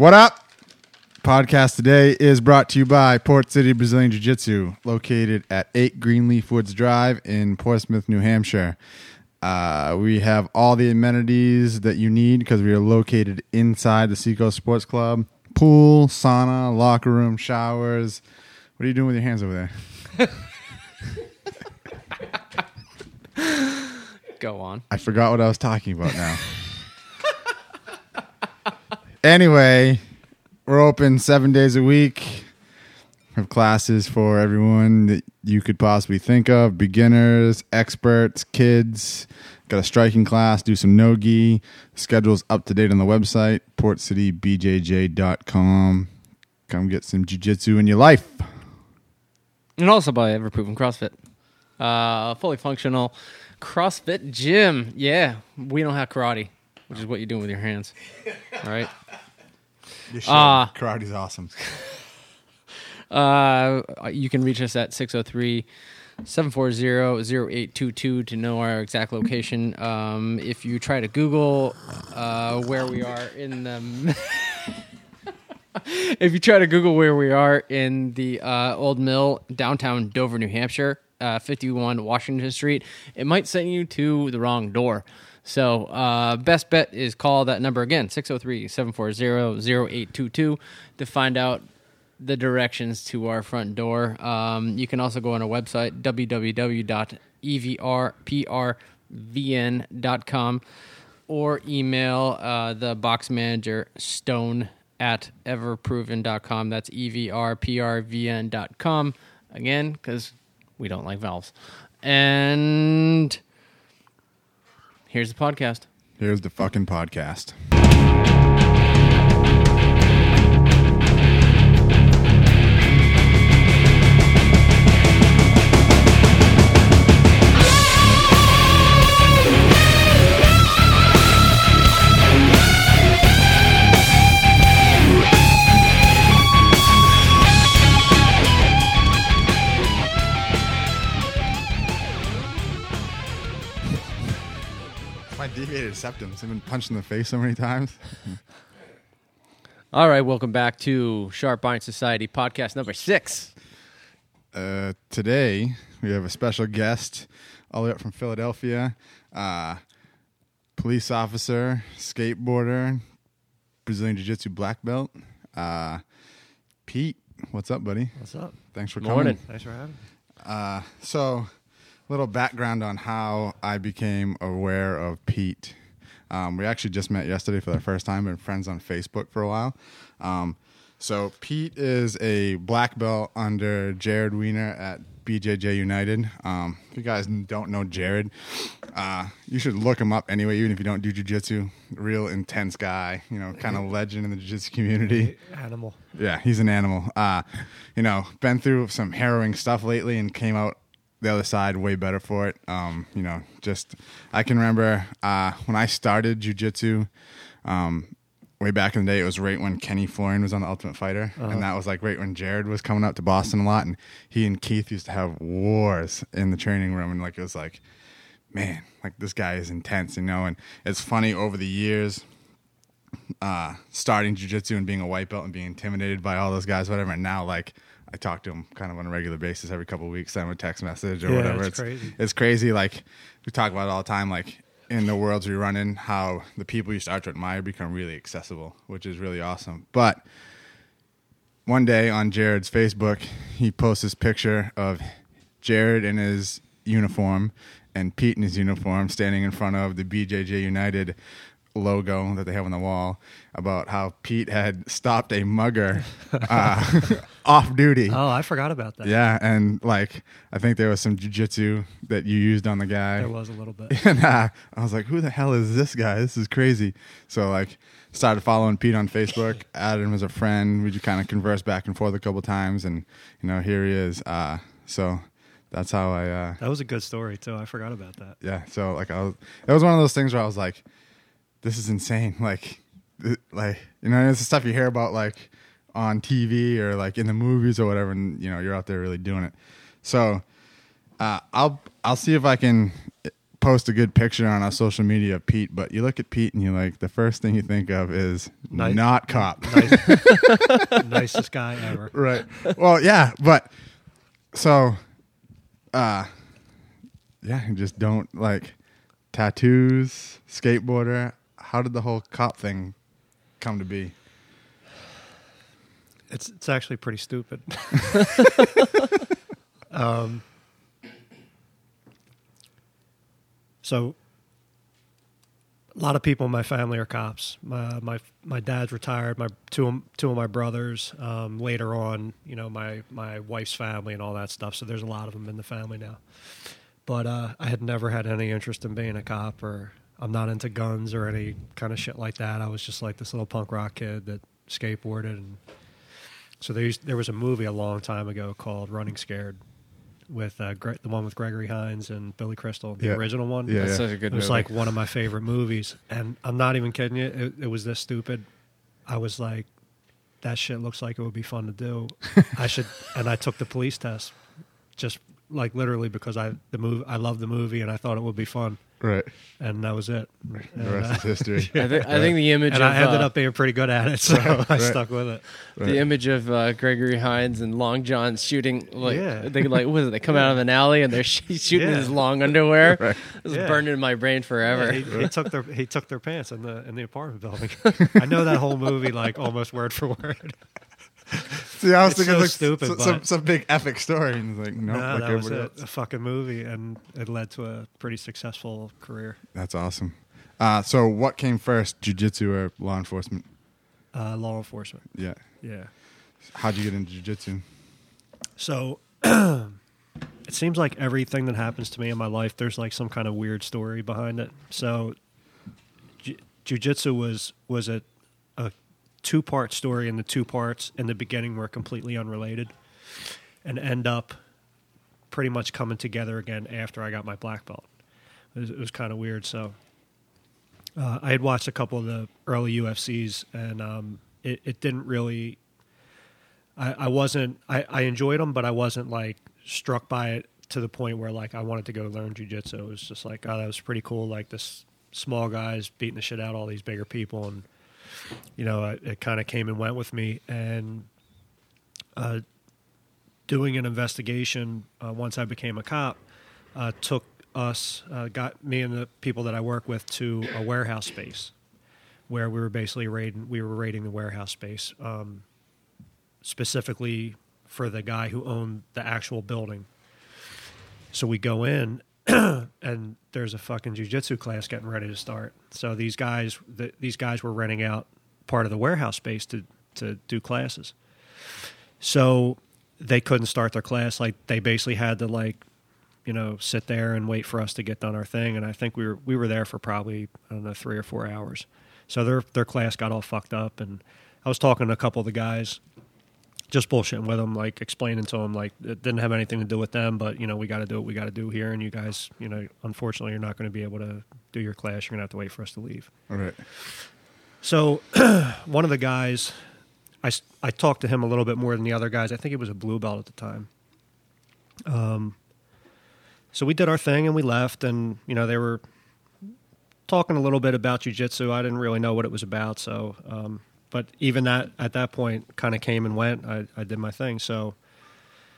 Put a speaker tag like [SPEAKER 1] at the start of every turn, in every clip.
[SPEAKER 1] What up? Podcast today is brought to you by Port City Brazilian Jiu Jitsu, located at 8 Greenleaf Woods Drive in Portsmouth, New Hampshire. Uh, we have all the amenities that you need because we are located inside the Seacoast Sports Club. Pool, sauna, locker room, showers. What are you doing with your hands over there?
[SPEAKER 2] Go on.
[SPEAKER 1] I forgot what I was talking about now. anyway, we're open seven days a week. Have classes for everyone that you could possibly think of beginners, experts, kids. Got a striking class, do some no gi. Schedule's up to date on the website, portcitybjj.com. Come get some jujitsu in your life.
[SPEAKER 2] And also by Ever Proven CrossFit. Uh, fully functional CrossFit gym. Yeah, we don't have karate, which is what you're doing with your hands. All right.
[SPEAKER 1] You
[SPEAKER 2] should. Ah.
[SPEAKER 1] Karate's awesome.
[SPEAKER 2] Uh, you can reach us at 603 740 0822 to know our exact location. Um, if you try to Google uh, where we are in the. if you try to Google where we are in the uh, old mill, downtown Dover, New Hampshire, uh, 51 Washington Street, it might send you to the wrong door. So, uh, best bet is call that number again, 603 740 0822, to find out the directions to our front door. Um, you can also go on our website, www.everprvn.com, or email uh, the box manager, stone at everproven.com. That's E-V-R-P-R-V-N.com. Again, because we don't like valves. And here's the podcast.
[SPEAKER 1] Here's the fucking podcast. My deviated septums. I've been punched in the face so many times.
[SPEAKER 2] All right, welcome back to Sharp Bind Society podcast number six.
[SPEAKER 1] Uh, today we have a special guest, all the way up from Philadelphia. Uh, police officer, skateboarder, Brazilian Jiu Jitsu black belt. Uh, Pete, what's up, buddy?
[SPEAKER 3] What's up?
[SPEAKER 1] Thanks for coming.
[SPEAKER 2] Morning.
[SPEAKER 3] Thanks for having me.
[SPEAKER 1] Uh, so, little background on how I became aware of Pete. Um, we actually just met yesterday for the first time. Been friends on Facebook for a while. Um, so Pete is a black belt under Jared Weiner at BJJ United. Um, if you guys don't know Jared, uh, you should look him up anyway. Even if you don't do jujitsu, real intense guy. You know, kind of legend in the jiu-jitsu community.
[SPEAKER 3] Animal.
[SPEAKER 1] Yeah, he's an animal. Uh, you know, been through some harrowing stuff lately and came out the other side way better for it. Um, you know, just I can remember uh, when I started jujitsu, um, way back in the day, it was right when Kenny Florian was on the Ultimate Fighter, and that was like right when Jared was coming up to Boston a lot, and he and Keith used to have wars in the training room, and like it was like, man, like this guy is intense, you know. And it's funny over the years uh, starting jujitsu and being a white belt and being intimidated by all those guys, whatever. And now, like, I talk to him kind of on a regular basis every couple of weeks, send him a text message or
[SPEAKER 3] Yeah,
[SPEAKER 1] whatever.
[SPEAKER 3] it's crazy.
[SPEAKER 1] It's crazy. Like, we talk about it all the time, like, in the worlds we run in, how the people you start to admire become really accessible, which is really awesome. But one day on Jared's Facebook, he posts this picture of Jared in his uniform and Pete in his uniform standing in front of the BJJ United logo that they have on the wall about how Pete had stopped a mugger uh, off duty.
[SPEAKER 3] Oh, I forgot about that.
[SPEAKER 1] Yeah, and like I think there was some jujitsu that you used on the guy.
[SPEAKER 3] There was a little bit.
[SPEAKER 1] And uh, I was like, who the hell is this guy? This is crazy. So like started following Pete on Facebook, added him as a friend. We just kind of conversed back and forth a couple times and you know, here he is. Uh, so that's how I uh,
[SPEAKER 3] That was a good story too. I forgot about that.
[SPEAKER 1] yeah, so like I was it was one of those things where I was like this is insane. Like th- like you know, it's the stuff you hear about like on TV or like in the movies or whatever and you know, you're out there really doing it. So uh, I'll I'll see if I can post a good picture on our social media of Pete, but you look at Pete and you're like, the first thing you think of is
[SPEAKER 3] Nice.
[SPEAKER 1] not cop.
[SPEAKER 3] Nice, nicest guy ever.
[SPEAKER 1] right. Well, yeah, but so, uh, yeah, just don't like tattoos, skateboarder. How did the whole cop thing come to be?
[SPEAKER 3] It's it's actually pretty stupid. um, so a lot of people in my family are cops. My my my dad's retired. My two of, two of my brothers. Um, later on, you know, my my wife's family and all that stuff. So there's a lot of them in the family now. But uh, I had never had any interest in being a cop, or I'm not into guns or any kind of shit like that. I was just like this little punk rock kid that skateboarded and so there, used, there was a movie a long time ago called Running Scared, with uh, Gre- the one with Gregory Hines and Billy Crystal, the
[SPEAKER 1] Yeah.
[SPEAKER 3] original one.
[SPEAKER 1] Yeah,
[SPEAKER 2] That's
[SPEAKER 1] yeah.
[SPEAKER 2] such a good
[SPEAKER 3] it was
[SPEAKER 2] movie.
[SPEAKER 3] like one of my favorite movies, and I'm not even kidding you. It, it was this stupid. I was like, that shit looks like it would be fun to do. I should, and I took the police test, just like literally because I the movie I loved the movie and I thought it would be fun,
[SPEAKER 1] Right.
[SPEAKER 3] and that was it.
[SPEAKER 1] The
[SPEAKER 3] And,
[SPEAKER 1] rest
[SPEAKER 3] uh,
[SPEAKER 1] is history.
[SPEAKER 2] I, thi- I think the image
[SPEAKER 3] and
[SPEAKER 2] of
[SPEAKER 3] I ended
[SPEAKER 2] uh,
[SPEAKER 3] up being pretty good at it, so I
[SPEAKER 1] right.
[SPEAKER 3] stuck with it.
[SPEAKER 2] the image of uh, Gregory Hines and Long John shooting like
[SPEAKER 3] Yeah.
[SPEAKER 2] they like what is it? They come out of an alley and they're sh- shooting
[SPEAKER 3] Yeah.
[SPEAKER 2] his long underwear.
[SPEAKER 1] Right.
[SPEAKER 2] It's
[SPEAKER 3] Yeah.
[SPEAKER 2] burned in my brain forever.
[SPEAKER 3] Yeah, he, he took their he took their pants in the in the apartment building. I know that whole movie like almost word for word.
[SPEAKER 1] See, I was
[SPEAKER 3] It's
[SPEAKER 1] thinking
[SPEAKER 3] so
[SPEAKER 1] like
[SPEAKER 3] stupid,
[SPEAKER 1] s- some, some big epic story, and it's like, no,
[SPEAKER 3] no,
[SPEAKER 1] like
[SPEAKER 3] that was it, a fucking movie, and it led to a pretty successful career.
[SPEAKER 1] That's awesome. Uh, so, what came first, jujitsu or law enforcement?
[SPEAKER 3] Uh, law enforcement,
[SPEAKER 1] Yeah.
[SPEAKER 3] yeah.
[SPEAKER 1] How'd you get into jujitsu?
[SPEAKER 3] So it seems like everything that happens to me in my life, there's like some kind of weird story behind it. So ju- jujitsu was was a two part story, and the two parts in the beginning were completely unrelated, and end up pretty much coming together again after I got my black belt. It was, was kind of weird. So uh, I had watched a couple of the early UFCs, and um, it, it didn't really I, I wasn't I, I enjoyed them, but I wasn't like struck by it to the point where like I wanted to go learn jujitsu. It was just like, oh, that was pretty cool. Like this small guys beating the shit out all these bigger people, and you know, it, it kind of came and went with me. And uh, doing an investigation uh, once I became a cop uh, took us, uh, got me and the people that I work with to a warehouse space where we were basically raiding. We were raiding the warehouse space. Um, specifically for the guy who owned the actual building. So we go in, and there's a fucking jujitsu class getting ready to start. So these guys, the, these guys were renting out part of the warehouse space to to do classes. So they couldn't start their class. Like they basically had to like, you know, sit there and wait for us to get done our thing. And I think we were we were there for probably I don't know three or four hours. So their their class got all fucked up, and I was talking to a couple of the guys just bullshitting with them, like explaining to them, like it didn't have anything to do with them, but you know we got to do what we got to do here, and you guys, you know, unfortunately, you're not going to be able to do your class. You're going to have to wait for us to leave.
[SPEAKER 1] All right.
[SPEAKER 3] So one of the guys, I I talked to him a little bit more than the other guys. I think he was a blue belt at the time. Um, so we did our thing and we left, and you know they were talking a little bit about jujitsu. I didn't really know what it was about, so um, but even that at that point kind of came and went. I, I did my thing. So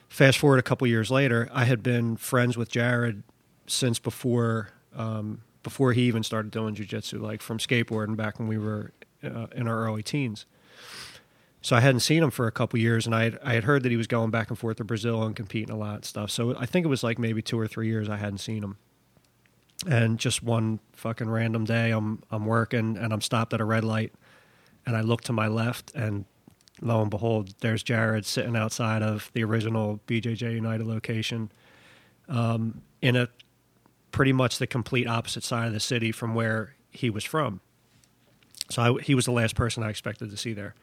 [SPEAKER 3] fast forward a couple years later, I had been friends with Jared since before um, before he even started doing jujitsu, like from skateboarding back when we were uh, in our early teens. So I hadn't seen him for a couple years, and I had, I had heard that he was going back and forth to Brazil and competing a lot and stuff. So I think it was like maybe two or three years I hadn't seen him. And just one fucking random day, I'm I'm working and I'm stopped at a red light, and I look to my left, and lo and behold, there's Jared sitting outside of the original BJJ United location, um, in a pretty much the complete opposite side of the city from where he was from. So I, he was the last person I expected to see there.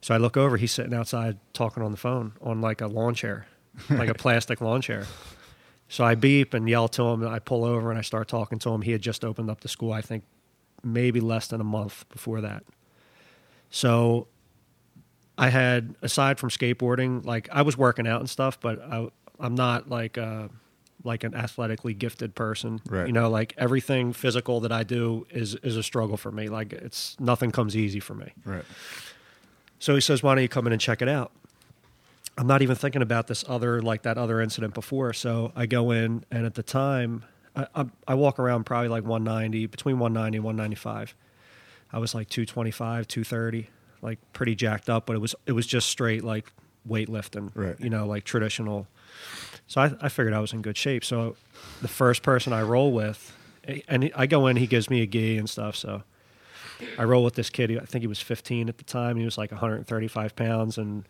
[SPEAKER 3] So I look over, he's sitting outside talking on the phone on like a lawn chair, like a plastic lawn chair. So I beep and yell to him, and I pull over and I start talking to him. He had just opened up the school, I think maybe less than a month before that. So I had, aside from skateboarding, like I was working out and stuff, but I, I'm not like, uh, like an athletically gifted person.
[SPEAKER 1] Right.
[SPEAKER 3] You know, like everything physical that I do is is a struggle for me. Like it's nothing comes easy for me.
[SPEAKER 1] Right.
[SPEAKER 3] So he says, "Why don't you come in and check it out?" I'm not even thinking about this other like that other incident before. So I go in, and at the time, I, I, I walk around probably like 190, between 190 and 195. I was like 225, 230, like pretty jacked up, but it was it was just straight like weightlifting,
[SPEAKER 1] Right.
[SPEAKER 3] You know, like traditional. So I, I figured I was in good shape. So the first person I roll with, and I go in, he gives me a gi and stuff. So I roll with this kid. I think he was 15 at the time. He was like 135 pounds, and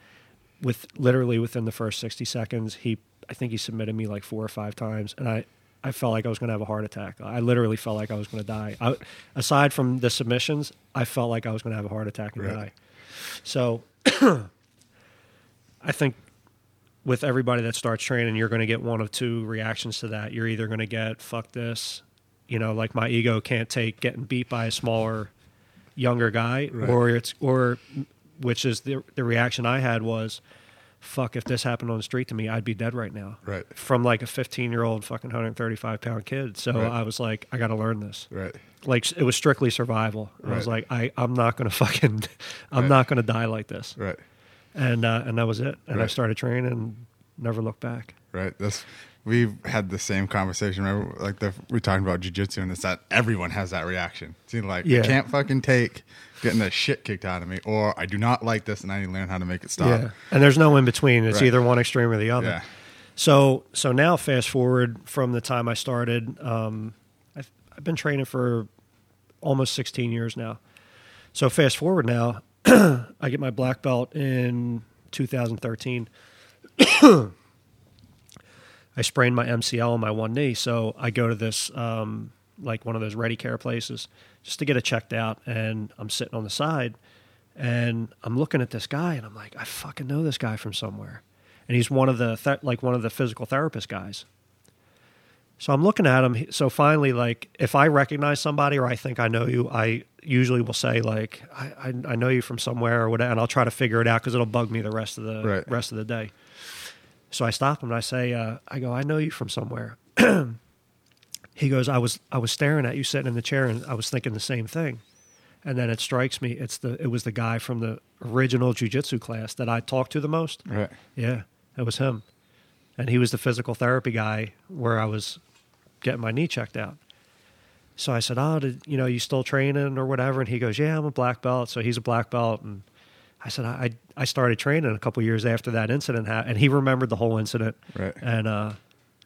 [SPEAKER 3] with literally within the first 60 seconds, he I think he submitted me like four or five times, and I I felt like I was going to have a heart attack. I literally felt like I was going to die. I, aside from the submissions, I felt like I was going to have a heart attack and
[SPEAKER 1] Right.
[SPEAKER 3] die. So I think with everybody that starts training, you're going to get one of two reactions to that. You're either going to get fuck this, you know, like my ego can't take getting beat by a smaller, younger guy,
[SPEAKER 1] Right.
[SPEAKER 3] or it's or which is the the reaction I had was, fuck, if this happened on the street to me, I'd be dead right now.
[SPEAKER 1] Right.
[SPEAKER 3] From like a 15 year old fucking 135 pound kid. So
[SPEAKER 1] Right.
[SPEAKER 3] I was like, I got to learn this.
[SPEAKER 1] Right.
[SPEAKER 3] Like it was strictly survival. I was like, I I'm not going to fucking, I'm
[SPEAKER 1] Right.
[SPEAKER 3] not going to die like this
[SPEAKER 1] Right.
[SPEAKER 3] and uh, and that was it. And I started training and never looked back.
[SPEAKER 1] Right. That's we've had the same conversation. Remember, like the we talking about jujitsu, and it's that everyone has that reaction. It's like
[SPEAKER 3] Yeah.
[SPEAKER 1] I can't fucking take getting the shit kicked out of me, or I do not like this, and I need to learn how to make it stop.
[SPEAKER 3] Yeah, and there's no in between. It's
[SPEAKER 1] Right.
[SPEAKER 3] either one extreme or the other.
[SPEAKER 1] Yeah.
[SPEAKER 3] So so now fast forward from the time I started, um, I've, I've been training for almost 16 years now. So fast forward now, I get my black belt in 2013. I sprained my MCL on my one knee, so I go to this um, like one of those ready care places just to get it checked out, and I'm sitting on the side, and I'm looking at this guy, and I'm like, I fucking know this guy from somewhere, and he's one of the th- like one of the physical therapist guys. So I'm looking at him. So finally, like, if I recognize somebody or I think I know you, I usually will say like, I, I, I know you from somewhere or whatever, and I'll try to figure it out because it'll bug me the rest of the
[SPEAKER 1] Right.
[SPEAKER 3] rest of the day. So I stop him and I say, uh, I go, I know you from somewhere. he goes, I was I was staring at you sitting in the chair and I was thinking the same thing. And then it strikes me, it's the it was the guy from the original jujitsu class that I talked to the most.
[SPEAKER 1] Right.
[SPEAKER 3] Yeah, it was him. And he was the physical therapy guy where I was getting my knee checked out. So I said, "Oh, did you know you still training or whatever?" And he goes, "Yeah, I'm a black belt." So he's a black belt, and I said, "I I started training a couple years after that incident happened." And he remembered the whole incident,
[SPEAKER 1] Right.
[SPEAKER 3] and uh,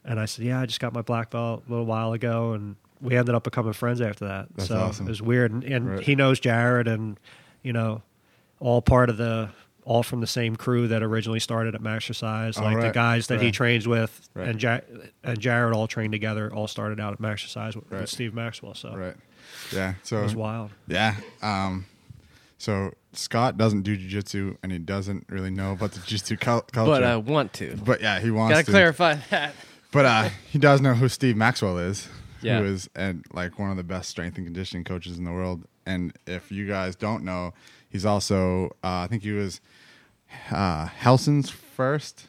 [SPEAKER 3] and I said, "Yeah, I just got my black belt a little while ago," and we ended up becoming friends after that.
[SPEAKER 1] That's
[SPEAKER 3] so
[SPEAKER 1] awesome.
[SPEAKER 3] it was weird, and, and
[SPEAKER 1] Right.
[SPEAKER 3] he knows Jared, and you know, all part of the all from the same crew that originally started at Maxercise.
[SPEAKER 1] Oh,
[SPEAKER 3] Like the guys that he trains with,
[SPEAKER 1] Right.
[SPEAKER 3] and ja- and Jared all trained together. All started out at Maxercise with,
[SPEAKER 1] Right.
[SPEAKER 3] with Steve Maxwell. So
[SPEAKER 1] Right. Yeah. So
[SPEAKER 3] it was wild.
[SPEAKER 1] Yeah. Um, so Scott doesn't do jujitsu, and he doesn't really know about the jujitsu cul- culture.
[SPEAKER 2] But I want to.
[SPEAKER 1] But yeah, he wants
[SPEAKER 2] Gotta
[SPEAKER 1] to.
[SPEAKER 2] clarify that.
[SPEAKER 1] But uh, he does know who Steve Maxwell is,
[SPEAKER 2] Yeah.
[SPEAKER 1] who is and like one of the best strength and conditioning coaches in the world. And if you guys don't know, he's also uh, I think he was uh, Relson's first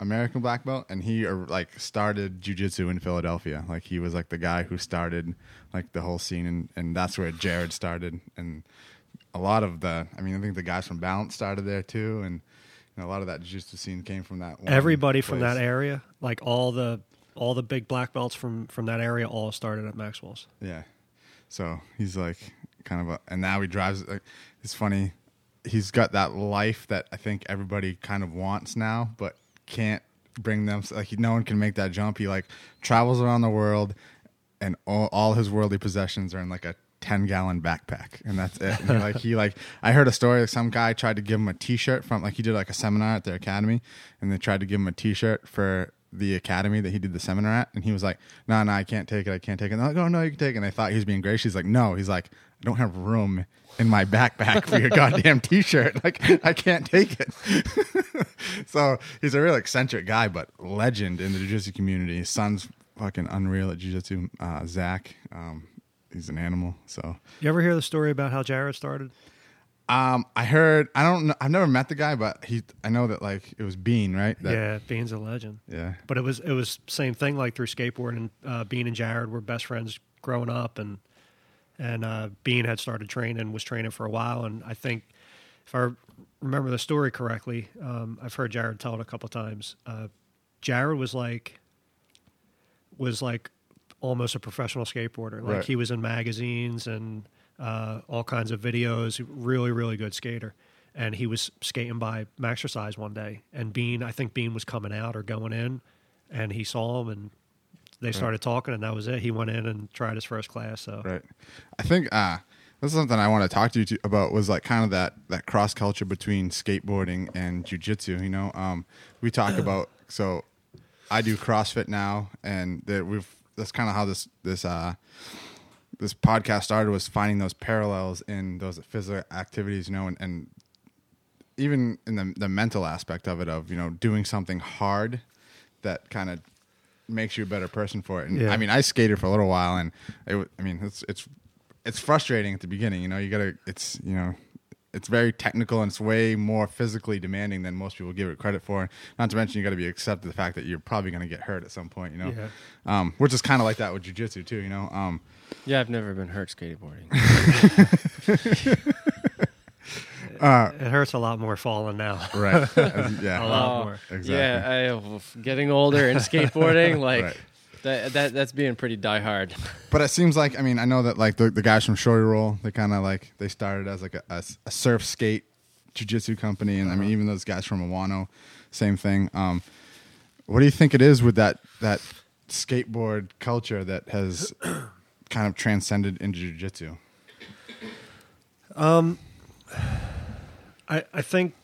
[SPEAKER 1] American black belt, and he uh, like started jujitsu in Philadelphia. Like he was like the guy who started like the whole scene, and and that's where Jared started. And a lot of the, I mean, I think the guys from Balance started there too, and. Know, a lot of that scene came from that. one
[SPEAKER 3] Everybody from that area, like all the all the big black belts from from that area, all started at Maxwell's.
[SPEAKER 1] Yeah. So he's like kind of a, and now he drives. Like, it's funny. He's got that life that I think everybody kind of wants now, but can't bring them. Like he, no one can make that jump. He like travels around the world, and all, all his worldly possessions are in like a ten gallon backpack, and that's it. And he, like he like I heard a story. Like some guy tried to give him a T-shirt from like he did like a seminar at their academy, and they tried to give him a T-shirt for the academy that he did the seminar at, and he was like, "No, no, I can't take it. I can't take it." And they're like, "Oh no, you can take it." And they thought he was being gracious. He's like, "No," he's like, "I don't have room." In my backpack for your goddamn T-shirt, like I can't take it. so he's a real eccentric guy, but legend in the jiu-jitsu community. His son's fucking unreal at jiu-jitsu. Uh, Zach, um, he's an animal. So
[SPEAKER 3] You ever hear the story about how Jared started?
[SPEAKER 1] Um, I heard. I don't. know I've never met the guy, but he. I know that like it was Bean, right? That,
[SPEAKER 3] yeah, Bean's a legend.
[SPEAKER 1] Yeah.
[SPEAKER 3] But it was it was same thing like through skateboard and uh, Bean and Jared were best friends growing up and and uh, Bean had started training was training for a while and I think if I remember the story correctly um, I've heard Jared tell it a couple times uh, Jared was like was like almost a professional skateboarder like
[SPEAKER 1] Right.
[SPEAKER 3] he was in magazines and uh, all kinds of videos really really good skater and he was skating by Maxercise one day, and Bean, I think Bean was coming out or going in, and he saw him, and they started talking, and that was it. He went in and tried his first class. So
[SPEAKER 1] Right. I think uh, this is something I want to talk to you to, about was like kind of that that cross culture between skateboarding and jujitsu. You know, um, we talk about so I do CrossFit now, and that we've that's kind of how this this uh this podcast started was finding those parallels in those physical activities. You know, and, and even in the the mental aspect of it of you know doing something hard that kind of makes you a better person for it. And
[SPEAKER 3] Yeah.
[SPEAKER 1] I mean, I skated for a little while, and it, I mean, it's it's it's frustrating at the beginning. You know, you gotta it's you know. It's very technical and it's way more physically demanding than most people give it credit for. Not to mention, you got to be accepted the fact that you're probably going to get hurt at some point. You know,
[SPEAKER 3] Yeah.
[SPEAKER 1] um, which is kind of like that with jujitsu too. You know, um,
[SPEAKER 2] Yeah, I've never been hurt skateboarding.
[SPEAKER 3] it hurts a lot more falling now.
[SPEAKER 1] right? Yeah,
[SPEAKER 3] A lot more.
[SPEAKER 1] Exactly.
[SPEAKER 2] Yeah, I, getting older and skateboarding, like
[SPEAKER 1] Right.
[SPEAKER 2] That, that that's being pretty diehard.
[SPEAKER 1] But it seems like I mean I know that like the, the guys from Shoyoroll they kind of like they started as like a, a, a surf skate jujitsu company and I mean even those guys from Awano, same thing. Um, what do you think it is with that that skateboard culture that has kind of transcended into jujitsu?
[SPEAKER 3] Um, I, I think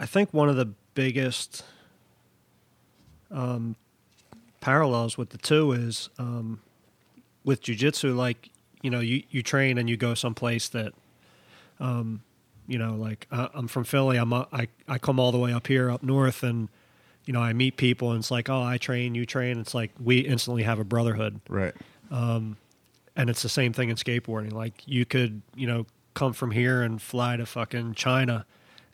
[SPEAKER 3] I think one of the biggest um, parallels with the two is um, with jujitsu. Like you know, you, you train and you go someplace that, um, you know, like uh, I'm from Philly. I'm uh, I I come all the way up here up north, and you know I meet people, and it's like, oh, I train, you train. It's like we instantly have a brotherhood
[SPEAKER 1] Right.
[SPEAKER 3] and it's the same thing in skateboarding. Like you could, you know, come from here and fly to fucking China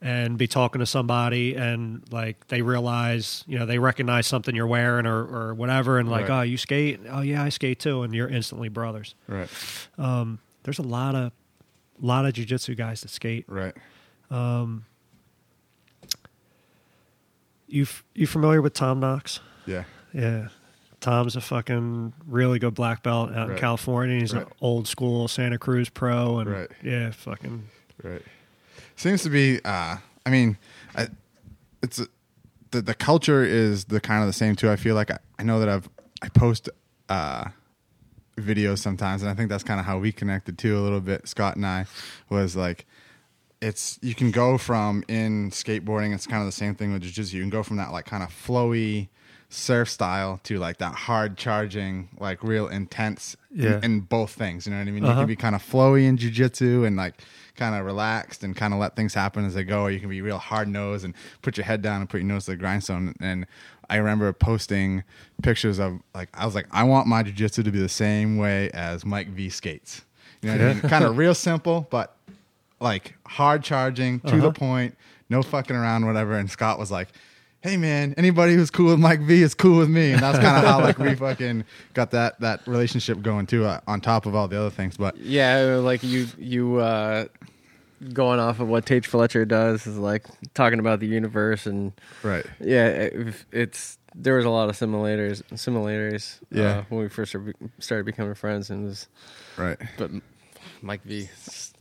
[SPEAKER 3] and be talking to somebody and like they realize, you know, they recognize something you're wearing or, or whatever and like,
[SPEAKER 1] Right.
[SPEAKER 3] oh, you skate? Oh yeah, I skate too and you're instantly brothers.
[SPEAKER 1] Right.
[SPEAKER 3] Um, there's a lot of lot of jujitsu guys that skate.
[SPEAKER 1] Right.
[SPEAKER 3] Um, you f- you familiar with Tom Knox?
[SPEAKER 1] Yeah.
[SPEAKER 3] Yeah. Tom's a fucking really good black belt out in California. He's
[SPEAKER 1] Right.
[SPEAKER 3] an old school Santa Cruz pro and
[SPEAKER 1] Right.
[SPEAKER 3] yeah, fucking
[SPEAKER 1] Right. Seems to be. Uh, I mean, I, it's the the culture is the kind of the same too. I feel like I, I know that I've I post uh, videos sometimes, and I think that's kind of how we connected too a little bit. Scott and I was like, it's you can go from in skateboarding. It's kind of the same thing with jiu-jitsu. You can go from that like kind of flowy surf style to like that hard charging, like real intense
[SPEAKER 3] Yeah.
[SPEAKER 1] in, in both things. You know what I mean? You
[SPEAKER 3] Uh-huh.
[SPEAKER 1] can be kind of flowy in jujitsu and like kind of relaxed and kind of let things happen as they go. Or you can be real hard nosed and put your head down and put your nose to the grindstone. And I remember posting pictures of like I was like, I want my jujitsu to be the same way as Mike V skates. You know what I mean? kind of real simple, but like hard charging to the
[SPEAKER 3] Uh-huh.
[SPEAKER 1] point, no fucking around, whatever. And Scott was like, "Hey man, anybody who's cool with Mike V is cool with me," and that's kind of how like we fucking got that that relationship going too, uh, on top of all the other things. But
[SPEAKER 2] Yeah, like you you uh going off of what Tate Fletcher does is like talking about the universe and
[SPEAKER 1] right,
[SPEAKER 2] yeah, it, it's there was a lot of simulators simulators.
[SPEAKER 1] Yeah.
[SPEAKER 2] uh, when we first started started becoming friends and it was
[SPEAKER 1] right,
[SPEAKER 2] but Mike V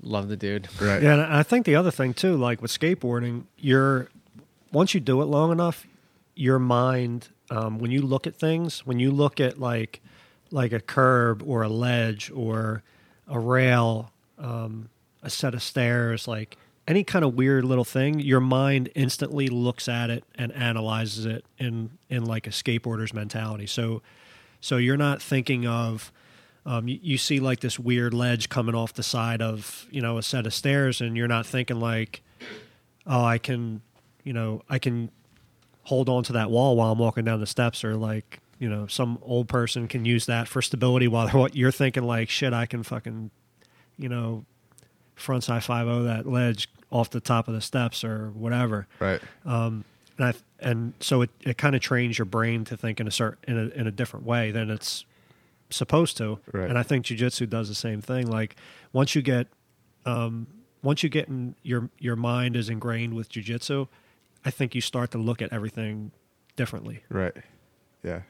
[SPEAKER 2] love the dude.
[SPEAKER 1] right,
[SPEAKER 3] Yeah, and I think the other thing too, like with skateboarding, you're once you do it long enough, your mind, um, when you look at things, when you look at like like a curb or a ledge or a rail, um, a set of stairs, like any kind of weird little thing, your mind instantly looks at it and analyzes it in in like a skateboarder's mentality. So so you're not thinking of um, you, you see like this weird ledge coming off the side of you know a set of stairs, and you're not thinking like, oh, I can, you know, I can hold on to that wall while I'm walking down the steps, or like you know some old person can use that for stability while you're thinking like, shit, I can fucking, you know, frontside five o that ledge off the top of the steps or whatever.
[SPEAKER 1] Right.
[SPEAKER 3] Um, And I and so it, it kind of trains your brain to think in a certain in a in a different way than it's supposed to.
[SPEAKER 1] Right.
[SPEAKER 3] And I think jujitsu does the same thing. Like once you get um, once you get in your your mind is ingrained with jujitsu, I think you start to look at everything differently.
[SPEAKER 1] Right. Yeah.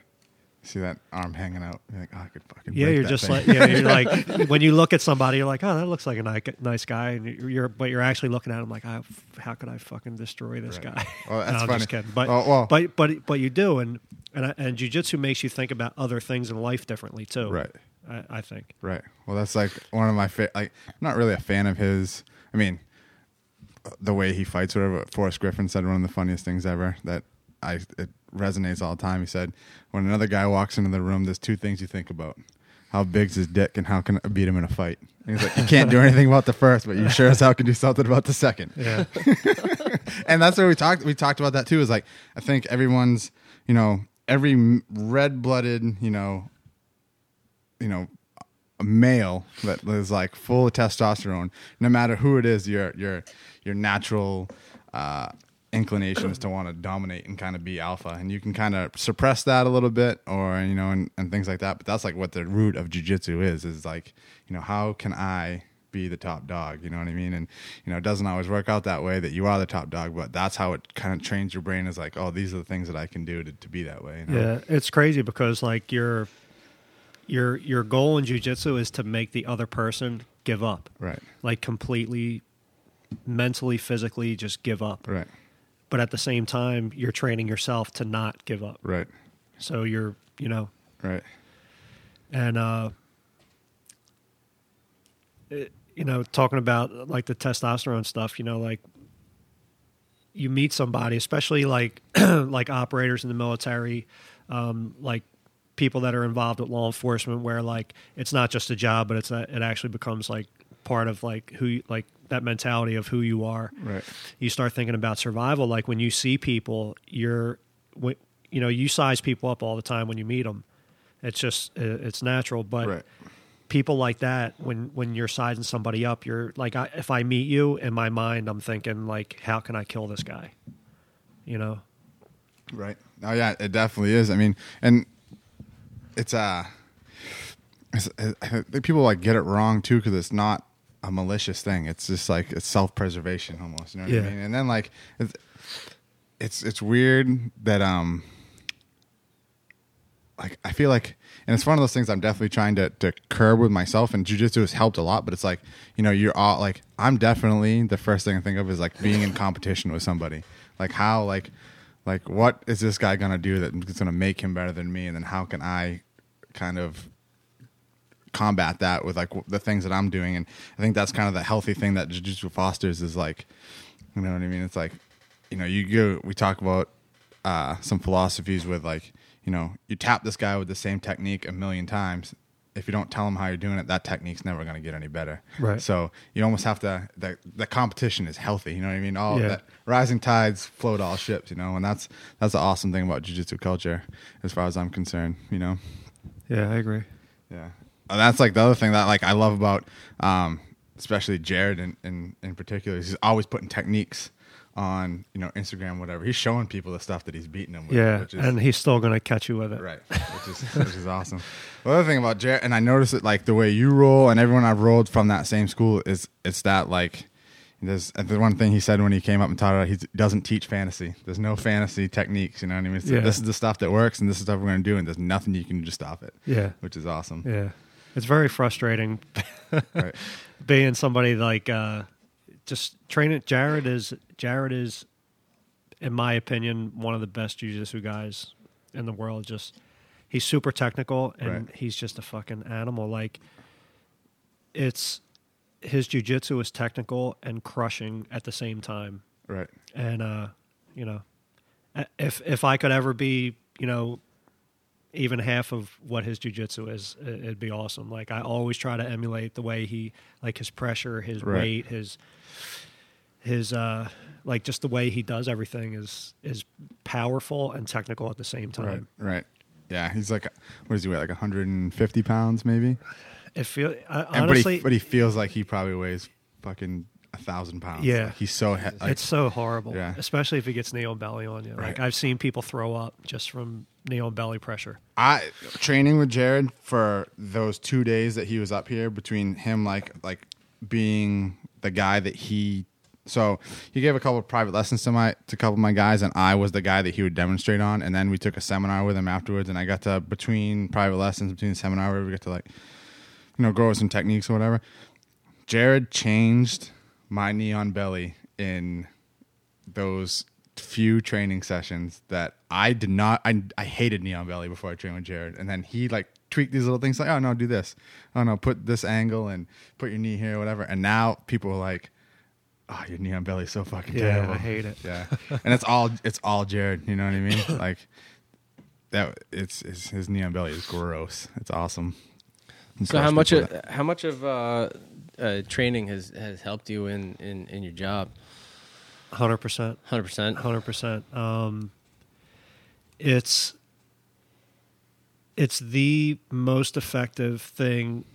[SPEAKER 1] See that arm hanging out. You're like, oh, I could fucking.
[SPEAKER 3] Yeah, you're
[SPEAKER 1] that
[SPEAKER 3] just
[SPEAKER 1] thing.
[SPEAKER 3] like yeah, you're like when you look at somebody, you're like, oh, that looks like a ni- nice guy, and you're, but you're actually looking at him like, oh, how could I fucking destroy this
[SPEAKER 1] Right.
[SPEAKER 3] guy?
[SPEAKER 1] Well, that's
[SPEAKER 3] No, I'm
[SPEAKER 1] funny.
[SPEAKER 3] just kidding. But
[SPEAKER 1] Well, well-
[SPEAKER 3] but but but you do, and and I- and jujitsu makes you think about other things in life differently too.
[SPEAKER 1] Right.
[SPEAKER 3] I, I think.
[SPEAKER 1] Right. Well, that's like one of my fa- like. I'm not really a fan of his. I mean, the way he fights, whatever. Forrest Griffin said one of the funniest things ever that I it resonates all the time. He said, "When another guy walks into the room, there's two things you think about: how big's his dick, and how can I beat him in a fight." And he's like, "You can't do anything about the first, but you sure as hell can do something about the second.
[SPEAKER 3] Yeah.
[SPEAKER 1] and that's what we talked. We talked about that too. Is like I think everyone's, you know, every red blooded, you know, you know, a male that is like full of testosterone. No matter who it is, your your your natural uh, inclination is to want to dominate and kind of be alpha, and you can kind of suppress that a little bit, or you know, and, and things like that. But that's like what the root of jujitsu is. Is like you know, how can I be the top dog. You know what I mean? And you know, it doesn't always work out that way that you are the top dog, but that's how it kind of trains your brain. Is like, oh, these are the things that I can do to, to be that way. You know?
[SPEAKER 3] Yeah, it's crazy because like your your your goal in jujitsu is to make the other person give up,
[SPEAKER 1] Right.
[SPEAKER 3] like completely, mentally, physically, just give up.
[SPEAKER 1] Right.
[SPEAKER 3] But at the same time, you're training yourself to not give up.
[SPEAKER 1] Right.
[SPEAKER 3] So you're, you know,
[SPEAKER 1] Right.
[SPEAKER 3] and uh, it, you know, talking about like the testosterone stuff, you know, like you meet somebody, especially like like operators in the military, um, like people that are involved with law enforcement, where like it's not just a job, but it's a, it actually becomes like part of like who like that mentality of who you are.
[SPEAKER 1] Right.
[SPEAKER 3] You start thinking about survival. Like when you see people, you're, you know, you size people up all the time when you meet them. It's just it's natural, but
[SPEAKER 1] Right.
[SPEAKER 3] people like that when when you're sizing somebody up you're like I, if i meet you in my mind i'm thinking like how can i kill this guy you know
[SPEAKER 1] Right. Oh yeah, it definitely is. I mean, and it's uh, it's, I think people like get it wrong too because it's not a malicious thing. It's just like it's self preservation almost. You know what
[SPEAKER 3] Yeah.
[SPEAKER 1] I mean? And then like it's it's it's weird that um like I feel like and it's one of those things I'm definitely trying to, to curb with myself and jujitsu has helped a lot, but it's like, you know, you're all like I'm definitely the first thing I think of is like being in competition with somebody. Like how like like what is this guy gonna do that's gonna make him better than me and then how can I kind of combat that with like w- the things that I'm doing. And I think that's kind of the healthy thing that jiu-jitsu fosters is like you know what I mean? It's like you know you go we talk about uh, some philosophies with like you know you tap this guy with the same technique a million times. If you don't tell him how you're doing it that technique's never going to get any better.
[SPEAKER 3] Right.
[SPEAKER 1] so you almost have to the, the competition is healthy you know what I mean? All
[SPEAKER 3] Yeah.
[SPEAKER 1] that rising tides float all ships you know? And that's that's the awesome thing about jiu-jitsu culture as far as I'm concerned you know?
[SPEAKER 3] Yeah i agree.
[SPEAKER 1] Yeah, that's like the other thing that like I love about, um, especially Jared in, in in particular. He's always putting techniques on you know Instagram, whatever. He's showing people the stuff that he's beating them with.
[SPEAKER 3] yeah
[SPEAKER 1] which is,
[SPEAKER 3] and he's still gonna catch you with it
[SPEAKER 1] right, which is which is awesome. The other thing about Jared, and I noticed it like the way you roll, and everyone I've rolled from that same school is it's that like. There's the one thing he said when he came up and taught it. He doesn't teach fantasy. There's no fantasy techniques. You know what I mean? It's-
[SPEAKER 3] Yeah.
[SPEAKER 1] This is the stuff that works, and this is the stuff we're going to do, and there's nothing you can do to stop it.
[SPEAKER 3] yeah
[SPEAKER 1] which is awesome.
[SPEAKER 3] yeah it's very frustrating
[SPEAKER 1] Right.
[SPEAKER 3] being somebody like uh just training jared is jared is in my opinion one of the best jiu-jitsu guys in the world just he's super technical and
[SPEAKER 1] Right.
[SPEAKER 3] he's just a fucking animal like it's his jiu-jitsu is technical and crushing at the same time
[SPEAKER 1] Right.
[SPEAKER 3] and uh you know if if i could ever be you know even half of what his jujitsu is, it'd be awesome. Like I always try to emulate the way he, like his pressure, his
[SPEAKER 1] Right.
[SPEAKER 3] weight, his, his, uh, like just the way he does everything is is powerful and technical at the same time.
[SPEAKER 1] Right. Right. Yeah. He's like, what is he weigh? Like 150 pounds, maybe.
[SPEAKER 3] It feel I,
[SPEAKER 1] And but
[SPEAKER 3] honestly,
[SPEAKER 1] he, but he feels like he probably weighs fucking a thousand pounds.
[SPEAKER 3] Yeah.
[SPEAKER 1] Like, he's so he- like,
[SPEAKER 3] it's so horrible,
[SPEAKER 1] Yeah.
[SPEAKER 3] especially if he gets on belly on you. Like
[SPEAKER 1] Right.
[SPEAKER 3] I've seen people throw up just from on belly pressure.
[SPEAKER 1] I training with Jared for those two days that he was up here between him like like being the guy that he so he gave a couple of private lessons to my to a couple of my guys and I was the guy that he would demonstrate on and then we took a seminar with him afterwards and I got to between private lessons between seminar we got to like you know go some techniques or whatever. Jared changed my knee on belly in those few training sessions that I did not I I hated knee on belly before I trained with Jared. And then he like tweaked these little things like, oh no, do this. Oh no, put this angle and put your knee here, whatever. And now people are like, Oh, your knee on belly is so fucking
[SPEAKER 3] Yeah,
[SPEAKER 1] terrible.
[SPEAKER 3] I hate it.
[SPEAKER 1] Yeah. and it's all it's all Jared, you know what I mean? Like that it's, it's his knee on belly is gross. It's awesome.
[SPEAKER 2] So how much of,
[SPEAKER 1] to-
[SPEAKER 2] how much of uh, uh, training has has helped you in in, in your job?
[SPEAKER 3] Hundred percent.
[SPEAKER 2] Hundred percent.
[SPEAKER 3] Hundred percent. It's it's the most effective thing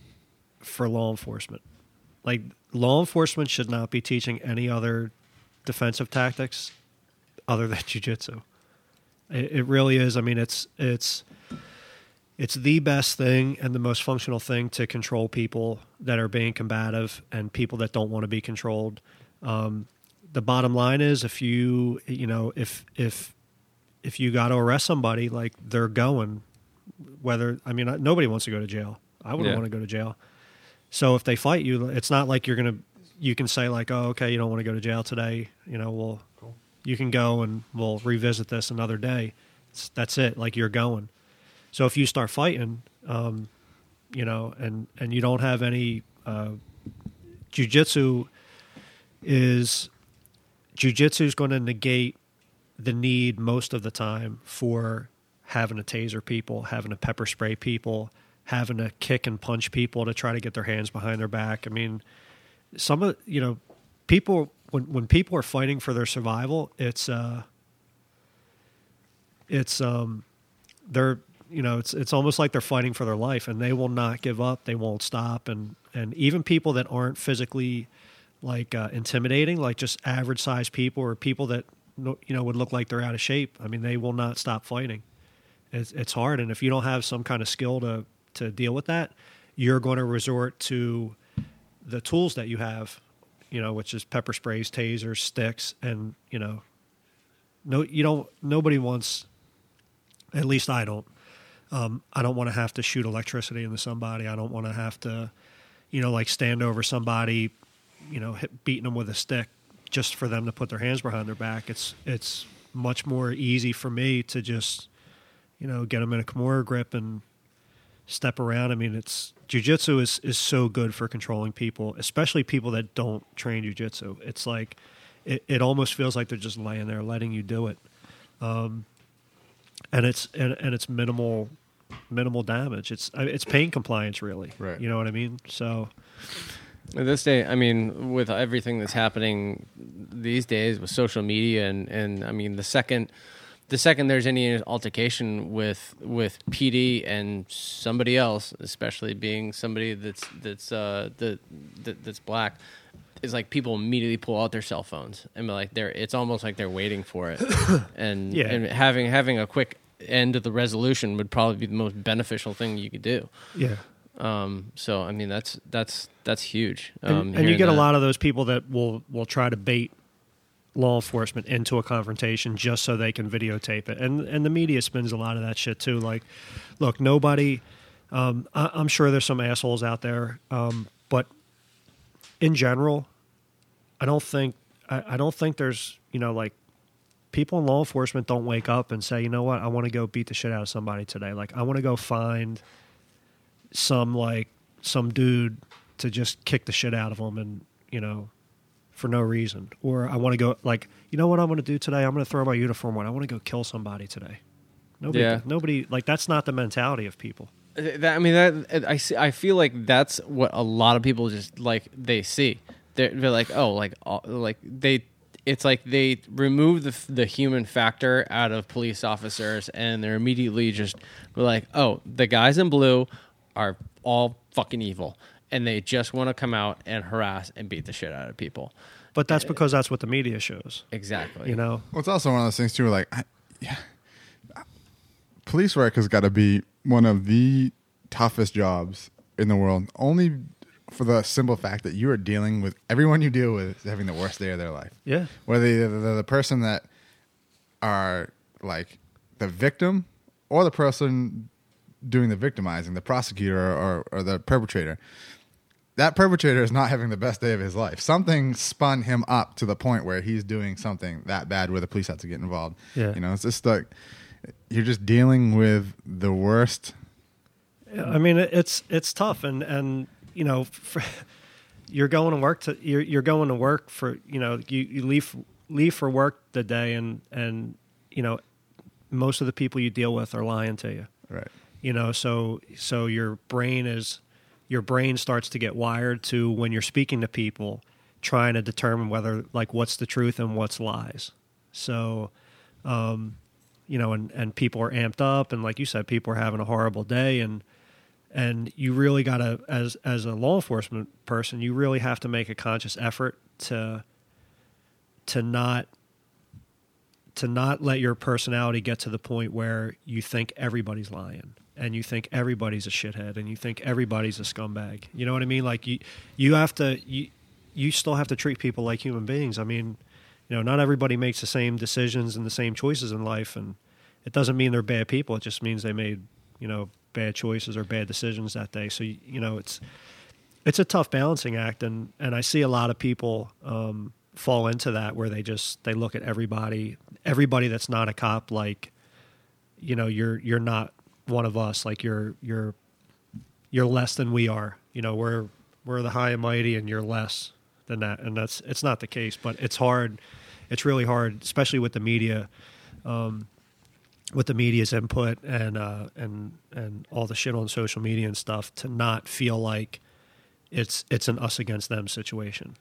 [SPEAKER 3] for law enforcement. Like law enforcement should not be teaching any other defensive tactics other than jujitsu. It, it really is. I mean, it's it's it's the best thing and the most functional thing to control people that are being combative and people that don't want to be controlled. Um, the bottom line is, if you you know if if if you got to arrest somebody, like they're going. Whether I mean, nobody wants to go to jail. I wouldn't
[SPEAKER 2] Yeah.
[SPEAKER 3] want to go to jail. So if they fight you, it's not like you're gonna. You can say like, "Oh, okay, you don't want to go to jail today." You know, well, you can go and we'll revisit this another day. It's, that's it. Like you're going. So if you start fighting, um, you know, and and you don't have any uh, jujitsu is jujitsu is going to negate the need most of the time for having to taser people, having to pepper spray people, having to kick and punch people to try to get their hands behind their back. I mean, some of you know, people when when people are fighting for their survival, it's uh, it's um, they're you know it's it's almost like they're fighting for their life, and they will not give up. They won't stop, and and even people that aren't physically like uh, intimidating, like just average sized people or people that you know would look like they're out of shape. I mean, they will not stop fighting. It's it's hard, and if you don't have some kind of skill to to deal with that, you're going to resort to the tools that you have, you know, which is pepper sprays, tasers, sticks, and you know, no, you don't. Nobody wants. At least I don't. Um, I don't want to have to shoot electricity into somebody. I don't want to have to, you know, like stand over somebody, you know, hit, beating them with a stick just for them to put their hands behind their back. It's it's much more easy for me to just, you know, get them in a Kimura grip and step around. I mean, it's jujitsu is is so good for controlling people, especially people that don't train jujitsu. It's like it, it almost feels like they're just laying there letting you do it, um, and it's and, and it's minimal minimal damage. It's it's pain compliance really.
[SPEAKER 1] Right.
[SPEAKER 3] You know what I mean? So
[SPEAKER 2] At this day, I mean, with everything that's happening these days with social media, and, and I mean, the second the second there's any altercation with with PD and somebody else, especially being somebody that's that's uh, that, that that's black, is like people immediately pull out their cell phones and be like they're it's almost like they're waiting for it, and
[SPEAKER 3] Yeah.
[SPEAKER 2] and having having a quick end to the resolution would probably be the most beneficial thing you could do.
[SPEAKER 3] yeah.
[SPEAKER 2] Um, so I mean that's that's that's huge.
[SPEAKER 3] and,
[SPEAKER 2] Um,
[SPEAKER 3] and you
[SPEAKER 2] hearing
[SPEAKER 3] get a lot of those people that will will try to bait law enforcement into a confrontation just so they can videotape it. And and the media spins a lot of that shit too. Like look nobody um, I, i'm sure there's some assholes out there um, but in general i don't think I, I don't think there's you know like people in law enforcement don't wake up and say you know what? I want to go beat the shit out of somebody today. Like i want to go find some like some dude to just kick the shit out of them and you know for no reason. Or i want to go like you know what i'm going to do today? I'm going to throw my uniform on. I want to go kill somebody today. Nobody
[SPEAKER 2] Yeah.
[SPEAKER 3] nobody like that's not the mentality of people.
[SPEAKER 2] Uh, that- I mean that I see, I feel like that's what a lot of people just like they see. They're, they're like oh like all- like they it's like they remove the the human factor out of police officers and they're immediately just like oh the guys in blue are all fucking evil and they just want to come out and harass and beat the shit out of people.
[SPEAKER 3] But that's because that's what the media shows.
[SPEAKER 2] Exactly.
[SPEAKER 3] You know,
[SPEAKER 1] Well, it's also one of those things too. Where like, I, yeah, police work has got to be one of the toughest jobs in the world. Only for the simple fact that you are dealing with everyone you deal with is having the worst day of their life.
[SPEAKER 3] yeah,
[SPEAKER 1] Whether they're the, the person that are like the victim or the person doing the victimizing, the prosecutor or, or the perpetrator. That perpetrator is not having the best day of his life. Something spun him up to the point where he's doing something that bad where the police have to get involved.
[SPEAKER 3] Yeah.
[SPEAKER 1] You know, it's just like you're just dealing with the worst.
[SPEAKER 3] I mean, it's it's tough, and and you know, for, you're going to work to you're you're going to work for you know you, you leave leave for work the day, and and you know, most of the people you deal with are lying to you.
[SPEAKER 1] Right.
[SPEAKER 3] You know, so so your brain is your brain starts to get wired to when you're speaking to people, trying to determine whether like what's the truth and what's lies. So, um, you know, and and people are amped up, and like you said, people are having a horrible day, and and you really got to as as a law enforcement person you really have to make a conscious effort to to not to not let your personality get to the point where you think everybody's lying and you think everybody's a shithead and you think everybody's a scumbag. You know what i mean? Like you you have to you you still have to treat people like human beings. I mean you know not everybody makes the same decisions and the same choices in life and it doesn't mean they're bad people. It just means they made you know bad choices or bad decisions that day. So you, know it's it's a tough balancing act and and i see a lot of people um fall into that where they just they look at everybody everybody that's not a cop like you know you're you're not one of us like you're you're you're less than we are. You know we're we're the high and mighty and you're less than that. And that's it's not the case but it's hard. It's really hard especially with the media um with the media's input and uh and and all the shit on social media and stuff to not feel like it's it's an us against them situation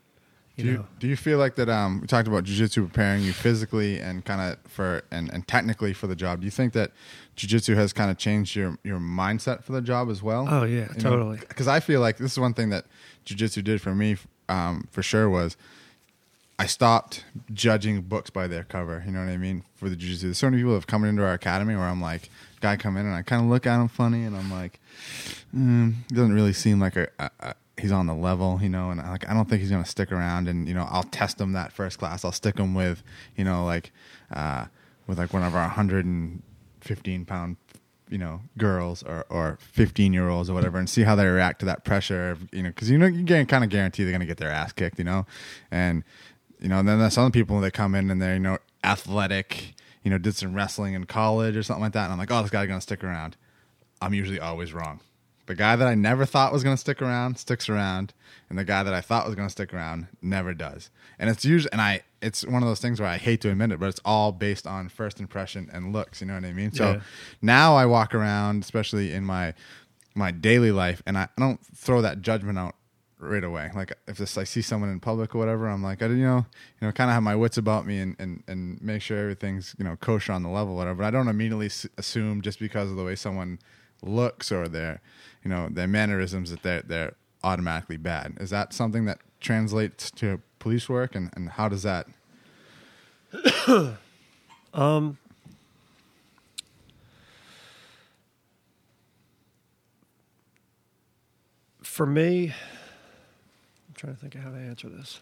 [SPEAKER 3] you
[SPEAKER 1] do you, do you feel like that? Um, we talked about jujitsu preparing you physically and kind of for and, and technically for the job. Do you think that jujitsu has kind of changed your your mindset for the job as well?
[SPEAKER 3] Oh, yeah, totally.
[SPEAKER 1] Because I feel like this is one thing that jujitsu did for me, um, for sure was I stopped judging books by their cover. You know what I mean? For the jujitsu, there's so many people that have come into our academy where I'm like, guy come in and I kind of look at him funny and I'm like, mm, doesn't really seem like a, a, a he's on the level, you know, and like I don't think he's gonna stick around. And you know, I'll test him that first class. I'll stick him with, you know, like uh, with like one of our 115 pound, you know, girls or or 15 year olds or whatever, and see how they react to that pressure. You know, because you know you can kind of guarantee they're gonna get their ass kicked, you know, and you know, and then there's some people that come in and they're you know athletic, you know, did some wrestling in college or something like that, and I'm like, oh, this guy's gonna stick around. I'm usually always wrong. The guy that I never thought was going to stick around sticks around, and the guy that I thought was going to stick around never does. And it's usually, and I, it's one of those things where I hate to admit it, but it's all based on first impression and looks. You know what I mean? So
[SPEAKER 3] Yeah.
[SPEAKER 1] now I walk around, especially in my my daily life, and I, I don't throw that judgment out right away. Like if this, I see someone in public or whatever, I'm like, I, you know, you know, kind of have my wits about me and, and, and make sure everything's you know kosher on the level, whatever. But I don't immediately s- assume just because of the way someone looks or their, you know, their mannerisms that they're they're automatically bad. Is that something that translates to police work, and, and how does that?
[SPEAKER 3] Um, for me, I'm trying to think of how to answer this.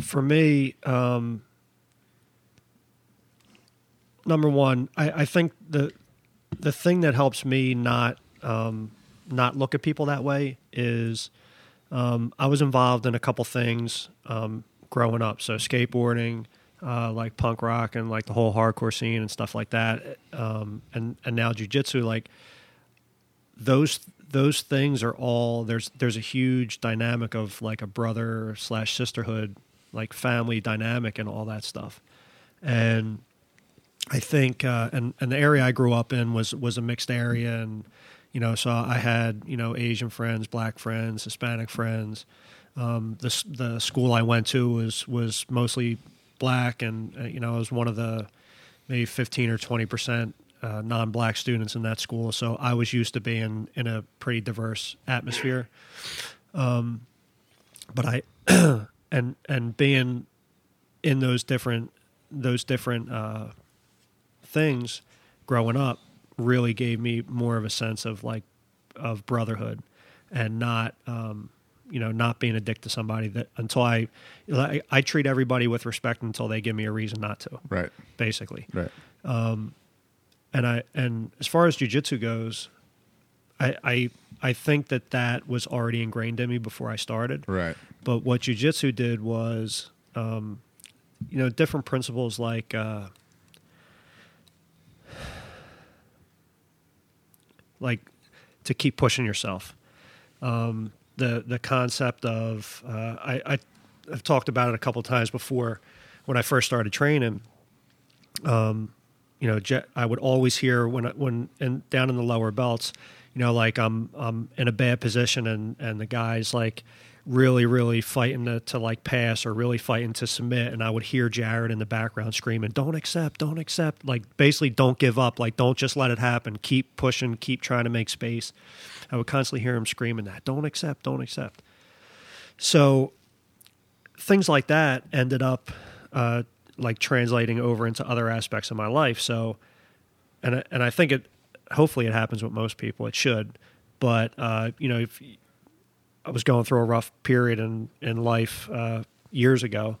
[SPEAKER 3] For me, um, number one, I, I think the the thing that helps me not um, not look at people that way is um, I was involved in a couple things um, growing up. So skateboarding, uh, like punk rock, and like the whole hardcore scene and stuff like that. Um, and and now jujitsu, like those those things are all there's there's a huge dynamic of like a brother slash sisterhood, like family dynamic and all that stuff. And I think, uh, and and the area I grew up in was was a mixed area, and you know, so I had you know Asian friends, black friends, Hispanic friends. Um, the the school I went to was was mostly black, and uh, you know, I was one of the maybe 15 or 20 percent uh, non-black students in that school. So I was used to being in a pretty diverse atmosphere. Um, but I and and being in those different those different uh, things growing up really gave me more of a sense of like of brotherhood and not um, you know not being a dick to somebody that until I, I I treat everybody with respect until they give me a reason not to
[SPEAKER 1] Right.
[SPEAKER 3] basically
[SPEAKER 1] Right.
[SPEAKER 3] and I and as far as jujitsu goes, I, I I think that that was already ingrained in me before I started.
[SPEAKER 1] Right.
[SPEAKER 3] But what jujitsu did was, um, you know, different principles like uh, like to keep pushing yourself. Um, the the concept of uh, I, I I've talked about it a couple times before when I first started training you know, I would always hear when when and down in the lower belts, you know, like I'm I'm in a bad position and and the guys like really really fighting to, to like pass or really fighting to submit. And I would hear Jared in the background screaming don't accept don't accept. Like basically don't give up. Like don't just let it happen. Keep pushing keep trying to make space. I would constantly hear him screaming that don't accept don't accept. So things like that ended up uh, like translating over into other aspects of my life. So, and and I think it hopefully it happens with most people. It should, but uh, you know, if I was going through a rough period in in life uh, years ago,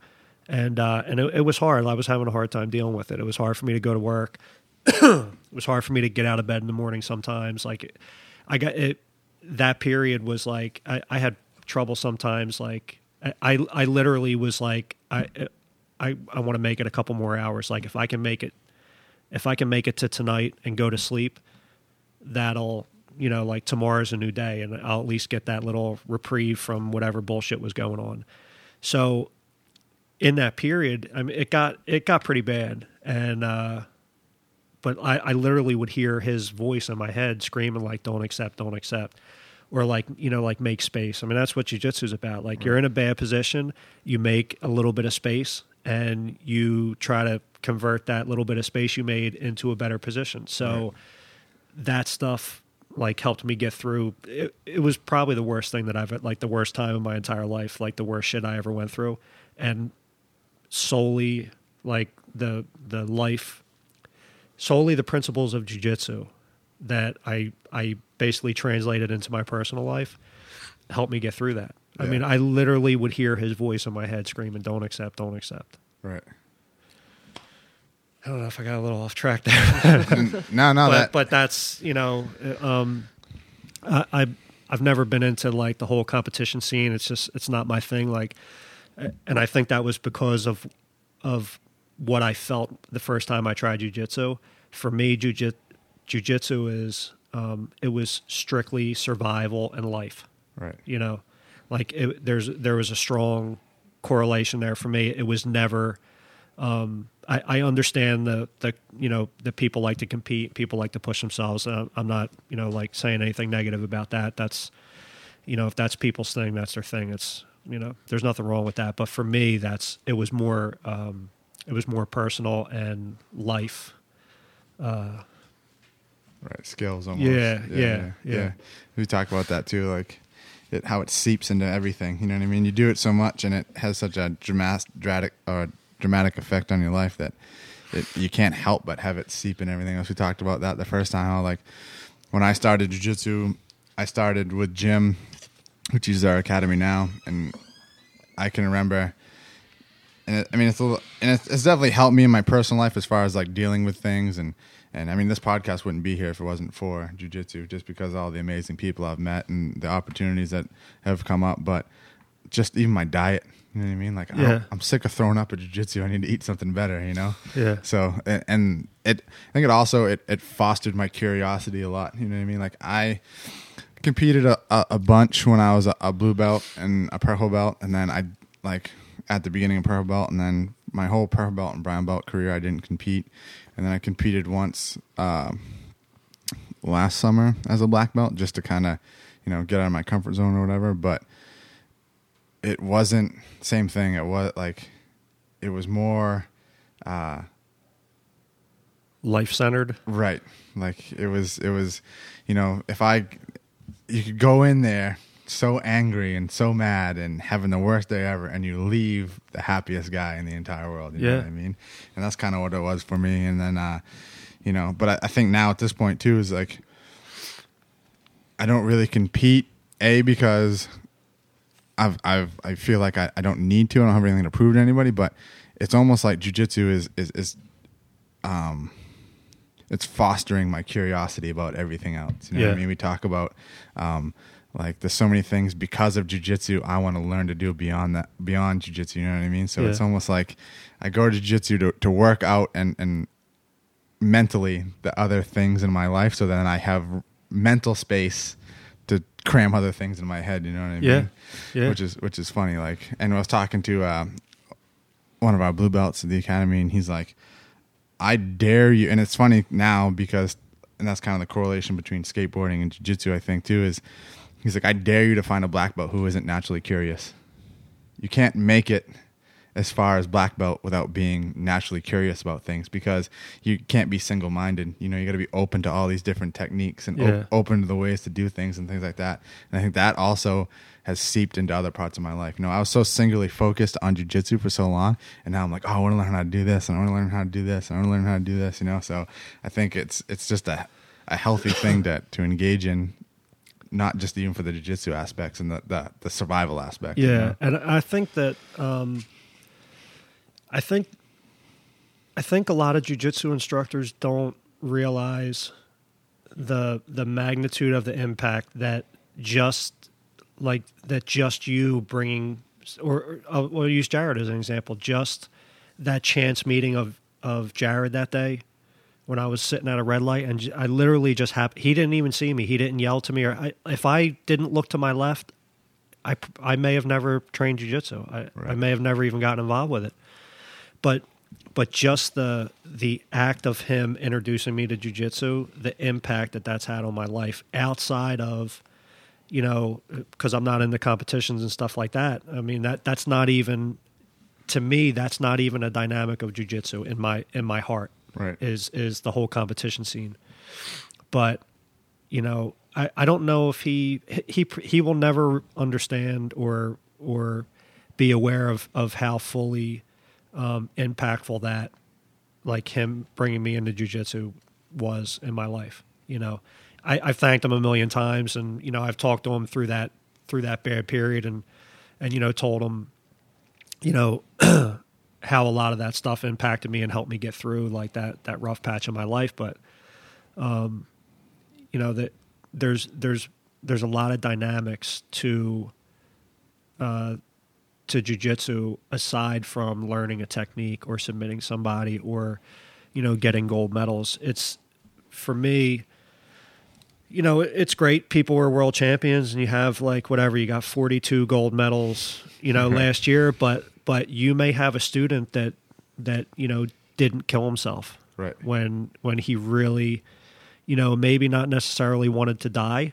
[SPEAKER 3] and uh, and it, it was hard. I was having a hard time dealing with it. It was hard for me to go to work. it was hard for me to get out of bed in the morning. Sometimes, like I got it. That period was like I, I had trouble sometimes. Like I, I, I literally was like I, I, I want to make it a couple more hours. Like if I can make it, if I can make it to tonight and go to sleep, that'll you know like tomorrow's a new day, and I'll at least get that little reprieve from whatever bullshit was going on. So in that period, I mean, it got it got pretty bad, and uh, but I, I literally would hear his voice in my head screaming like, "Don't accept, don't accept." Or like you know, like make space. I mean, that's what jujitsu is about. Like you're in a bad position, you make a little bit of space, and you try to convert that little bit of space you made into a better position. So that stuff like helped me get through. It, it was probably the worst thing that I've like the worst time in my entire life, like the worst shit I ever went through, and solely like the the life solely the principles of jiu-jitsu that I I basically translated into my personal life helped me get through that. I mean, I literally would hear his voice in my head screaming, "Don't accept, don't accept."
[SPEAKER 1] Right.
[SPEAKER 3] I don't know if I got a little off track there,
[SPEAKER 1] No, no,
[SPEAKER 3] but
[SPEAKER 1] that
[SPEAKER 3] but that's you know, um, I, I I've never been into like the whole competition scene. It's just it's not my thing. Like, and I think that was because of of what I felt the first time I tried jujitsu. For me, jujitsu is um, it was strictly survival and life.
[SPEAKER 1] right.
[SPEAKER 3] You know, like it, there's there was a strong correlation there for me. It was never. Um, I, I understand the the you know the people like to compete, people like to push themselves. Uh, I'm not you know like saying anything negative about that. That's you know if that's people's thing, that's their thing. It's you know there's nothing wrong with that. But for me, that's it was more um, it was more personal and life.
[SPEAKER 1] Right, skills almost.
[SPEAKER 3] Yeah, yeah, yeah.
[SPEAKER 1] We talk about that too, like it, how it seeps into everything. You know what I mean? You do it so much, and it has such a dramatic, dramatic, uh, dramatic effect on your life that it, you can't help but have it seep in everything else. We talked about that the first time. How like when I started jujitsu, I started with Jim, which is our academy now, and I can remember. And it, I mean, it's a little, and it's, it's definitely helped me in my personal life as far as like dealing with things and and I mean, this podcast wouldn't be here if it wasn't for jujitsu, just because all the amazing people I've met and the opportunities that have come up. But just even my diet, you know what I mean? Like,
[SPEAKER 3] Yeah.
[SPEAKER 1] I'm sick of throwing up at jujitsu. I need to eat something better, you know?
[SPEAKER 3] Yeah.
[SPEAKER 1] So, and, and it, I think it also it, it fostered my curiosity a lot. You know what I mean? Like, I competed a, a, a bunch when I was a, a blue belt and a purple belt, and then I like at the beginning of purple belt, and then my whole purple belt and brown belt career, I didn't compete, and then I competed once um, last summer as a black belt, just to kind of you know get out of my comfort zone or whatever. But it wasn't same thing. It was like it was more. Uh,
[SPEAKER 3] life centered.
[SPEAKER 1] Right. Like it was it was you know, if I you could go in there so angry and so mad and having the worst day ever and you leave the happiest guy in the entire world. You know
[SPEAKER 3] Yeah.
[SPEAKER 1] what I mean? And that's kind of what it was for me. And then uh you know, but I, I think now at this point too is like I don't really compete, A, because I've I've I feel like I, I don't need to. I don't have anything to prove to anybody. But it's almost like jujitsu is is is um it's fostering my curiosity about everything else. You know what
[SPEAKER 3] Yeah.
[SPEAKER 1] I mean? We talk about um like there's so many things because of jujitsu I want to learn to do beyond that beyond jujitsu. You know what I mean? So
[SPEAKER 3] Yeah.
[SPEAKER 1] it's almost like I go to jujitsu to to work out and and mentally the other things in my life so then I have mental space cram other things in my head, you know what I mean?
[SPEAKER 3] Yeah. Yeah.
[SPEAKER 1] Which is which is funny like and I was talking to uh, one of our blue belts at the academy and he's like I dare you and it's funny now because and that's kind of the correlation between skateboarding and jiu-jitsu I think too is he's like I dare you to find a black belt who isn't naturally curious. You can't make it as far as black belt without being naturally curious about things because you can't be single minded. You know, you got to be open to all these different techniques and op-
[SPEAKER 3] Yeah.
[SPEAKER 1] open to the ways to do things and things like that. And I think that also has seeped into other parts of my life. You know, I was so singularly focused on jujitsu for so long, and now I'm like, oh, I want to learn how to do this, and I want to learn how to do this, and I want to learn how to do this. You know, so I think it's it's just a a healthy thing to to engage in. Not just even for the jujitsu aspects and the, the, the survival aspect. you
[SPEAKER 3] Yeah,
[SPEAKER 1] know?
[SPEAKER 3] and I think that um, I think I think a lot of jujitsu instructors don't realize the the magnitude of the impact that just like that just you bringing or, or I'll, we'll use Jared as an example. Just that chance meeting of of Jared that day when I was sitting at a red light and I literally just happened. He didn't even see me. He didn't yell to me. Or I, if I didn't look to my left, I I may have never trained jujitsu. I, I
[SPEAKER 1] Right.
[SPEAKER 3] may have never even gotten involved with it. But but just the the act of him introducing me to jujitsu, the impact that that's had on my life outside of you know because I'm not into competitions and stuff like that. I mean that that's not even to me that's not even a dynamic of jujitsu in my in my heart
[SPEAKER 1] Right.
[SPEAKER 3] is is the whole competition scene. But you know, I, I don't know if he he he will never understand or or be aware of of how fully um, impactful that like him bringing me into jujitsu was in my life. You know, I, I've thanked him a million times, and you know, I've talked to him through that through that bad period, and and you know, told him, you know, how a lot of that stuff impacted me and helped me get through like that that rough patch in my life. But, um, you know, that there's there's there's a lot of dynamics to uh, to jujitsu aside from learning a technique or submitting somebody or you know getting gold medals. It's for me. You know, it's great. People were world champions, and you have like whatever you got forty two gold medals. You know,
[SPEAKER 1] Right.
[SPEAKER 3] last year, but but you may have a student that that you know didn't kill himself
[SPEAKER 1] Right.
[SPEAKER 3] when when he really you know maybe not necessarily wanted to die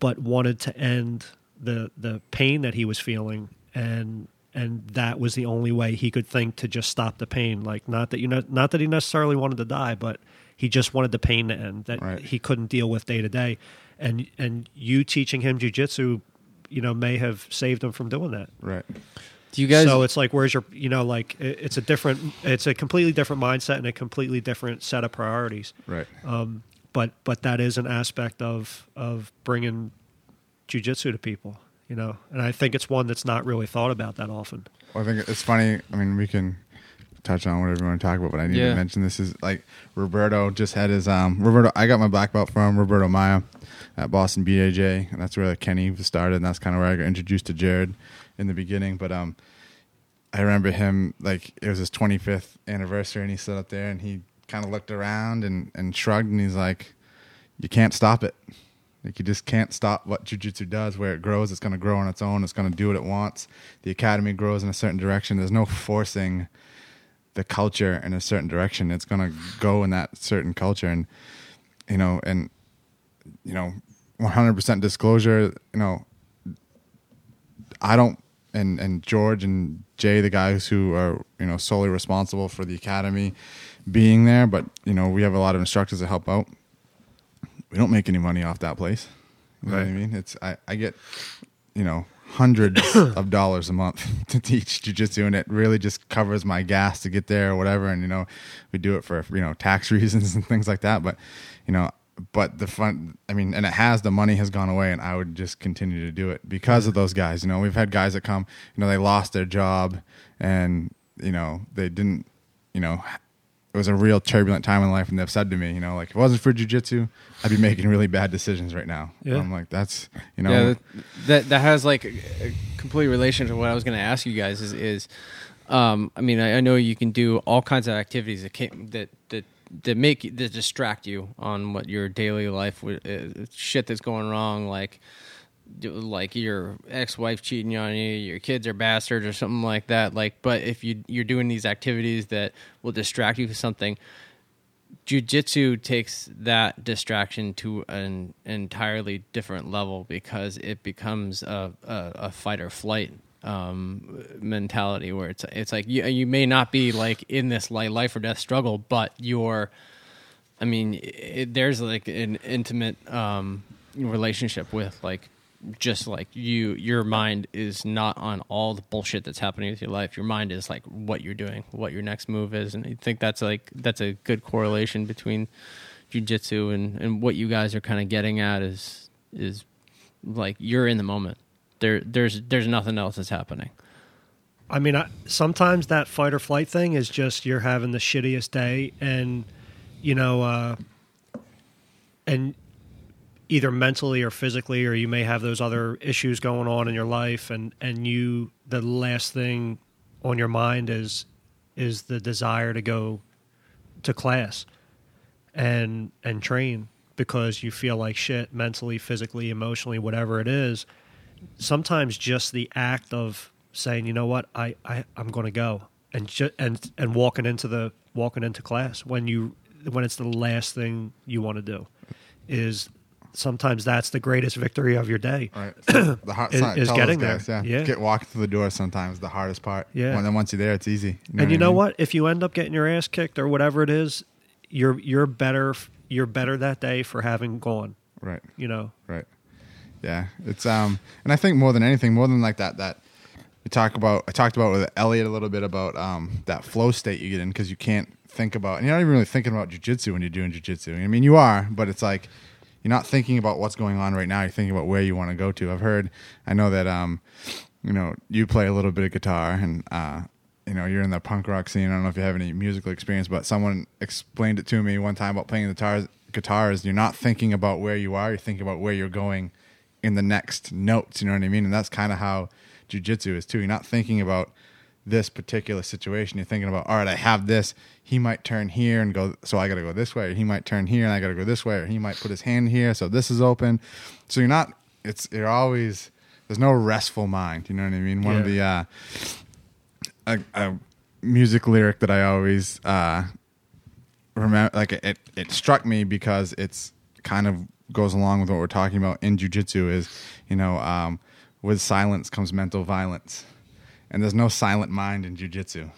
[SPEAKER 3] but wanted to end the the pain that he was feeling and and that was the only way he could think to just stop the pain like not that you know not that he necessarily wanted to die but he just wanted the pain to end that
[SPEAKER 1] Right.
[SPEAKER 3] he couldn't deal with day to day and and you teaching him jujitsu you know may have saved him from doing that
[SPEAKER 1] Right.
[SPEAKER 2] Do you guys?
[SPEAKER 3] so it's like where's your you know like it- it's a different it's a completely different mindset and a completely different set of priorities
[SPEAKER 1] Right.
[SPEAKER 3] um, but but that is an aspect of of bringing jujitsu to people, you know. And I think it's one that's not really thought about that often.
[SPEAKER 1] Well, I think it's funny. I mean, we can touch on whatever you want to talk about, but I need
[SPEAKER 2] Yeah.
[SPEAKER 1] to mention this is like Roberto just had his um Roberto. I got my black belt from Roberto Maia at Boston BJJ, and that's where Kenny started, and that's kind of where I got introduced to Jared in the beginning. But um, I remember him like it was his 25th anniversary, and he stood up there and he kind of looked around and and shrugged, and he's like, "You can't stop it." Like you just can't stop what jujitsu does. Where it grows, it's going to grow on its own. It's going to do what it wants. The academy grows in a certain direction. There's no forcing the culture in a certain direction. It's going to go in that certain culture, and you know, and you know, 100% disclosure. You know, I don't and and George and Jay, the guys who are you know solely responsible for the academy being there. But you know, we have a lot of instructors that help out. We don't make any money off that place. You know what I mean? It's I, I get you know hundreds of dollars a month to teach jujitsu, and it really just covers my gas to get there or whatever. And you know, we do it for you know tax reasons and things like that. But you know, but the fun, I mean, and it has the money has gone away, and I would just continue to do it because of those guys. You know, we've had guys that come, you know, they lost their job, and you know, they didn't, you know. It was a real turbulent time in life, and they've said to me, you know, like if it wasn't for jujitsu, I'd be making really bad decisions right now.
[SPEAKER 3] Yeah.
[SPEAKER 1] I'm like, that's you know,
[SPEAKER 2] yeah, that, that that has like a, a complete relation to what I was going to ask you guys. Is is um, I mean, I, I know you can do all kinds of activities that can, that that that make you- that distract you on what your daily life with uh, shit that's going wrong, like do- like your ex-wife cheating on you, your kids are bastards or something like that. Like, but if you you're doing these activities that will distract you from something, jujitsu takes that distraction to an entirely different level because it becomes a, a, a fight or flight um, mentality where it's it's like you you may not be like in this like life or death struggle, but you're I mean, it, there's like an intimate um, relationship with like just like you, your mind is not on all the bullshit that's happening with your life. Your mind is like what you're doing, what your next move is, and I think that's like that's a good correlation between jujitsu and and what you guys are kind of getting at is is like you're in the moment. There, there's there's nothing else that's happening.
[SPEAKER 3] I mean, I, sometimes that fight or flight thing is just you're having the shittiest day, and you know, uh, and either mentally or physically, or you may have those other issues going on in your life, and and you the last thing on your mind is is the desire to go to class and and train because you feel like shit mentally, physically, emotionally, whatever it is. Sometimes just the act of saying, you know what, I, I I'm going to go and ju- and and walking into the walking into class when you when it's the last thing you want to do is sometimes that's the greatest victory of your day.
[SPEAKER 1] Right. So the hard,
[SPEAKER 3] Is- is getting
[SPEAKER 1] guys,
[SPEAKER 3] there.
[SPEAKER 1] Yeah.
[SPEAKER 3] Yeah.
[SPEAKER 1] Get walking through the door sometimes the hardest part.
[SPEAKER 3] Yeah.
[SPEAKER 1] And then once you're there, it's easy.
[SPEAKER 3] and you
[SPEAKER 1] I
[SPEAKER 3] know
[SPEAKER 1] mean?
[SPEAKER 3] what? If you end up getting your ass kicked or whatever it is, you're you're better you're better that day for having gone.
[SPEAKER 1] Right.
[SPEAKER 3] You know.
[SPEAKER 1] Right. Yeah. It's um, and I think more than anything, more than like that, that we talk about. I talked about with Elliot a little bit about um that flow state you get in because you can't think about, and you're not even really thinking about jujitsu when you're doing jujitsu. I mean, you are, but it's like you're not thinking about what's going on right now. You're thinking about where you want to go to. I've heard, I know that um, you know, you play a little bit of guitar and uh. You know, you're in the punk rock scene. I don't know if you have any musical experience, but someone explained it to me one time about playing the guitars. Guitars, you're not thinking about where you are. You're thinking about where you're going in the next notes. You know what I mean? And that's kind of how jujitsu is too. You're not thinking about this particular situation. You're thinking about, all right, I have this. He might turn here and go, so I got to go this way. Or he might turn here and I got to go this way. Or he might put his hand here, so this is open. So you're not. It's you're always. There's no restful mind. You know what I mean? One of the uh, a, a music lyric that I always uh, remember, like it, it struck me because it's kind of goes along with what we're talking about in jujitsu. Is you know, um, with silence comes mental violence, and there's no silent mind in jujitsu.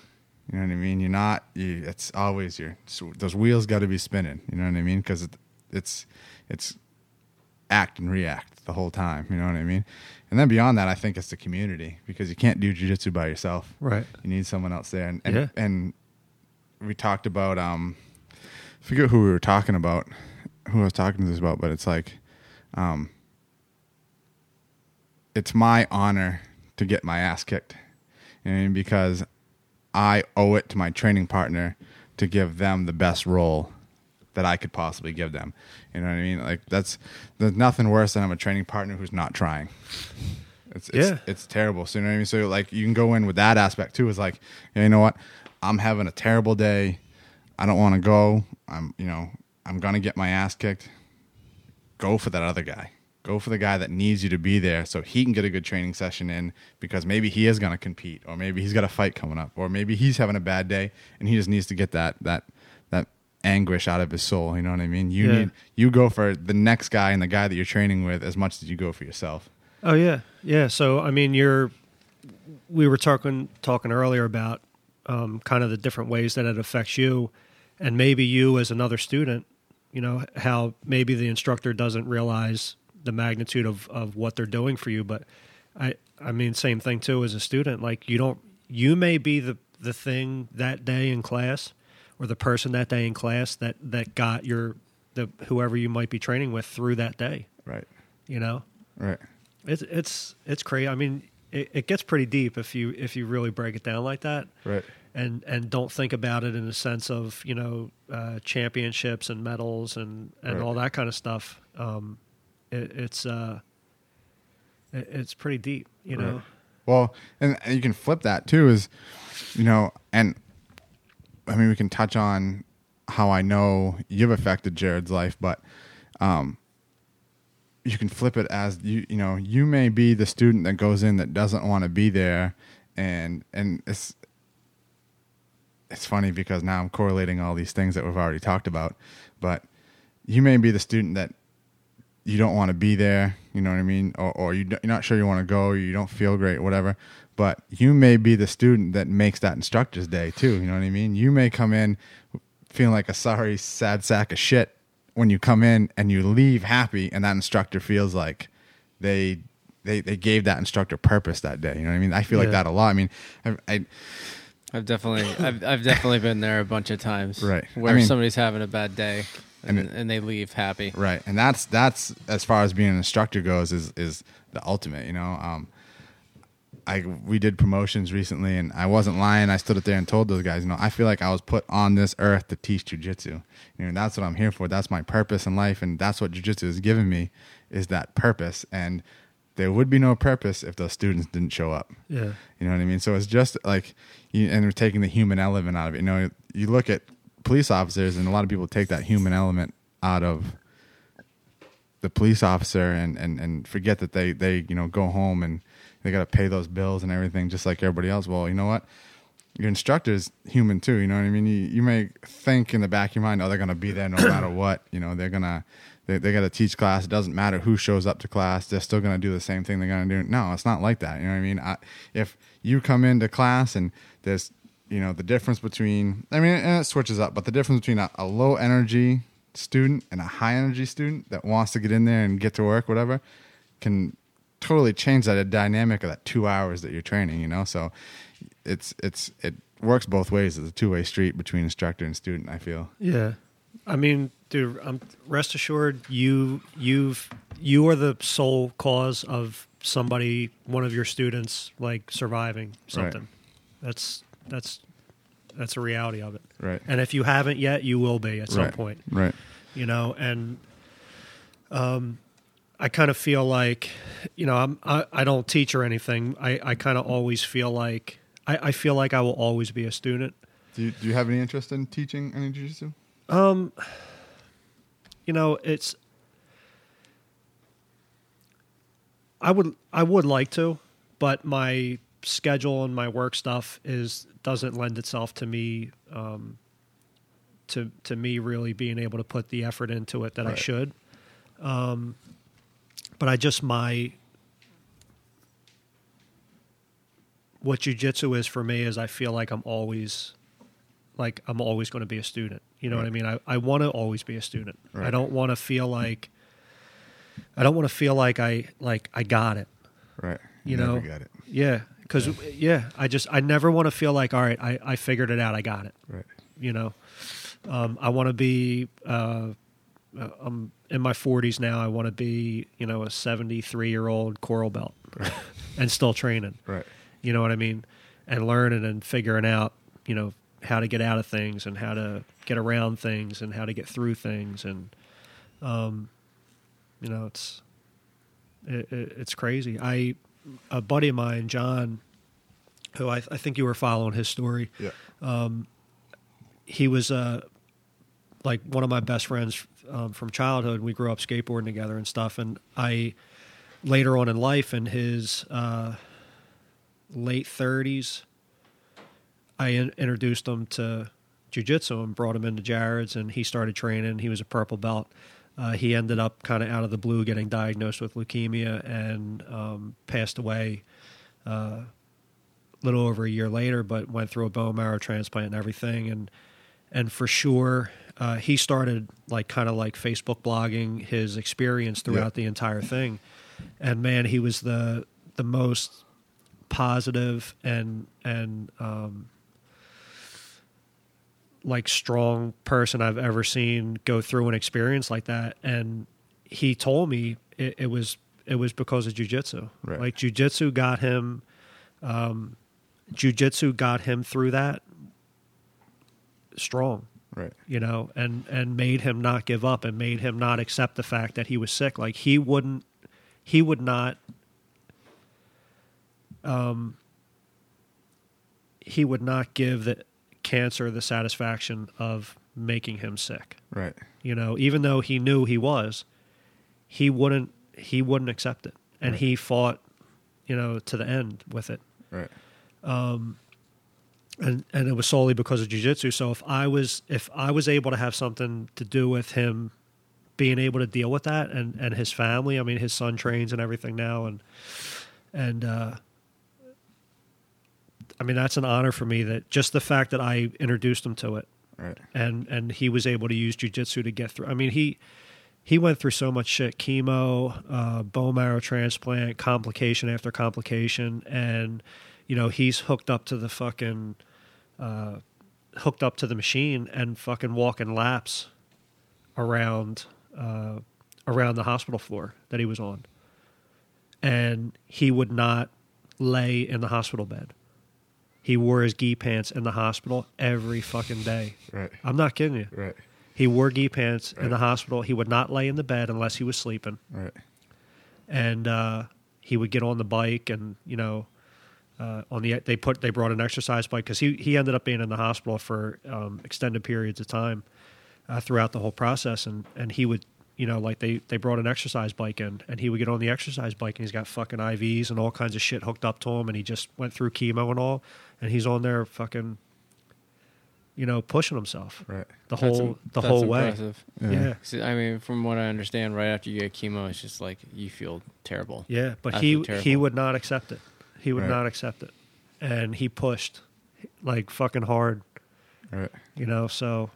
[SPEAKER 1] You know what I mean? You're not. You, it's always your those wheels got to be spinning. You know what I mean? Because it, it's it's act and react the whole time. You know what I mean? And then beyond that, I think it's the community because you can't do jujitsu by yourself.
[SPEAKER 3] Right.
[SPEAKER 1] You need someone else there. And and,
[SPEAKER 3] Yeah.
[SPEAKER 1] and we talked about um, I forget who we were talking about, who I was talking to this about, but it's like, um, it's my honor to get my ass kicked, you know what I mean? because I owe it to my training partner to give them the best roll that I could possibly give them. You know what I mean? Like that's there's nothing worse than I'm a training partner who's not trying. It's it's,
[SPEAKER 3] Yeah.
[SPEAKER 1] it's terrible. So you know what I mean? So like you can go in with that aspect too. Is like, yeah, you know what? I'm having a terrible day. I don't want to go. I'm you know I'm gonna get my ass kicked. Go for that other guy. Go for the guy that needs you to be there so he can get a good training session in because maybe he is going to compete or maybe he's got a fight coming up or maybe he's having a bad day and he just needs to get that that that anguish out of his soul, you know what I mean? You
[SPEAKER 3] Yeah.
[SPEAKER 1] need you go for the next guy and the guy that you're training with as much as you go for yourself.
[SPEAKER 3] Oh yeah, yeah. So I mean, you're we were talking talking earlier about um, kind of the different ways that it affects you, and maybe you as another student, you know, how maybe the instructor doesn't realize the magnitude of, of what they're doing for you. But I I mean, same thing too as a student. Like you don't you may be the the thing that day in class, or the person that day in class that that got your the whoever you might be training with through that day.
[SPEAKER 1] Right.
[SPEAKER 3] You know,
[SPEAKER 1] Right.
[SPEAKER 3] it's it's it's crazy. I mean, it, it gets pretty deep if you if you really break it down like that,
[SPEAKER 1] Right.
[SPEAKER 3] and and don't think about it in the sense of you know uh, championships and medals and and
[SPEAKER 1] Right.
[SPEAKER 3] all that kind of stuff. Um, it, it's uh, it, it's pretty deep, you know.
[SPEAKER 1] Well, and, and you can flip that too. Is you know, and I mean, we can touch on how I know you've affected Jared's life, but um, you can flip it as you you know you may be the student that goes in that doesn't want to be there, and and it's it's funny because now I'm correlating all these things that we've already talked about, but you may be the student that you don't want to be there, you know what I mean, or, or you, you're not sure you want to go, or you don't feel great, whatever. But you may be the student that makes that instructor's day too. You know what I mean? You may come in feeling like a sorry, sad sack of shit when you come in, and you leave happy, and that instructor feels like they they they gave that instructor purpose that day. You know what I mean? I feel like that a lot. I mean, I, I
[SPEAKER 2] I've definitely, I've, I've definitely been there a bunch of times.
[SPEAKER 1] Right. I
[SPEAKER 2] Where
[SPEAKER 1] mean-
[SPEAKER 2] somebody's having a bad day and,
[SPEAKER 1] And
[SPEAKER 2] and, they leave happy.
[SPEAKER 1] Right, and that's that's as far as being an instructor goes is is the ultimate. You know, um, I we did promotions recently, and I wasn't lying. I stood up there and told those guys, you know, I feel like I was put on this earth to teach jujitsu. You know, that's what I'm here for. That's my purpose in life, and that's what jujitsu has given me is that purpose. And there would be no purpose if those students didn't show up.
[SPEAKER 3] Yeah,
[SPEAKER 1] You know what I mean? So it's just like, you, and we're taking the human element out of it. You know, you look at police officers, and a lot of people take that human element out of the police officer and, and, and forget that they, they, you know, go home and they got to pay those bills and everything just like everybody else. Well, you know what? Your instructor is human too. You know what I mean? You, you may think in the back of your mind, oh, they're going to be there no matter what. You know, they're going to, they, they got to teach class. It doesn't matter who shows up to class. They're still going to do the same thing they're going to do. No, it's not like that. You know what I mean? I, if you come into class and there's, you know, the difference between, I mean, and it switches up, but the difference between a, a low energy student and a high energy student that wants to get in there and get to work, whatever, can totally change that dynamic of that two hours that you're training, you know? So it's, it's, it works both ways. It's a two way street between instructor and student, I feel.
[SPEAKER 3] yeah. I mean, dude, I'm rest assured you you've you are the sole cause of somebody, one of your students, like surviving something. That's that's that's a reality of it.
[SPEAKER 1] Right.
[SPEAKER 3] And if you haven't yet, you will be at some
[SPEAKER 1] right.
[SPEAKER 3] point.
[SPEAKER 1] Right.
[SPEAKER 3] you know and um i kind of feel like you know I'm, I, I don't teach or anything i, I kind of always feel like I, I feel like i will always be a student
[SPEAKER 1] Do you, do you have any interest in teaching any jiu-jitsu?
[SPEAKER 3] um you know it's i would i would like to but my schedule and my work stuff is doesn't lend itself to me um to to me really being able to put the effort into it that I should. Um, but I just my what jujitsu is for me is I feel like I'm always like I'm always going to be a student. You know what I mean? I, I want to always be a student. I don't want to feel like I don't want to feel like I like I got it.
[SPEAKER 1] Right.
[SPEAKER 3] You
[SPEAKER 1] never
[SPEAKER 3] know?
[SPEAKER 1] got it.
[SPEAKER 3] Yeah, because yeah, I just I never want to feel like all right, I I figured it out, I got it.
[SPEAKER 1] Right.
[SPEAKER 3] You know, um, I want to be. Uh, uh, I'm in my 40s now. I want to be, you know, a 73 year old coral belt, and still training.
[SPEAKER 1] Right.
[SPEAKER 3] You know what I mean? And learning and figuring out, you know, how to get out of things and how to get around things and how to get through things and, um, you know, it's it, it, it's crazy. I a buddy of mine, John, who I, I think you were following his story
[SPEAKER 1] Yeah.
[SPEAKER 3] he was uh, like one of my best friends um, from childhood. We grew up skateboarding together and stuff. And I later on in life, in his uh, late thirties, I in- introduced him to jujitsu and brought him into Jared's, and he started training. He was a purple belt. Uh, he ended up kind of out of the blue getting diagnosed with leukemia and um, passed away uh, a little over a year later, but went through a bone marrow transplant and everything. And and for sure, uh, he started like kind of like Facebook blogging his experience throughout
[SPEAKER 1] Yeah.
[SPEAKER 3] the entire thing. And man, he was the the most positive and and um, like strong person I've ever seen go through an experience like that. And he told me it, it was it was because of jujitsu.
[SPEAKER 1] Right.
[SPEAKER 3] Like jujitsu got him, um, jujitsu got him through that strong.
[SPEAKER 1] Right.
[SPEAKER 3] You know, and and made him not give up and made him not accept the fact that he was sick. Like he wouldn't, he would not. Um, he would not give the cancer the satisfaction of making him sick.
[SPEAKER 1] Right.
[SPEAKER 3] You know, even though he knew he was, he wouldn't he wouldn't accept it, and
[SPEAKER 1] Right.
[SPEAKER 3] he fought, you know, to the end with it.
[SPEAKER 1] Right.
[SPEAKER 3] Um, and and it was solely because of jujitsu. So if I was if I was able to have something to do with him being able to deal with that and and his family, I mean his son trains and everything now, and and uh, I mean that's an honor for me that just the fact that I introduced him to it
[SPEAKER 1] Right.
[SPEAKER 3] and and he was able to use jujitsu to get through. I mean he. He went through so much shit: chemo, uh, bone marrow transplant, complication after complication, and you know he's hooked up to the fucking uh, hooked up to the machine and fucking walking laps around uh, around the hospital floor that he was on, and he would not lay in the hospital bed. He wore his gi pants in the hospital every fucking day.
[SPEAKER 1] Right.
[SPEAKER 3] I'm not kidding you.
[SPEAKER 1] Right.
[SPEAKER 3] He wore gi pants in the hospital. He would not lay in the bed unless he was sleeping
[SPEAKER 1] Right.
[SPEAKER 3] and uh, he would get on the bike and you know uh, on the they put they brought an exercise bike because he he ended up being in the hospital for um, extended periods of time uh, throughout the whole process and and he would you know like they they brought an exercise bike in and he would get on the exercise bike and he's got fucking IVs and all kinds of shit hooked up to him and he just went through chemo and all and he's on there fucking you know pushing himself
[SPEAKER 1] Right.
[SPEAKER 3] the
[SPEAKER 2] That's
[SPEAKER 3] whole
[SPEAKER 2] im-
[SPEAKER 3] the
[SPEAKER 2] that's
[SPEAKER 3] whole way
[SPEAKER 2] impressive.
[SPEAKER 1] Yeah.
[SPEAKER 3] yeah
[SPEAKER 2] See, I mean, from what I understand, right after you get chemo, it's just like you feel terrible.
[SPEAKER 3] Yeah, but
[SPEAKER 2] I
[SPEAKER 3] he he would not accept it. He would
[SPEAKER 1] Right.
[SPEAKER 3] not accept it, and he pushed like fucking hard.
[SPEAKER 1] Right.
[SPEAKER 3] You know, so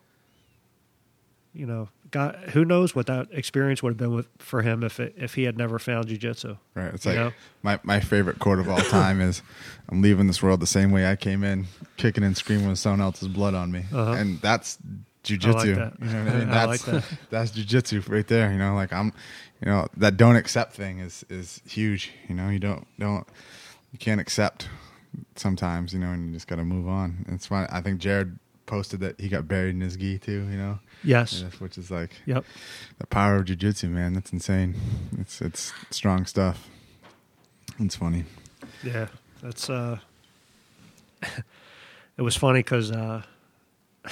[SPEAKER 3] you know, God, who knows what that experience would have been with for him if it, if he had never found jujitsu.
[SPEAKER 1] Right. It's like
[SPEAKER 3] know?
[SPEAKER 1] my, my favorite quote of all time is I'm leaving this world the same way I came in, kicking and screaming with someone else's blood on me.
[SPEAKER 3] Uh-huh.
[SPEAKER 1] And that's jujitsu.
[SPEAKER 3] that.
[SPEAKER 1] You know what I mean?
[SPEAKER 3] I
[SPEAKER 1] That's
[SPEAKER 3] like
[SPEAKER 1] that's jujitsu right there. You know, like I'm you know, that don't accept thing is is huge. You know, you don't don't you can't accept sometimes, you know, and you just gotta move on. It's fun. I think Jared posted that he got buried in his gi too, you know?
[SPEAKER 3] Yes.
[SPEAKER 1] Which is like
[SPEAKER 3] Yep.
[SPEAKER 1] the power of jujitsu, man. That's insane. It's it's strong stuff. It's funny.
[SPEAKER 3] Yeah. That's uh. it was funny because uh,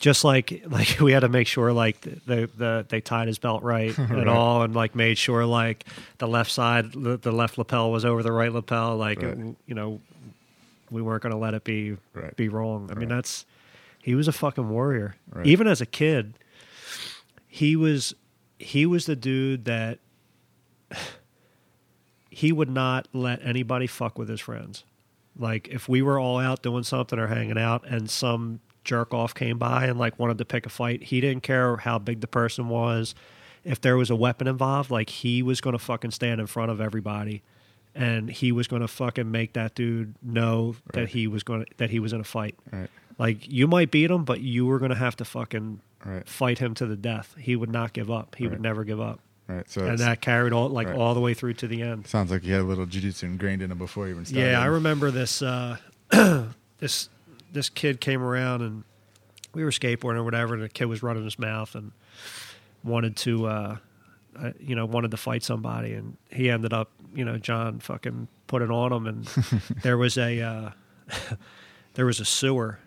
[SPEAKER 3] just like like we had to make sure like the the they tied his belt right and
[SPEAKER 1] Right.
[SPEAKER 3] all, and like made sure like the left side the, the left lapel was over the right lapel. Like
[SPEAKER 1] Right.
[SPEAKER 3] it- you know, we weren't going to let it be
[SPEAKER 1] Right.
[SPEAKER 3] be wrong. I mean, that's he was a fucking warrior.
[SPEAKER 1] Right.
[SPEAKER 3] Even as a kid, he was he was the dude that he would not let anybody fuck with his friends. Like if we were all out doing something or hanging out and some jerk off came by and like wanted to pick a fight, he didn't care how big the person was. If there was a weapon involved, like he was going to fucking stand in front of everybody and he was going to fucking make that dude know that he was going to that he was in a fight.
[SPEAKER 1] Right.
[SPEAKER 3] Like you might beat him, but you were going to have to fucking
[SPEAKER 1] Right.
[SPEAKER 3] fight him to the death. He would not give up. He would never give up.
[SPEAKER 1] Right. So
[SPEAKER 3] and that carried all like
[SPEAKER 1] Right.
[SPEAKER 3] all the way through to the end.
[SPEAKER 1] sounds like you had a little jujitsu ingrained in him before you even started.
[SPEAKER 3] Yeah, I remember this. Uh, this this kid came around and we were skateboarding or whatever, and the kid was running his mouth and wanted to, uh, uh, you know, wanted to fight somebody, and he ended up, you know, John fucking put it on him, and there was a uh, there was a sewer.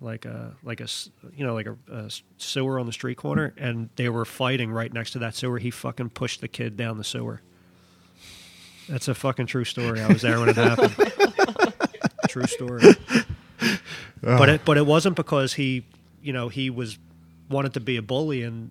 [SPEAKER 3] Like a like a you know like a, a sewer on the street corner, and they were fighting right next to that sewer. He fucking pushed the kid down the sewer. That's a fucking true story. I was there when it happened. true story. Oh. But it but it wasn't because he, you know, he was wanted to be a bully and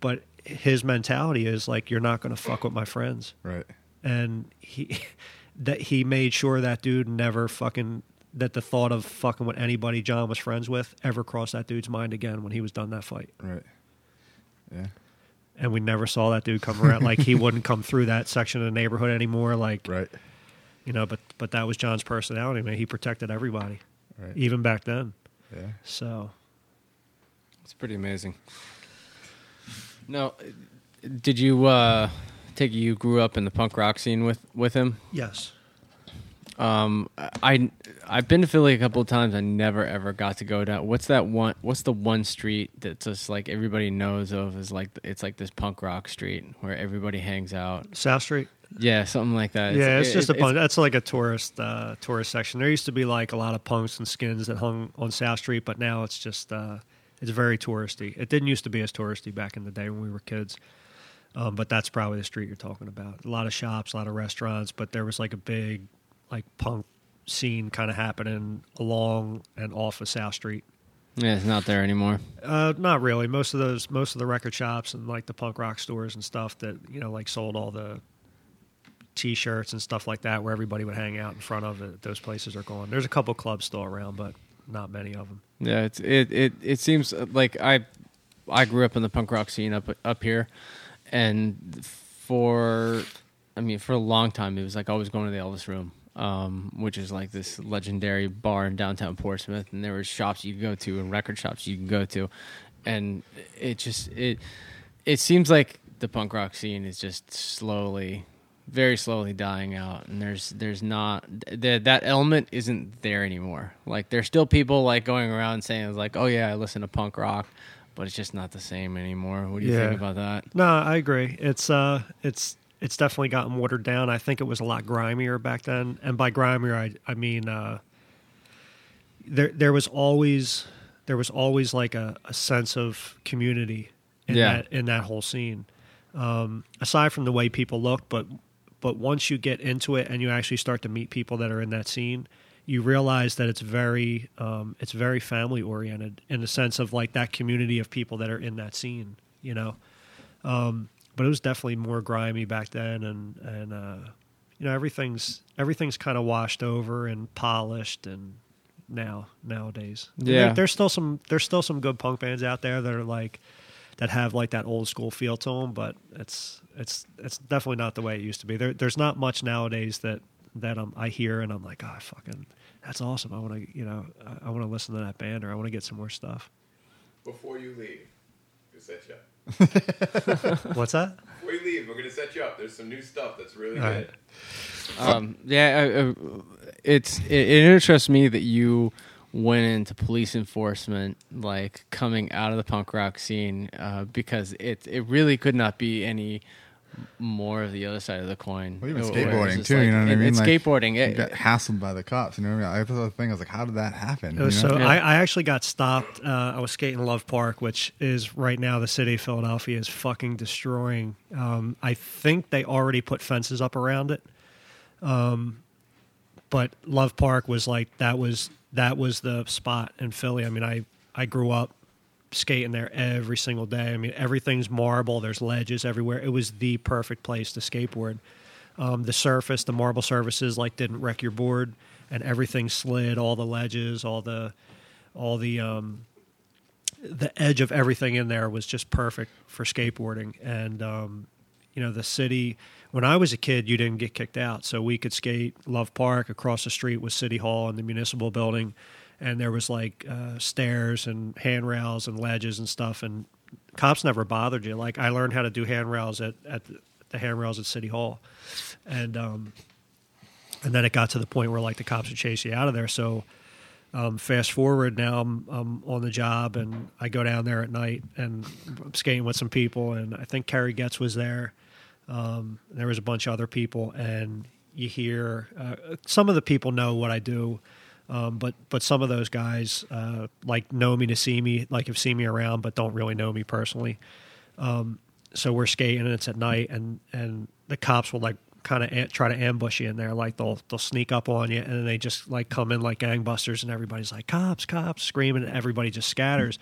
[SPEAKER 3] but his mentality is like you're not going to fuck with my friends.
[SPEAKER 1] Right.
[SPEAKER 3] And he that he made sure that dude never fucking that the thought of fucking with anybody John was friends with ever crossed that dude's mind again when he was done that fight.
[SPEAKER 1] Right. Yeah.
[SPEAKER 3] And we never saw that dude come around. like he wouldn't come through that section of the neighborhood anymore. Like
[SPEAKER 1] Right.
[SPEAKER 3] you know, but but that was John's personality, man. He protected everybody,
[SPEAKER 1] Right.
[SPEAKER 3] even back then.
[SPEAKER 1] Yeah.
[SPEAKER 3] So
[SPEAKER 2] It's pretty amazing. No, did you uh, take you grew up in the punk rock scene with with him?
[SPEAKER 3] yes,
[SPEAKER 2] Um, I I've been to Philly a couple of times. I never ever got to go down. What's that one? What's the one street that's just like everybody knows of? Is like it's like this punk rock street where everybody hangs out.
[SPEAKER 3] South Street.
[SPEAKER 2] Yeah, something like that.
[SPEAKER 3] yeah, it's just a
[SPEAKER 2] it-
[SPEAKER 3] bunch. That's like a tourist uh, tourist section. There used to be like a lot of punks and skins that hung on South Street, but now it's just uh, it's very touristy. It didn't used to be as touristy back in the day when we were kids. Um, but that's probably the street you're talking about. A lot of shops, a lot of restaurants, but there was like a big like punk scene kind of happening along and off of South Street.
[SPEAKER 2] Yeah, it's not there anymore.
[SPEAKER 3] Uh, not really. Most of those, most of the record shops and like the punk rock stores and stuff that you know, like sold all the T-shirts and stuff like that, where everybody would hang out in front of it. Those places are gone. There's a couple clubs still around, but not many of them.
[SPEAKER 2] Yeah, it's it it it seems like I I grew up in the punk rock scene up up here, and for I mean for a long time it was like always going to the Elvis Room, um, which is like this legendary bar in downtown Portsmouth, and there were shops you could go to and record shops you can go to, and it just it it seems like the punk rock scene is just slowly very slowly dying out and there's there's not th- that element isn't there anymore like there's still people like going around saying like oh yeah i listen to punk rock but it's just not the same anymore what do you
[SPEAKER 3] Yeah.
[SPEAKER 2] think about that
[SPEAKER 3] No, I agree. It's uh, it's it's definitely gotten watered down. I think it was a lot grimier back then, and by grimier, I I mean uh, there there was always there was always like a, a sense of community in
[SPEAKER 2] Yeah.
[SPEAKER 3] that in that whole scene. Um, aside from the way people look, but but once you get into it and you actually start to meet people that are in that scene, you realize that it's very um, it's very family oriented in the sense of like that community of people that are in that scene. You know, um, but it was definitely more grimy back then, and and uh, you know everything's everything's kind of washed over and polished, and now nowadays,
[SPEAKER 2] Yeah.
[SPEAKER 3] there- there's still some there's still some good punk bands out there that are like that have like that old school feel to them, but it's it's it's definitely not the way it used to be. There, there's not much nowadays that that um, I hear and I'm like, oh, fucking, that's awesome. I want to, you know, I, I want to listen to that band or I want to get some more stuff.
[SPEAKER 4] Before you leave, we'll set you up.
[SPEAKER 3] What's that?
[SPEAKER 4] Before you leave, we're gonna set you up. There's some new stuff that's really
[SPEAKER 3] All
[SPEAKER 4] good.
[SPEAKER 3] right.
[SPEAKER 2] um, yeah uh, uh, it's it, it interests me that you went into police enforcement like coming out of the punk rock scene uh, because it it really could not be any more of the other side of the coin.
[SPEAKER 1] Well, even
[SPEAKER 2] Where
[SPEAKER 1] skateboarding
[SPEAKER 2] just
[SPEAKER 1] too. you know what I mean?
[SPEAKER 2] It's
[SPEAKER 1] Like,
[SPEAKER 2] skateboarding. It-
[SPEAKER 1] got hassled by the cops. You know what I mean? I thought the thing. I was like, how did that happen?
[SPEAKER 3] Was
[SPEAKER 1] you know?
[SPEAKER 3] so
[SPEAKER 2] Yeah.
[SPEAKER 3] I, I actually got stopped. Uh, I was skating Love Park, which is right now the city of Philadelphia is fucking destroying. Um, I think they already put fences up around it. Um, but Love Park was like that was that was the spot in Philly. I mean, I I grew up skating there every single day. I mean, everything's marble. There's ledges everywhere. It was the perfect place to skateboard. Um, the surface, the marble surfaces, like didn't wreck your board, and everything slid. All the ledges, all the, all the, um, the edge of everything in there was just perfect for skateboarding. And um, you know, the city. When I was a kid, you didn't get kicked out, so we could skate Love Park. Across the street was City Hall and the municipal building, and there was like uh, stairs and handrails and ledges and stuff. And cops never bothered you. Like I learned how to do handrails at at the, handrails at City Hall, and um, and then it got to the point where like the cops would chase you out of there. So um, fast forward now, I'm, I'm on the job and I go down there at night and I'm skating with some people, and I think Kerry Getz was there. Um, there was a bunch of other people, and you hear uh, some of the people know what I do. Um, but but some of those guys uh, like know me to see me, like have seen me around, but don't really know me personally. So we're skating and it's at night and and the cops will like kind of a- try to ambush you in there. Like they'll they'll sneak up on you and then they just like come in like gangbusters and everybody's like cops cops screaming and everybody just scatters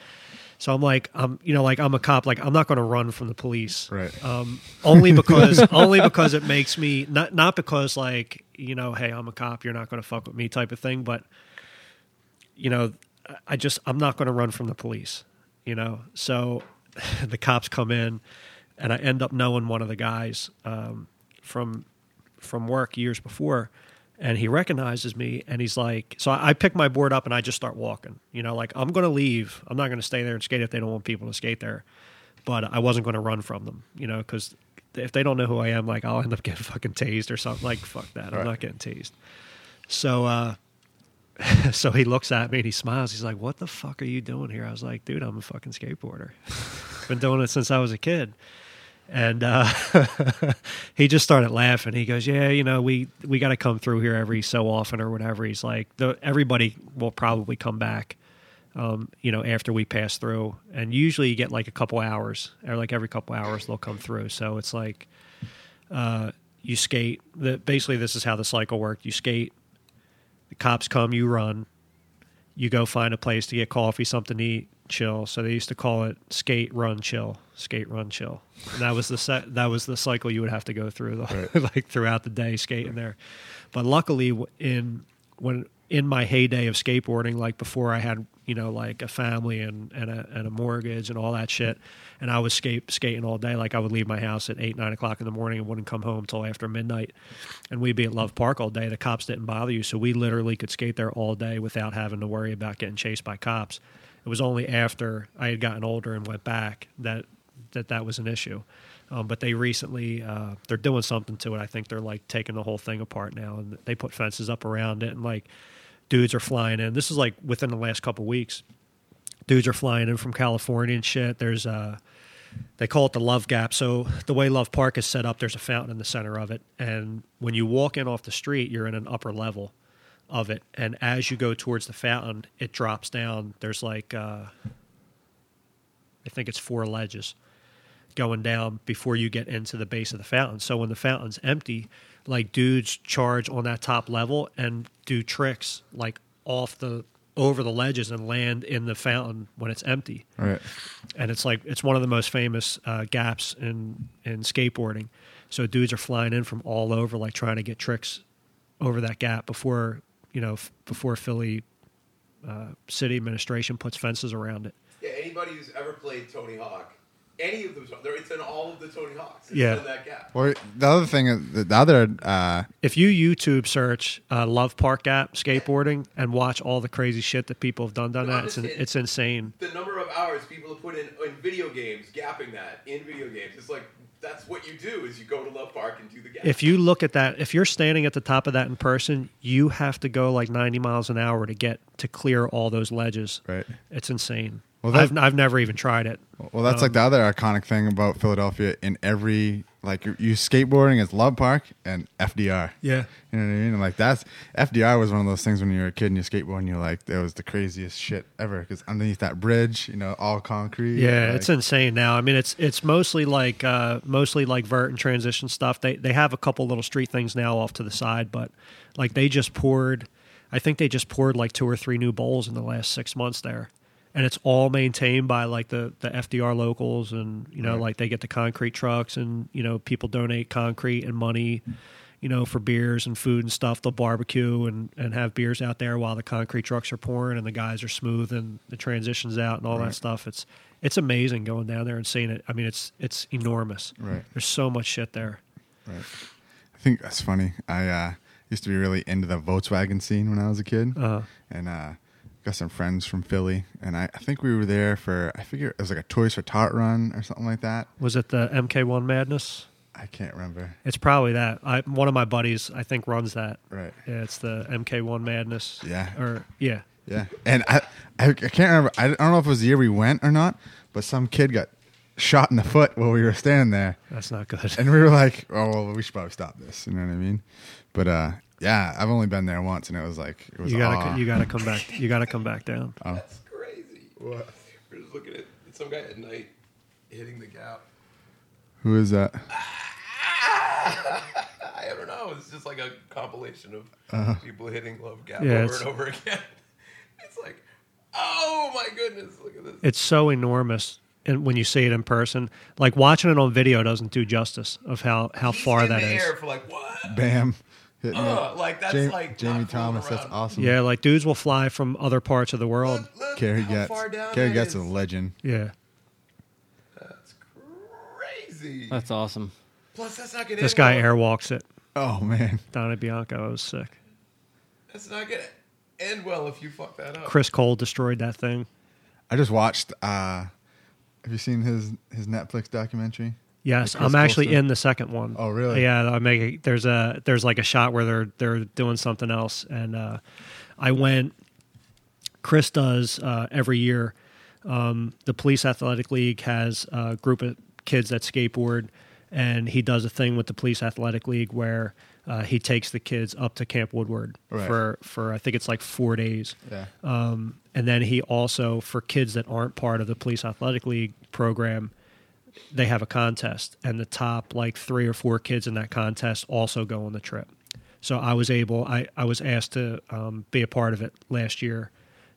[SPEAKER 3] So I'm like, I'm you know, like I'm a cop. Like I'm not going to run from the police,
[SPEAKER 1] Right.
[SPEAKER 3] Um, only because only because it makes me not not because like you know, hey, I'm a cop. You're not going to fuck with me, type of thing. But you know, I just I'm not going to run from the police. You know, so the cops come in, and I end up knowing one of the guys um, from from work years before, and he recognizes me, and he's like, so I, pick my board up and I just start walking. You know, like I'm going to leave. I'm not going to stay there and skate if they don't want people to skate there, but I wasn't going to run from them. You know, because if they don't know who I am, like I'll end up getting fucking tased or something. Like fuck that, I'm
[SPEAKER 1] Right.
[SPEAKER 3] not getting tased. So. uh so he looks at me and he smiles. He's like, "What the fuck are you doing here?" I was like, "Dude, I'm a fucking skateboarder. Been doing it since I was a kid." And uh, he just started laughing. He goes, "Yeah, you know, we we got to come through here every so often or whatever." He's like, the, "Everybody will probably come back, um, you know, after we pass through, and usually you get like a couple hours, or like every couple hours they'll come through. So it's like, uh, you skate. The, basically, this is how the cycle worked. You skate, the cops come, you run, you go find a place to get coffee, something to eat, chill. So they used to call it skate, run, chill, skate, run, chill. And that was the that was the cycle you would have to go through, the, like throughout the day skating there. But luckily, in when in my heyday of skateboarding, like before I had you know like a family and and a, and a mortgage and all that shit, and I was skate skating all day. Like I would leave my house at eight nine o'clock in the morning and wouldn't come home until after midnight, and we'd be at Love Park all day. The cops didn't bother you, so we literally could skate there all day without having to worry about getting chased by cops. It was only after I had gotten older and went back that that that was an issue. Um, but they recently uh, they're doing something to it. I think they're like taking the whole thing apart now, and they put fences up around it, and like dudes are flying in. This is like within the last couple weeks. Dudes are flying in from California and shit. There's uh they call it the Love Gap. So the way Love Park is set up, there's a fountain in the center of it, and when you walk in off the street, you're in an upper level of it, and as you go towards the fountain, it drops down. There's like uh, I think it's four ledges going down before you get into the base of the fountain. So when the fountain's empty, like dudes charge on that top level and do tricks like off the over the ledges and land in the fountain when it's empty.
[SPEAKER 1] Right.
[SPEAKER 3] And it's like it's one of the most famous uh, gaps in in skateboarding. So dudes are flying in from all over, like trying to get tricks over that gap before you know f- before Philly uh, city administration puts fences around it.
[SPEAKER 4] Yeah, anybody who's ever played Tony Hawk, any of them, they're- it's in all of the Tony Hawks. It's
[SPEAKER 3] Yeah.
[SPEAKER 4] in that gap.
[SPEAKER 1] Well, the other thing, is- the other, uh,
[SPEAKER 3] If you YouTube search uh, Love Park Gap skateboarding and watch all the crazy shit that people have done down that, it's,
[SPEAKER 4] Honestly,
[SPEAKER 3] it's insane.
[SPEAKER 4] The number of hours people have put in in video games, gapping that in video games, it's like that's what you do is you go to Love Park and do the gap.
[SPEAKER 3] If you look at that, if you're standing at the top of that in person, you have to go like 90 miles an hour to get to clear all those ledges.
[SPEAKER 1] right.
[SPEAKER 3] It's insane.
[SPEAKER 1] Well, that-
[SPEAKER 3] I've, I've never even tried it.
[SPEAKER 1] Well, that's like the other iconic thing about Philadelphia. In every like you- skateboarding is Love Park and FDR.
[SPEAKER 3] Yeah.
[SPEAKER 1] You know what I mean? And like that's FDR was one of those things when you were a kid and you skateboard and you're like, it was the craziest shit ever because underneath that bridge, you know, all concrete.
[SPEAKER 3] Yeah,
[SPEAKER 1] like-
[SPEAKER 3] it's insane now. I mean, it's it's mostly like uh, mostly like vert and transition stuff. They they have a couple little street things now off to the side, but like they just poured. I think they just poured like two or three new bowls in the last six months there, and it's all maintained by like the the FDR locals, and you know
[SPEAKER 1] Right.
[SPEAKER 3] like they get the concrete trucks, and you know people donate concrete and money. You know, for beers and food and stuff, they'll barbecue and, and have beers out there while the concrete trucks are pouring and the guys are smoothing the transitions out and all
[SPEAKER 1] Right.
[SPEAKER 3] that stuff. It's it's amazing going down there and seeing it. I mean, it's it's enormous.
[SPEAKER 1] Right.
[SPEAKER 3] There's so much shit there.
[SPEAKER 1] Right. I think that's funny. I uh, used to be really into the Volkswagen scene when I was a kid,
[SPEAKER 3] Uh,
[SPEAKER 1] and uh, got some friends from Philly, and I, I think we were there for I figure it was like a Toys for Tot run or something like that.
[SPEAKER 3] was it the MK1 Madness?
[SPEAKER 1] I can't remember.
[SPEAKER 3] It's probably that. I, one of my buddies, I think, runs that.
[SPEAKER 1] Right.
[SPEAKER 3] Yeah, it's the MK1 Madness.
[SPEAKER 1] Yeah.
[SPEAKER 3] Or yeah,
[SPEAKER 1] Yeah, and I, I, I can't remember. I don't know if it was the year we went or not, but some kid got shot in the foot while we were standing there,
[SPEAKER 3] that's not good.
[SPEAKER 1] and we were like, "Oh, well, we should probably stop this." You know what I mean? But uh, yeah, I've only been there once, and it was like it was.
[SPEAKER 3] You gotta
[SPEAKER 1] awe.
[SPEAKER 3] you gotta come back. You gotta come back down.
[SPEAKER 4] That's crazy. What? We're just looking at some guy at night hitting the gap.
[SPEAKER 1] Who is that?
[SPEAKER 4] I don't know. It's just like a compilation of
[SPEAKER 1] Uh-huh.
[SPEAKER 4] people hitting Love Gap
[SPEAKER 3] Yeah,
[SPEAKER 4] over and over again. It's like Oh my goodness! Look at this.
[SPEAKER 3] It's so enormous, and when you see it in person, like watching it on video doesn't do justice of how how
[SPEAKER 4] He's
[SPEAKER 3] far
[SPEAKER 4] in
[SPEAKER 3] that
[SPEAKER 4] the
[SPEAKER 3] is.
[SPEAKER 4] for like what?
[SPEAKER 1] Bam. Hitting it.
[SPEAKER 4] Ugh, like that's
[SPEAKER 1] Jamie,
[SPEAKER 4] like
[SPEAKER 1] Jamie Thomas. That's awesome.
[SPEAKER 3] Yeah, like dudes will fly from other parts of the world.
[SPEAKER 4] Look, look
[SPEAKER 1] Kerry
[SPEAKER 4] how
[SPEAKER 1] Getz.
[SPEAKER 4] far down
[SPEAKER 1] Kerry
[SPEAKER 4] that
[SPEAKER 1] Getz
[SPEAKER 4] is.
[SPEAKER 1] a legend.
[SPEAKER 3] Yeah,
[SPEAKER 4] That's crazy.
[SPEAKER 2] That's awesome.
[SPEAKER 4] Plus, that's not gonna.
[SPEAKER 3] this guy
[SPEAKER 4] well.
[SPEAKER 3] airwalks it
[SPEAKER 1] Oh man.
[SPEAKER 3] down at Bianco. It was sick.
[SPEAKER 4] That's not gonna end well if you fuck that up.
[SPEAKER 3] Chris Cole destroyed that thing.
[SPEAKER 1] I just watched. uh Have you seen his his Netflix documentary?
[SPEAKER 3] Yes, I'm actually
[SPEAKER 1] Colston?
[SPEAKER 3] in the second one.
[SPEAKER 1] Oh, really?
[SPEAKER 3] Yeah, I make a, there's a there's like a shot where they're they're doing something else, and uh, I went. Chris does uh, every year. Um, the Police Athletic League has a group of kids that skateboard, and he does a thing with the Police Athletic League where uh, he takes the kids up to Camp Woodward
[SPEAKER 1] Right.
[SPEAKER 3] for for I think it's like four days.
[SPEAKER 1] Yeah.
[SPEAKER 3] Um, and then he also, for kids that aren't part of the Police Athletic League program, they have a contest, and the top like three or four kids in that contest also go on the trip. So I was able, I, I was asked to um, be a part of it last year,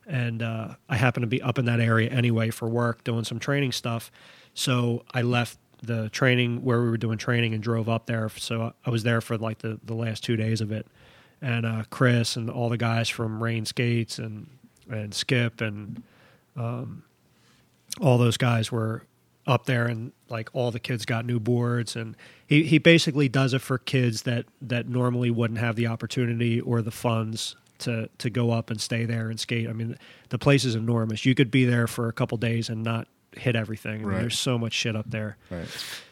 [SPEAKER 3] and uh, I happened to be up in that area anyway for work, doing some training stuff. So I left the training where we were doing training and drove up there. So I was there for like the, the last two days of it, and uh, Chris and all the guys from Rain Skates and and Skip and um, all those guys were up there and like all the kids got new boards and he, he basically does it for kids that that normally wouldn't have the opportunity or the funds to to go up and stay there and skate. I mean the place is enormous. You could be there for a couple days and not hit everything. I mean,
[SPEAKER 1] Right.
[SPEAKER 3] there's so much shit up there.
[SPEAKER 1] Right.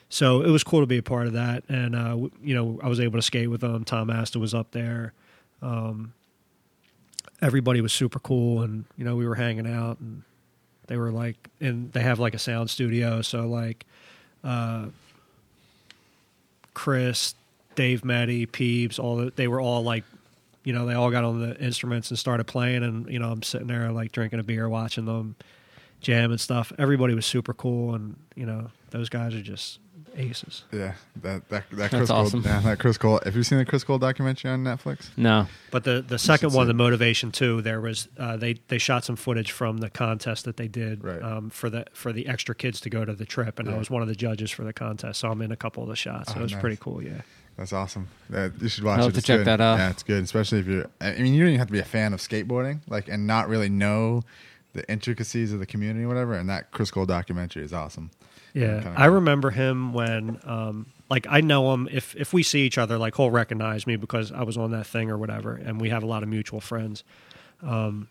[SPEAKER 3] So it was cool to be a part of that, and uh, you know I was able to skate with them. Tom Asta was up there. Um, everybody was super cool, and you know we were hanging out, and they were like, and they have like a sound studio, so like uh, Chris, Dave, Matty, Peebs, all the, they were all like, you know, they all got on the instruments and started playing, and you know I'm sitting there like drinking a beer, watching them jam and stuff. Everybody was super cool, and you know those guys are just aces.
[SPEAKER 1] Yeah. That that that Chris
[SPEAKER 2] awesome.
[SPEAKER 1] Cole. Yeah, that Chris Cole. Have you seen the Chris Cole documentary on Netflix?
[SPEAKER 2] No.
[SPEAKER 3] But the the second one,
[SPEAKER 1] see
[SPEAKER 3] the motivation too, there was uh, they they shot some footage from the contest that they did
[SPEAKER 1] Right.
[SPEAKER 3] um, for the for the extra kids to go to the trip, and I was one of the judges for the contest, so I'm in a couple of the shots. So
[SPEAKER 1] Oh,
[SPEAKER 3] it was
[SPEAKER 1] nice.
[SPEAKER 3] pretty cool. Yeah,
[SPEAKER 1] That's awesome. That, you should watch
[SPEAKER 2] I'll
[SPEAKER 1] it.
[SPEAKER 2] have to
[SPEAKER 1] It's
[SPEAKER 2] check
[SPEAKER 1] good.
[SPEAKER 2] that out.
[SPEAKER 1] Yeah, it's good, especially if you're. I mean, you don't even have to be a fan of skateboarding, like, and not really know the intricacies of the community or whatever. And that Chris Cole documentary is awesome.
[SPEAKER 3] Yeah.
[SPEAKER 1] Kinda
[SPEAKER 3] I remember him when um, like I know him. If if we see each other, like he'll recognize me because I was on that thing or whatever, and we have a lot of mutual friends. Um,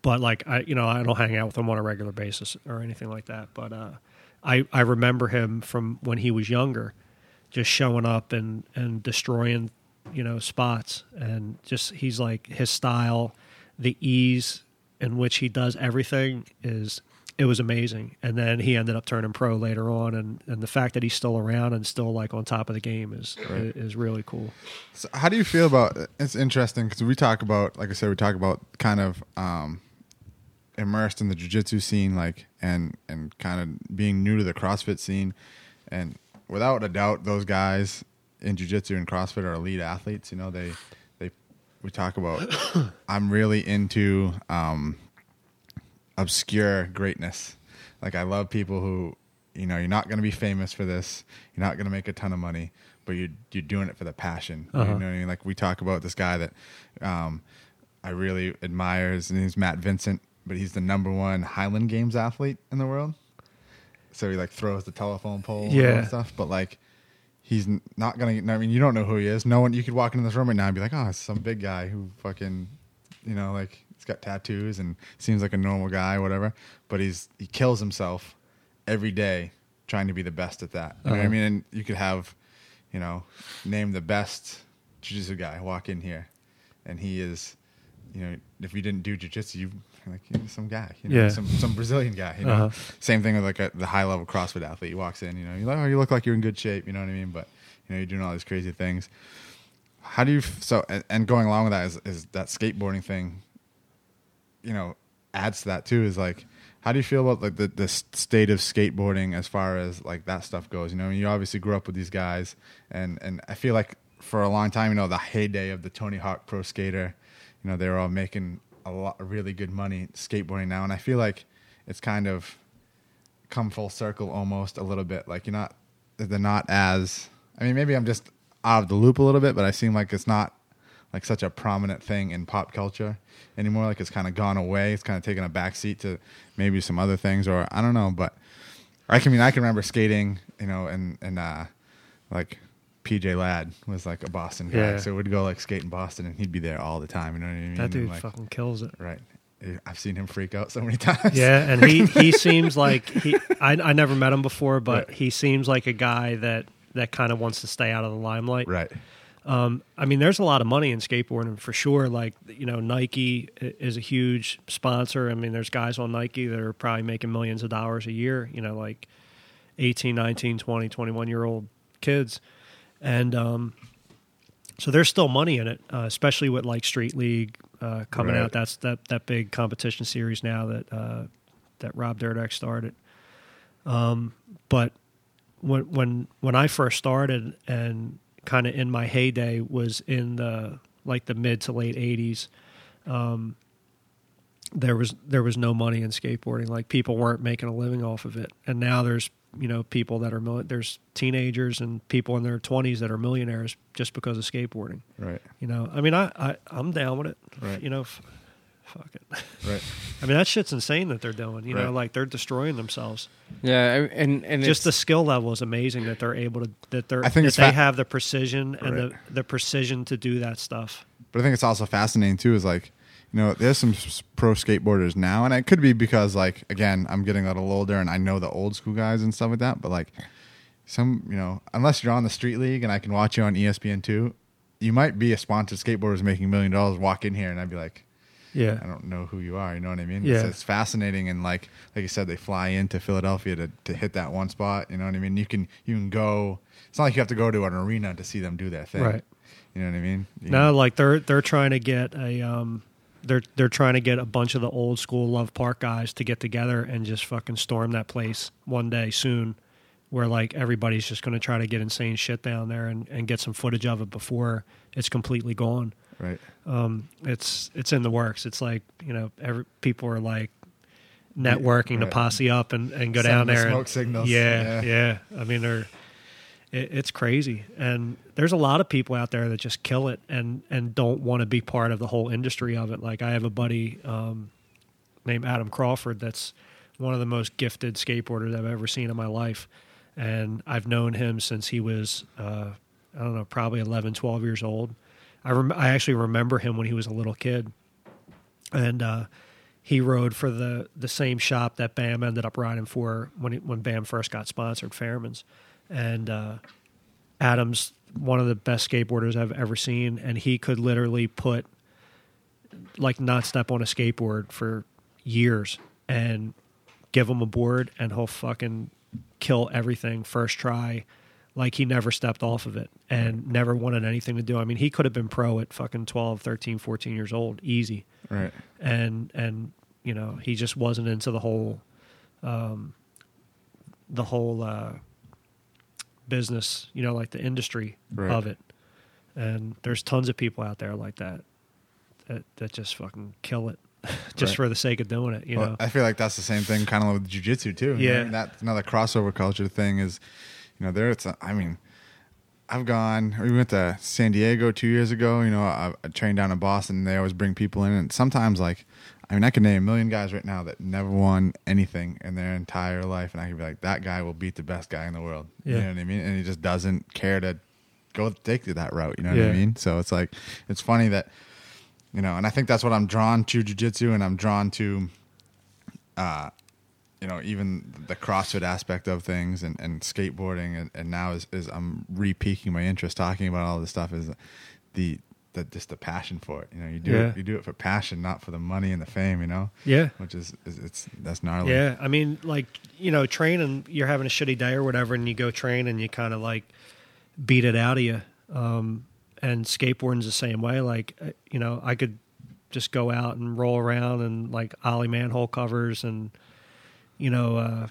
[SPEAKER 3] but like I, you know, I don't hang out with him on a regular basis or anything like that. But uh, I I remember him from when he was younger, just showing up and and destroying, you know, spots and just he's like his style, the ease in which he does everything is it was amazing. And then he ended up turning pro later on, and and the fact that he's still around and still like on top of the game is
[SPEAKER 1] Right.
[SPEAKER 3] is really cool.
[SPEAKER 1] So how do you feel about? It's interesting because we talk about, like I said, we talk about kind of um, immersed in the jujitsu scene, like and and kind of being new to the CrossFit scene, and without a doubt, those guys in jujitsu and CrossFit are elite athletes. You know, they they we talk about. I'm really into um, obscure greatness. Like I love people who, you know, you're not going to be famous for this. You're not going to make a ton of money, but you're you're doing it for the passion.
[SPEAKER 3] Uh-huh.
[SPEAKER 1] You know what I mean? Like we talk about this guy that um, I really admire. His name's Matt Vincent, but he's the number one Highland Games athlete in the world. So he like throws the telephone pole and
[SPEAKER 3] Yeah.
[SPEAKER 1] that stuff, but like. He's not gonna. I mean, you don't know who he is. No one. You could walk into this room right now and be like, "Oh, it's some big guy who fucking, you know, like got tattoos and seems like a normal guy, whatever." But he's he kills himself every day trying to be the best at that. You know I
[SPEAKER 3] Uh-huh.
[SPEAKER 1] mean? And you could have, you know, name the best jiu-jitsu guy walk in here, and he is, you know, if you didn't do jiu-jitsu, you like some guy, you know,
[SPEAKER 3] Yeah.
[SPEAKER 1] some some Brazilian guy. You know,
[SPEAKER 3] Uh-huh.
[SPEAKER 1] same thing with like a, the high level CrossFit athlete. He walks in, you know, you're like, oh, you look like you're in good shape. You know what I mean? But you know, you're doing all these crazy things. How do you so and, and going along with that is, is that skateboarding thing? You know, adds to that too. Is like, how do you feel about like the the state of skateboarding as far as like that stuff goes? You know, I mean, you obviously grew up with these guys, and and I feel like for a long time, you know, the heyday of the Tony Hawk Pro Skater, you know, they were all making a lot of really good money skateboarding now, and I feel like it's kind of come full circle almost a little bit. Like you're not they're not as I mean maybe I'm just out of the loop a little bit, but I seem like it's not like such a prominent thing in pop culture anymore. Like it's kind of gone away. It's kind of taken a backseat to maybe some other things, or I don't know. But I can I mean I can remember skating, you know, and and uh, like PJ Ladd was like a Boston guy,
[SPEAKER 3] Yeah.
[SPEAKER 1] so we'd go like skate in Boston, and he'd be there all the time. You know what I mean?
[SPEAKER 3] That dude
[SPEAKER 1] like,
[SPEAKER 3] fucking kills it.
[SPEAKER 1] right. I've seen him freak out so many times.
[SPEAKER 3] Yeah, and he he seems like he. I I never met him before, but
[SPEAKER 1] Right.
[SPEAKER 3] he seems like a guy that that kind of wants to stay out of the limelight.
[SPEAKER 1] right.
[SPEAKER 3] Um, I mean, there's a lot of money in skateboarding for sure. Like, you know, Nike is a huge sponsor. I mean, there's guys on Nike that are probably making millions of dollars a year, you know, like 18, 19, 20, 21 year old kids. And um, so there's still money in it, uh, especially with like Street League uh, coming
[SPEAKER 1] Right.
[SPEAKER 3] out. That's that, that big competition series now that, uh, that Rob Dyrdek started. Um, but when when when I first started and kind of in my heyday was in the like the mid to late 80s um there was there was no money in skateboarding. Like people weren't making a living off of it. And now there's you know people that are there's teenagers and people in their 20s that are millionaires just because of skateboarding.
[SPEAKER 1] Right.
[SPEAKER 3] you know i mean i, I i'm down with it.
[SPEAKER 1] Right.
[SPEAKER 3] you know fuck it
[SPEAKER 1] Right.
[SPEAKER 3] i mean that shit's insane that they're doing you know like they're destroying themselves
[SPEAKER 2] Yeah, and and
[SPEAKER 3] just the skill level is amazing that they're able to that they're
[SPEAKER 1] I think
[SPEAKER 3] that they
[SPEAKER 1] fa-
[SPEAKER 3] have the precision and
[SPEAKER 1] Right.
[SPEAKER 3] the the precision to do that stuff.
[SPEAKER 1] But I think it's also fascinating too. Is like, you know, there's some pro skateboarders now, and it could be because like again, I'm getting a little older, and I know the old school guys and stuff like that. But like, some you know, unless you're on the street league and I can watch you on ESPN two, you might be a sponsored skateboarder making a million dollars. Walk in here, and I'd be like,
[SPEAKER 3] Yeah,
[SPEAKER 1] I don't know who you are. You know what I mean?
[SPEAKER 3] Yeah.
[SPEAKER 1] It's, it's fascinating, and like like you said, they fly into Philadelphia to, to hit that one spot. You know what I mean? You can you can go. It's not like you have to go to an arena to see them do their thing.
[SPEAKER 3] Right.
[SPEAKER 1] You know what I mean? You
[SPEAKER 3] no, like they're they're trying to get a um, they're they're trying to get a bunch of the old school Love Park guys to get together and just fucking storm that place one day soon, where like everybody's just going to try to get insane shit down there and and get some footage of it before it's completely gone.
[SPEAKER 1] Right.
[SPEAKER 3] um, it's it's in the works. It's like you know, every people are like networking to
[SPEAKER 1] Right.
[SPEAKER 3] posse up and, and go
[SPEAKER 1] Send
[SPEAKER 3] down
[SPEAKER 1] the
[SPEAKER 3] there. and-
[SPEAKER 1] signals.
[SPEAKER 3] Yeah,
[SPEAKER 1] Yeah.
[SPEAKER 3] yeah, I mean, they're it, it's crazy, and there's a lot of people out there that just kill it and and don't want to be part of the whole industry of it. Like I have a buddy um, named Adam Crawford that's one of the most gifted skateboarders I've ever seen in my life, and I've known him since he was uh, I don't know, probably 11, 12 years old. I rem- I actually remember him when he was a little kid, and uh, he rode for the the same shop that Bam ended up riding for when he, when Bam first got sponsored, Fairman's, and uh, Adam's one of the best skateboarders I've ever seen, and he could literally put like not step on a skateboard for years and give him a board and he'll fucking kill everything first try like he never stepped off of it and never wanted anything to do. I mean, he could have been pro at fucking 12, 13, 14 years old, easy.
[SPEAKER 1] Right.
[SPEAKER 3] And and you know, he just wasn't into the whole um the whole uh business, you know, like the industry
[SPEAKER 1] Right.
[SPEAKER 3] of it. And there's tons of people out there like that that that just fucking kill it just
[SPEAKER 1] Right.
[SPEAKER 3] for the sake of doing it, you
[SPEAKER 1] well,
[SPEAKER 3] know.
[SPEAKER 1] I feel like that's the same thing kind of with jujitsu too.
[SPEAKER 3] Yeah.
[SPEAKER 1] know? that's another crossover culture thing. Is you know there it's a, I mean, I've gone. We went to San Diego two years ago. You know, I, I trained down in Boston. They always bring people in, and sometimes like, I mean, I can name a million guys right now that never won anything in their entire life, and I can be like, that guy will beat the best guy in the world. You know what I mean? And he just doesn't care to go take that route. You know what I mean? So it's like, it's funny that you know, and I think that's what I'm drawn to jujitsu, and I'm drawn to, uh, you know, even the CrossFit aspect of things, and, and skateboarding, and, and now is, is I'm re-peaking my interest talking about all this stuff is the the just the passion for it. You know, you do
[SPEAKER 3] Yeah.
[SPEAKER 1] it, you do it for passion, not for the money and the fame. You know,
[SPEAKER 3] Yeah.
[SPEAKER 1] which is, is it's that's gnarly.
[SPEAKER 3] Yeah, I mean, like you know, training. You're having a shitty day or whatever, and you go train, and you kind of like beat it out of you. Um, and skateboarding's the same way. Like, uh, you know, I could just go out and roll around and like ollie manhole covers and you know uh,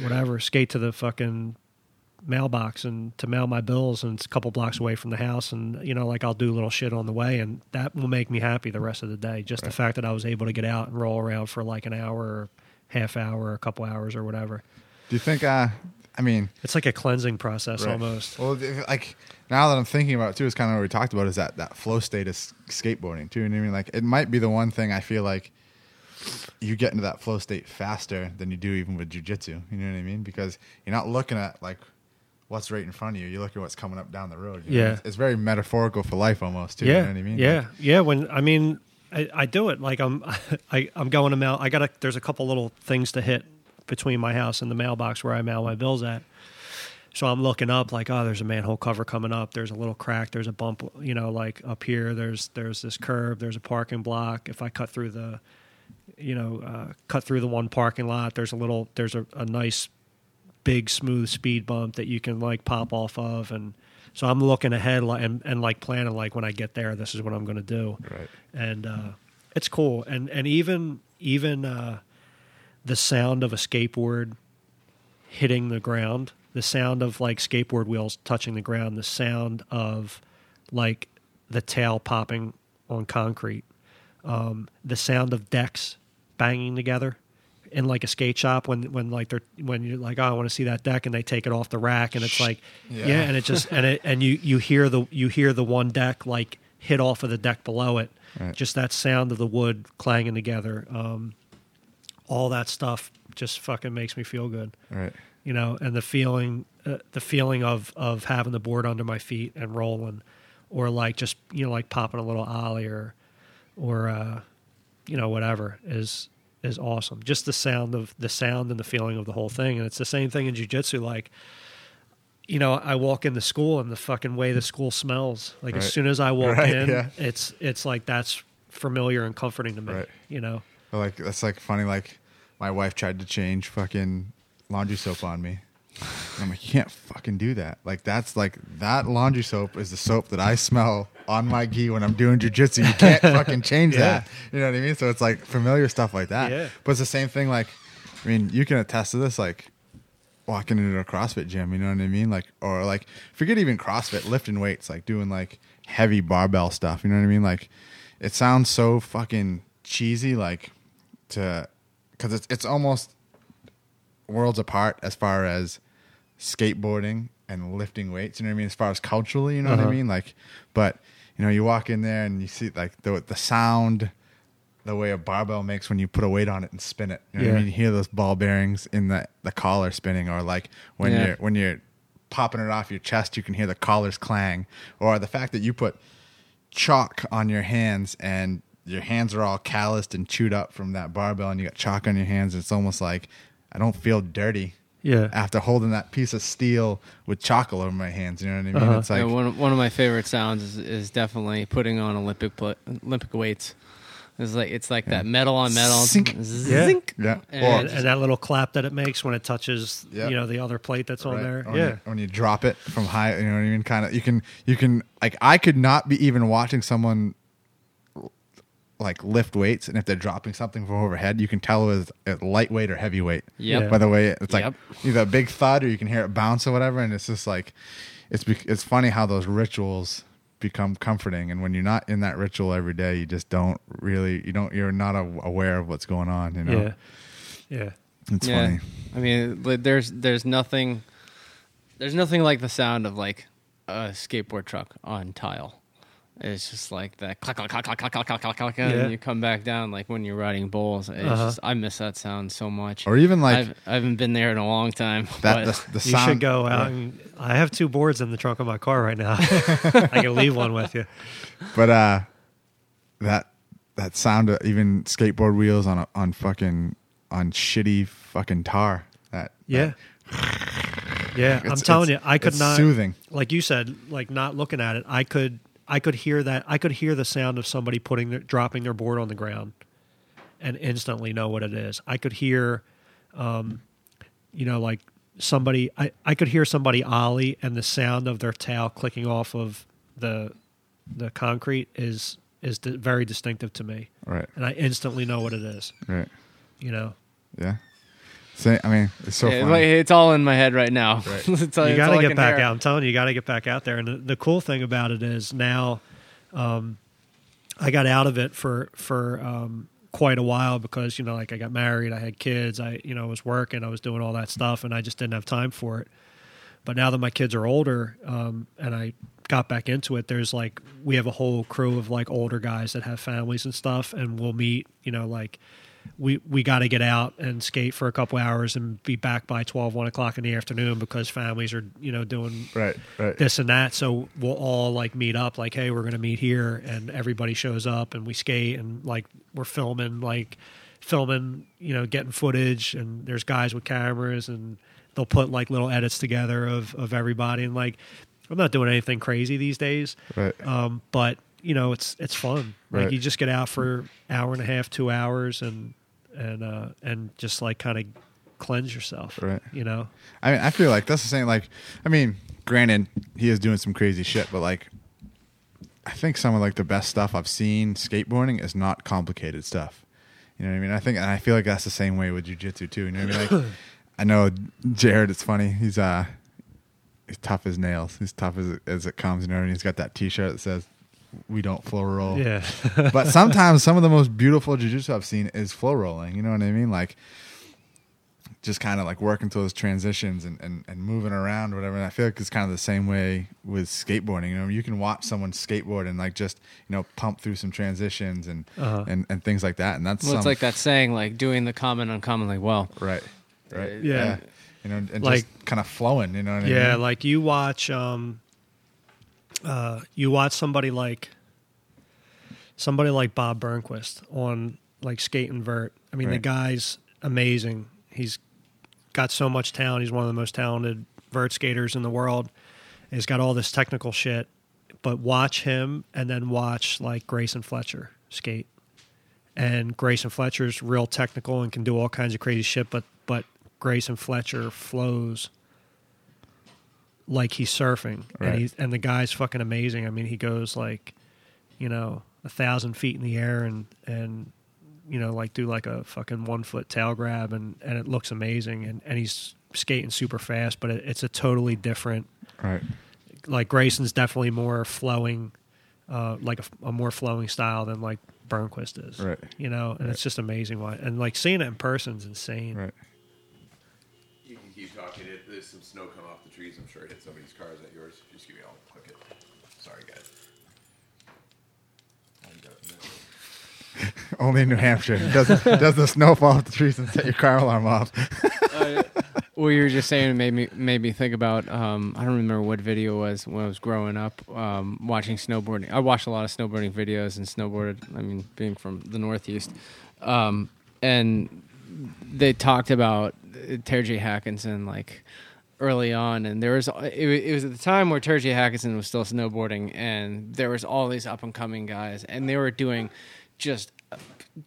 [SPEAKER 3] whatever, skate to the fucking mailbox and to mail my bills, and it's a couple blocks away from the house, and you know, like I'll do little shit on the way, and that will make me happy the rest of the day. Just the fact that I was able to get out and roll around for like an hour, or half hour, or a couple hours, or whatever.
[SPEAKER 1] Do you think? Uh, I mean,
[SPEAKER 3] It's like a cleansing process
[SPEAKER 1] Right.
[SPEAKER 3] almost.
[SPEAKER 1] Well, like now that I'm thinking about it too, is kind of what we talked about is that that flow state of s- skateboarding too. You know what I mean? Like it might be the one thing I feel like you get into that flow state faster than you do even with jujitsu. You know what I mean? Because you're not looking at like what's right in front of you. You're looking at what's coming up down the road. you know?
[SPEAKER 3] Yeah.
[SPEAKER 1] it's, it's very metaphorical for life almost too.
[SPEAKER 3] yeah,
[SPEAKER 1] you know what I mean?
[SPEAKER 3] yeah,
[SPEAKER 1] Like,
[SPEAKER 3] yeah. When I mean, I, I do it like I'm, I, I'm going to mail. I got to There's a couple little things to hit between my house and the mailbox where I mail my bills at. So I'm looking up like, oh, there's a manhole cover coming up. There's a little crack. There's a bump, you know, like up here. There's there's this curve. There's a parking block. If I cut through the, you know, uh, cut through the one parking lot, there's a little, there's a, a nice, big smooth speed bump that you can like pop off of, and so I'm looking ahead and and like planning like when I get there, this is what I'm going to do,
[SPEAKER 1] Right.
[SPEAKER 3] and uh, it's cool, and and even even uh, the sound of a skateboard hitting the ground, the sound of like skateboard wheels touching the ground, the sound of like the tail popping on concrete, um, the sound of decks banging together in like a skate shop when when like they're when you're like oh I want to see that deck and they take it off the rack and it's like yeah,
[SPEAKER 1] Yeah.
[SPEAKER 3] and it just and it and you you hear the you hear the one deck like hit off of the deck below it
[SPEAKER 1] Right.
[SPEAKER 3] just that sound of the wood clanging together um, all that stuff just fucking makes me feel good
[SPEAKER 1] Right.
[SPEAKER 3] you know, and the feeling, uh, the feeling of of having the board under my feet and rolling, or like just you know like popping a little ollie or, or uh, you know whatever is is awesome. Just the sound of the sound and the feeling of the whole thing, and it's the same thing in jujitsu. Like, you know, I walk into school and the fucking way the school smells. Like
[SPEAKER 1] Right.
[SPEAKER 3] as soon as I walk
[SPEAKER 1] Right,
[SPEAKER 3] in,
[SPEAKER 1] yeah.
[SPEAKER 3] it's it's like that's familiar and comforting to me.
[SPEAKER 1] Right.
[SPEAKER 3] You know.
[SPEAKER 1] Like that's like funny. Like my wife tried to change fucking laundry soap on me. And I'm like, you can't fucking do that. Like that's like that laundry soap is the soap that I smell on my gi when I'm doing jujitsu. You can't fucking change
[SPEAKER 3] Yeah.
[SPEAKER 1] that. You know what I mean? So it's like familiar stuff like that.
[SPEAKER 3] Yeah.
[SPEAKER 1] But it's the same thing. Like, I mean, you can attest to this. Like walking into a CrossFit gym. You know what I mean? Like, or like forget even CrossFit, lifting weights, like doing like heavy barbell stuff. You know what I mean? Like, it sounds so fucking cheesy. Like to because it's it's almost worlds apart as far as skateboarding and lifting weights. You know what I mean? As far as culturally, you know what I
[SPEAKER 3] Uh-huh.
[SPEAKER 1] mean? Like, but you know, you walk in there and you see like the the sound, the way a barbell makes when you put a weight on it and spin it. You know what I mean? You hear those ball bearings in the the collar spinning, or like when
[SPEAKER 2] Yeah.
[SPEAKER 1] you're when you're popping it off your chest, you can hear the collars clang, or the fact that you put chalk on your hands and your hands are all calloused and chewed up from that barbell and you got chalk on your hands it's almost like i don't feel dirty
[SPEAKER 3] Yeah.
[SPEAKER 1] after holding that piece of steel with chalk all over my hands you know what i mean
[SPEAKER 3] Uh-huh.
[SPEAKER 1] it's like
[SPEAKER 2] Yeah, one of- one of my favorite sounds is, is definitely putting on Olympic pl- Olympic weights. It's like it's like that metal on metal.
[SPEAKER 1] Zink.
[SPEAKER 3] Yeah.
[SPEAKER 2] Zink.
[SPEAKER 1] yeah
[SPEAKER 2] And-
[SPEAKER 3] and, and that little clap that it makes when it touches,
[SPEAKER 1] Yep.
[SPEAKER 3] you know, the other plate that's on there.
[SPEAKER 1] When
[SPEAKER 3] yeah,
[SPEAKER 1] you, when you drop it from high you know what i mean kind of you can you can like i could not be even watching someone like lift weights and if they're dropping something from overhead you can tell it was a lightweight or heavyweight
[SPEAKER 2] Yep.
[SPEAKER 3] Yeah.
[SPEAKER 1] by the way it's like
[SPEAKER 2] Yep.
[SPEAKER 1] either a big thud or you can hear it bounce or whatever and it's just like it's it's funny how those rituals become comforting and when you're not in that ritual every day you just don't really you don't you're not a- aware of what's going on you know
[SPEAKER 3] yeah, yeah.
[SPEAKER 1] it's
[SPEAKER 2] yeah.
[SPEAKER 1] funny
[SPEAKER 2] I mean, there's there's nothing there's nothing like the sound of like a skateboard truck on tile. It's just like that clack clack clack clack clack clack clack clack, clack
[SPEAKER 3] Yeah.
[SPEAKER 2] and you come back down like when you're riding bulls. It's
[SPEAKER 3] Uh-huh.
[SPEAKER 2] just I miss that sound so much.
[SPEAKER 1] or even like
[SPEAKER 2] I've, I haven't been there in a long time.
[SPEAKER 1] that
[SPEAKER 2] but-
[SPEAKER 1] the, the
[SPEAKER 3] You
[SPEAKER 1] sound
[SPEAKER 3] should go out.
[SPEAKER 1] yeah.
[SPEAKER 3] And, I have two boards in the trunk of my car right now. I can leave one with you.
[SPEAKER 1] But uh, that that sound of even skateboard wheels on a, on fucking on shitty fucking tar. That
[SPEAKER 3] Yeah, yeah. I'm telling you, I could
[SPEAKER 1] it's
[SPEAKER 3] not.
[SPEAKER 1] soothing.
[SPEAKER 3] Like you said, like not looking at it, I could. I could hear that. I could hear the sound of somebody putting their, dropping their board on the ground, and instantly know what it is. I could hear, um, you know, like somebody. I I could hear somebody ollie, and the sound of their tail clicking off of the the concrete is is di- very distinctive to me,
[SPEAKER 1] right,
[SPEAKER 3] and I instantly know what it is.
[SPEAKER 1] right,
[SPEAKER 3] You know.
[SPEAKER 1] yeah. Say, I mean, it's so
[SPEAKER 2] Yeah,
[SPEAKER 1] funny.
[SPEAKER 2] it's all in my head right now.
[SPEAKER 1] Right.
[SPEAKER 2] It's all-
[SPEAKER 3] you got to
[SPEAKER 2] I
[SPEAKER 3] get
[SPEAKER 2] can
[SPEAKER 3] back
[SPEAKER 2] hear.
[SPEAKER 3] out. I'm telling you, you got to get back out there. And the, the cool thing about it is now, um, I got out of it for for um, quite a while because you know, like I got married, I had kids, I you know was working, I was doing all that stuff, and I just didn't have time for it. But now that my kids are older, um, and I got back into it, there's like we have a whole crew of like older guys that have families and stuff, and we'll meet. You know, like we we got to get out and skate for a couple hours and be back by 12, 1 o'clock in the afternoon because families are you know doing
[SPEAKER 1] right, right.
[SPEAKER 3] this and that. So we'll all like meet up, like, hey, we're going to meet here, and everybody shows up, and we skate, and like we're filming, like filming, you know, getting footage, and there's guys with cameras, and they'll put like little edits together of of everybody, and like I'm not doing anything crazy these days,
[SPEAKER 1] Right.
[SPEAKER 3] um, but you know, it's it's fun. Like
[SPEAKER 1] Right.
[SPEAKER 3] you just get out for hour and a half, two hours, and and uh, and just like kind of cleanse yourself,
[SPEAKER 1] Right.
[SPEAKER 3] You know,
[SPEAKER 1] I mean, I feel like that's the same. Like, I mean, granted, he is doing some crazy shit, but like, I think some of like the best stuff I've seen skateboarding is not complicated stuff. You know what I mean? I think, and I feel like that's the same way with jujitsu too. You know what I mean? Like, I know Jared. It's funny. He's uh, he's tough as nails. He's tough as it, as it comes. You know, and he's got that T-shirt that says, "We don't flow roll."
[SPEAKER 3] yeah.
[SPEAKER 1] but sometimes some of the most beautiful jujitsu I've seen is flow rolling. You know what I mean? Like just kind of like working through those transitions and, and, and moving around, or whatever. And I feel like it's kind of the same way with skateboarding. You know, you can watch someone skateboard and like just you know pump through some transitions and
[SPEAKER 3] Uh-huh.
[SPEAKER 1] and, and things like that. And that's
[SPEAKER 2] Well, it's like that saying, like doing the common uncommonly well.
[SPEAKER 1] right, right,
[SPEAKER 3] Yeah.
[SPEAKER 1] You know, and
[SPEAKER 3] Like-
[SPEAKER 1] just kind of flowing. You know what I mean?
[SPEAKER 3] Yeah,
[SPEAKER 1] mean?
[SPEAKER 3] like you watch um uh you watch somebody like somebody like Bob Burnquist on like skate and vert. I mean the guy's amazing. He's got so much talent. He's one of the most talented vert skaters in the world. He's got all this technical shit. But watch him and then watch like Grayson Fletcher skate. And Grayson Fletcher's real technical and can do all kinds of crazy shit, but but Grayson Fletcher flows like he's surfing,
[SPEAKER 1] Right.
[SPEAKER 3] and he's and the guy's fucking amazing. I mean, he goes like, you know, a thousand feet in the air and and you know like do like a fucking one foot tail grab, and and it looks amazing, and and he's skating super fast, but it, it's a totally different.
[SPEAKER 1] Right.
[SPEAKER 3] Like Grayson's definitely more flowing, uh, like a, a more flowing style than like Burnquist is.
[SPEAKER 1] Right.
[SPEAKER 3] You know, and it's just amazing why, and like seeing it in person is insane.
[SPEAKER 1] Right.
[SPEAKER 4] You can keep talking. It, there's some snow come off the trees. I'm sure it hit somebody's car. Is that yours? Just give me all. Click it. Sorry, guys. Oh, you got it.
[SPEAKER 1] Only in New Hampshire does does the snow fall off the trees and set your car alarm off.
[SPEAKER 2] What you were just saying made me made me think about. Um, I don't remember what video it was when I was growing up um, watching snowboarding. I watched a lot of snowboarding videos and snowboarded. I mean, being from the Northeast, um, and they talked about Terje Haakonsen like early on, and there was it, was at the time where Terje Haakonsen was still snowboarding, and there was all these up and coming guys, and they were doing just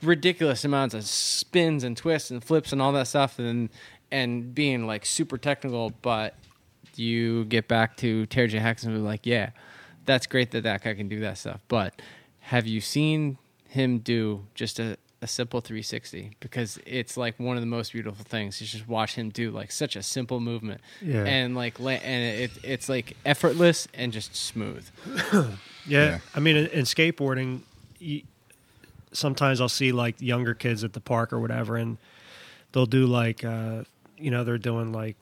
[SPEAKER 2] ridiculous amounts of spins and twists and flips and all that stuff, and and being like super technical. But you get back to Terje Haakonsen, and be like, yeah, that's great that that guy can do that stuff, but have you seen him do just a a simple 360 because it's like one of the most beautiful things to just watch him do like such a simple movement
[SPEAKER 3] Yeah.
[SPEAKER 2] and like and it, it's like effortless and just smooth
[SPEAKER 3] Yeah,
[SPEAKER 1] Yeah.
[SPEAKER 3] I mean, in, in skateboarding, you, sometimes I'll see like younger kids at the park or whatever, and they'll do like, uh, you know, they're doing like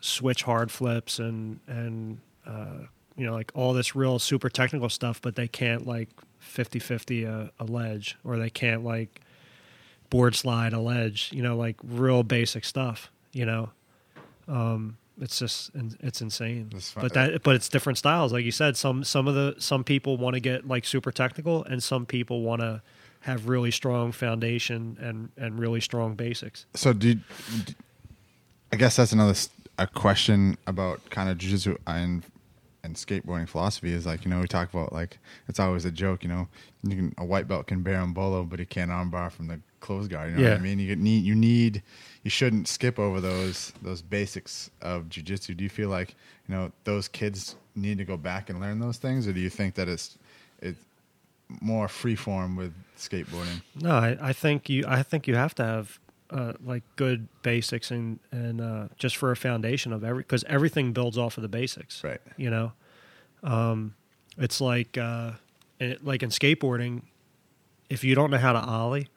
[SPEAKER 3] switch hard flips and and uh, you know like all this real super technical stuff, but they can't like 50-50 a, a ledge, or they can't like board slide a ledge, you know, like real basic stuff, you know. Um, it's just it's insane, but that but it's different styles, like you said. Some some of the some people want to get like super technical, and some people want to have really strong foundation and and really strong basics.
[SPEAKER 1] So do, you, I guess that's another a question about kind of jiu-jitsu and and skateboarding philosophy is like you know we talk about like it's always a joke you know you can a white belt can berimbolo but he can't armbar from the closed guard you know what I mean you need you need you shouldn't skip over those those basics of jiu-jitsu do you feel like you know those kids need to go back and learn those things or do you think that it's it's more free form with skateboarding
[SPEAKER 3] No, I, I think you I think you have to have uh, like good basics and and uh, just for a foundation of every because everything builds off of the basics.
[SPEAKER 1] Right.
[SPEAKER 3] You know, um, it's like uh, it, like in skateboarding, if you don't know how to ollie,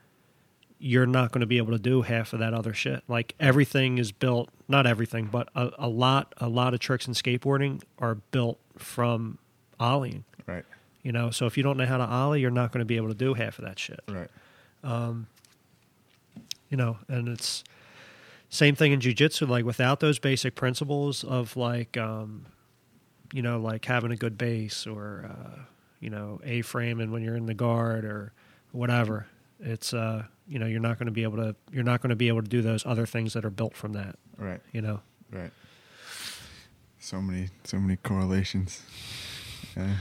[SPEAKER 3] you're not going to be able to do half of that other shit. Like everything is built, not everything, but a, a lot, a lot of tricks in skateboarding are built from ollieing.
[SPEAKER 1] Right.
[SPEAKER 3] You know, so if you don't know how to ollie, you're not going to be able to do half of that shit.
[SPEAKER 1] Right.
[SPEAKER 3] Um, You know, and it's same thing in jujitsu. Like without those basic principles of like, um, you know, like having a good base or uh, you know, a framing when you're in the guard or whatever. It's uh, you know, you're not going to be able to you're not going to be able to do those other things that are built from that.
[SPEAKER 1] Right.
[SPEAKER 3] You know.
[SPEAKER 1] Right. So many, so many correlations. Yeah.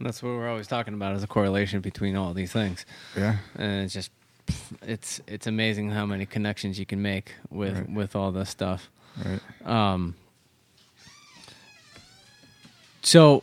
[SPEAKER 2] That's what we're always talking about is a correlation between all these things,
[SPEAKER 1] Yeah.
[SPEAKER 2] and it's just it's it's amazing how many connections you can make with
[SPEAKER 1] Right.
[SPEAKER 2] with all this stuff.
[SPEAKER 1] Right.
[SPEAKER 2] Um, so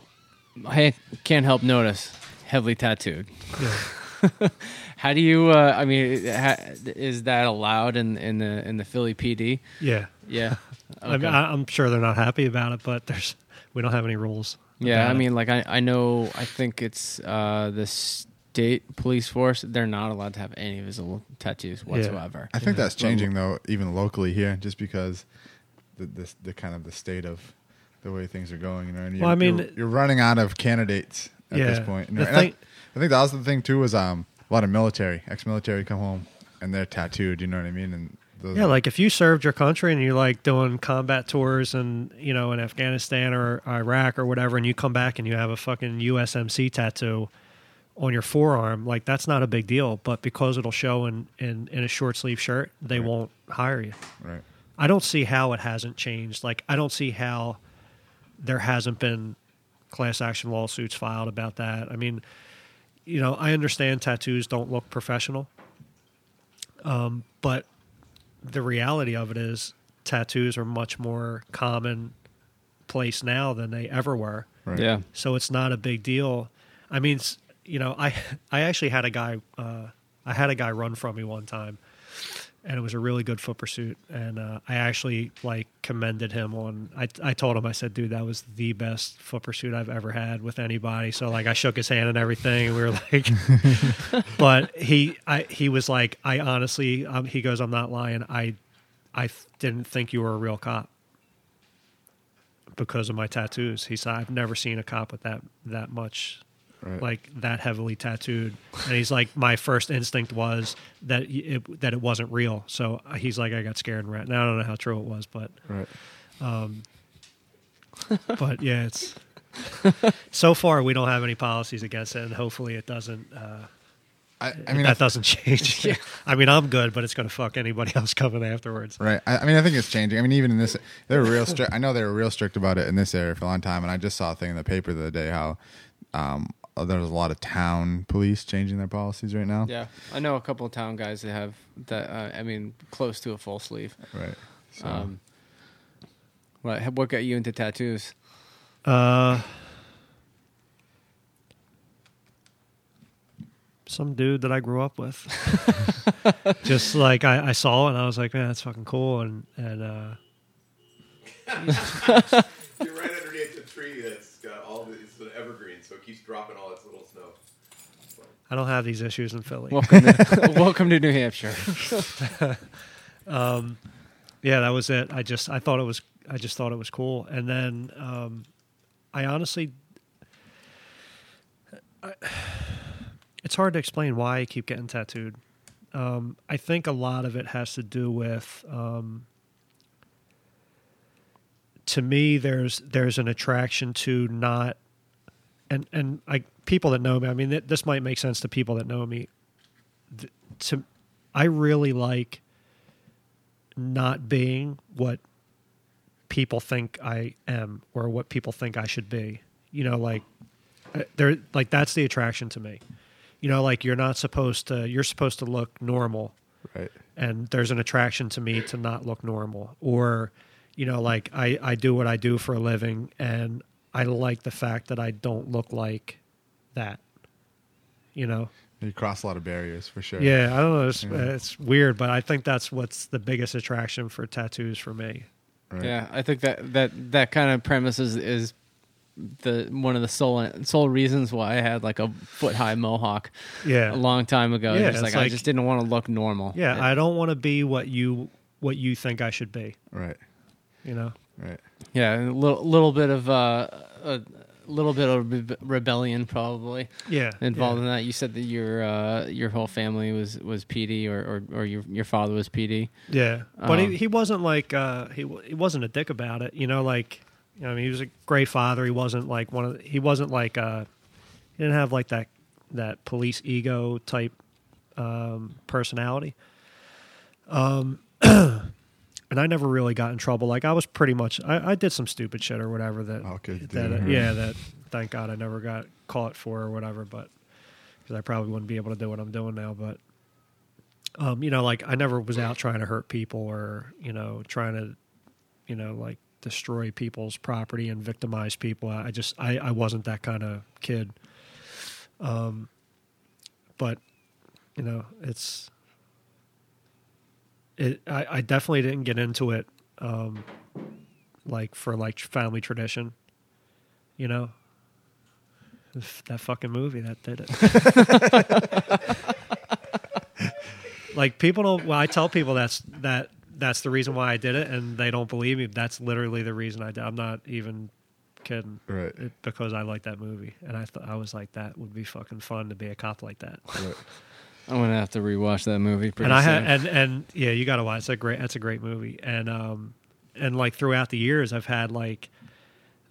[SPEAKER 2] I can't help notice heavily tattooed.
[SPEAKER 3] Yeah.
[SPEAKER 2] How do you? Uh, I mean, ha, is that allowed in in the in the Philly PD?
[SPEAKER 3] Yeah.
[SPEAKER 2] Yeah.
[SPEAKER 3] I mean, I, I'm sure they're not happy about it, but there's we don't have any rules.
[SPEAKER 2] Yeah,
[SPEAKER 3] about
[SPEAKER 2] I
[SPEAKER 3] it.
[SPEAKER 2] mean, like I, I know, I think it's uh, the state police force. They're not allowed to have any visible tattoos whatsoever.
[SPEAKER 1] I think
[SPEAKER 3] Yeah.
[SPEAKER 1] that's changing though, even locally here, just because the the, the kind of the state of the way things are going. You know, and you're,
[SPEAKER 3] Well, I mean-
[SPEAKER 1] you're, you're running out of candidates at this point. You
[SPEAKER 3] The
[SPEAKER 1] know, and I-
[SPEAKER 3] thing-
[SPEAKER 1] I, think that was the thing too was um a lot of military, ex-military come home and they're tattooed. You know what I mean? And those,
[SPEAKER 3] Yeah, like if you served your country and you're like doing combat tours and you know in Afghanistan or Iraq or whatever, and you come back and you have a fucking USMC tattoo on your forearm, like that's not a big deal. But because it'll show in in, in a short sleeve shirt, they
[SPEAKER 1] Right.
[SPEAKER 3] won't hire you.
[SPEAKER 1] right,
[SPEAKER 3] I don't see how it hasn't changed. Like I don't see how there hasn't been class action lawsuits filed about that. I mean, you know, I understand tattoos don't look professional, um, but the reality of it is tattoos are much more common place now than they ever were.
[SPEAKER 1] right,
[SPEAKER 2] Yeah.
[SPEAKER 3] So it's not a big deal. I mean, you know, I I actually had a guy uh, I had a guy run from me one time, and it was a really good foot pursuit. And uh, I actually like commended him on. I I told him I said, dude, that was the best foot pursuit I've ever had with anybody. So like I shook his hand and everything. And we were like, but he I he was like, I honestly, um, he goes, I'm not lying. I I didn't think you were a real cop because of my tattoos. He said, I've never seen a cop with that that much,
[SPEAKER 1] right.
[SPEAKER 3] like that heavily tattooed. And he's like, my first instinct was that it, that it wasn't real. So uh, he's like, I got scared and ran. Now I don't know how true it was, but
[SPEAKER 1] right.
[SPEAKER 3] but yeah, it's so far we don't have any policies against it, and hopefully it doesn't. Uh,
[SPEAKER 1] I, I mean,
[SPEAKER 3] that doesn't change. I mean, I'm good, but it's going to fuck anybody else coming afterwards.
[SPEAKER 1] Right. I, I mean, I think it's changing. I mean, even in this, they were real strict. I know they were real strict about it in this area for a long time. And I just saw a thing in the paper the other day how um, there's a lot of town police changing their policies right now.
[SPEAKER 2] Yeah. I know a couple of town guys that have that. Uh, I mean, close to a full sleeve.
[SPEAKER 1] Right. So,
[SPEAKER 2] Um, what what got you into tattoos?
[SPEAKER 3] Uh, some dude that I grew up with. Just like I, I saw it and I was like, man, that's fucking cool. And and uh,
[SPEAKER 4] You're right underneath the tree that's got all the, it's an evergreen, so it keeps dropping all its little snow.
[SPEAKER 3] I don't have these issues in Philly.
[SPEAKER 2] Welcome to, welcome to New Hampshire.
[SPEAKER 3] yeah, that was it. I just I thought it was I just thought it was cool. And then um, I honestly, I, it's hard to explain why I keep getting tattooed. Um, I think a lot of it has to do with. Um, to me, there's there's an attraction to not, and and I people that know me. I mean, th- this might make sense to people that know me. Th- to, I really like not being what people think I am or what people think I should be. You know, like uh, there like that's the attraction to me. You know, like you're not supposed to you're supposed to look normal
[SPEAKER 1] right.
[SPEAKER 3] and there's an attraction to me to not look normal or you know like I I do what I do for a living and I like the fact that I don't look like that. You know.
[SPEAKER 1] You cross a lot of barriers for sure.
[SPEAKER 3] Yeah, I don't know. It's,
[SPEAKER 1] Yeah.
[SPEAKER 3] it's weird, but I think that's what's the biggest attraction for tattoos for me.
[SPEAKER 1] Right.
[SPEAKER 2] Yeah, I think that that that kind of premise is, is the one of the sole sole reasons why I had like a foot high mohawk
[SPEAKER 3] Yeah,
[SPEAKER 2] a long time ago.
[SPEAKER 3] Yeah,
[SPEAKER 2] just like,
[SPEAKER 3] it's
[SPEAKER 2] I just didn't want to look normal.
[SPEAKER 3] yeah.
[SPEAKER 2] It-
[SPEAKER 3] I don't want to be what you what you think I should be.
[SPEAKER 1] Right.
[SPEAKER 3] You know.
[SPEAKER 1] Right.
[SPEAKER 2] yeah, a little little bit of uh, a little bit of rebe- rebellion probably
[SPEAKER 3] Yeah,
[SPEAKER 2] involved
[SPEAKER 3] yeah.
[SPEAKER 2] in that. You said that your uh, your whole family was was PD or or, or your your father was PD.
[SPEAKER 3] Yeah, but
[SPEAKER 2] Um,
[SPEAKER 3] he, he wasn't like uh, he he wasn't a dick about it. You know, like you know, I mean, he was a great father. He wasn't like one of the, he wasn't like uh, he didn't have like that that police ego type um, personality. Um, and I never really got in trouble. Like I was pretty much I, I did some stupid shit or whatever that
[SPEAKER 1] All
[SPEAKER 3] that uh, yeah that thank God I never got caught for or whatever. But because I probably wouldn't be able to do what I'm doing now, but um, you know, like I never was out trying to hurt people or you know trying to, you know, like destroy people's property and victimize people. I I just I, I wasn't that kind of kid. Um, but you know, it's it. I, I definitely didn't get into it, um, like for like family tradition. You know, that fucking movie that did it. like people don't well i tell people that's that that's the reason why i did it and they don't believe me that's literally the reason i did i'm not even kidding
[SPEAKER 1] Right.
[SPEAKER 3] it, because i like that movie and i thought i was like that would be fucking fun to be a cop like that
[SPEAKER 1] Right.
[SPEAKER 2] I'm gonna have to rewatch that movie. Pretty
[SPEAKER 3] and i
[SPEAKER 2] soon.
[SPEAKER 3] had and and yeah you gotta watch it's a great that's a great movie and um and like throughout the years i've had like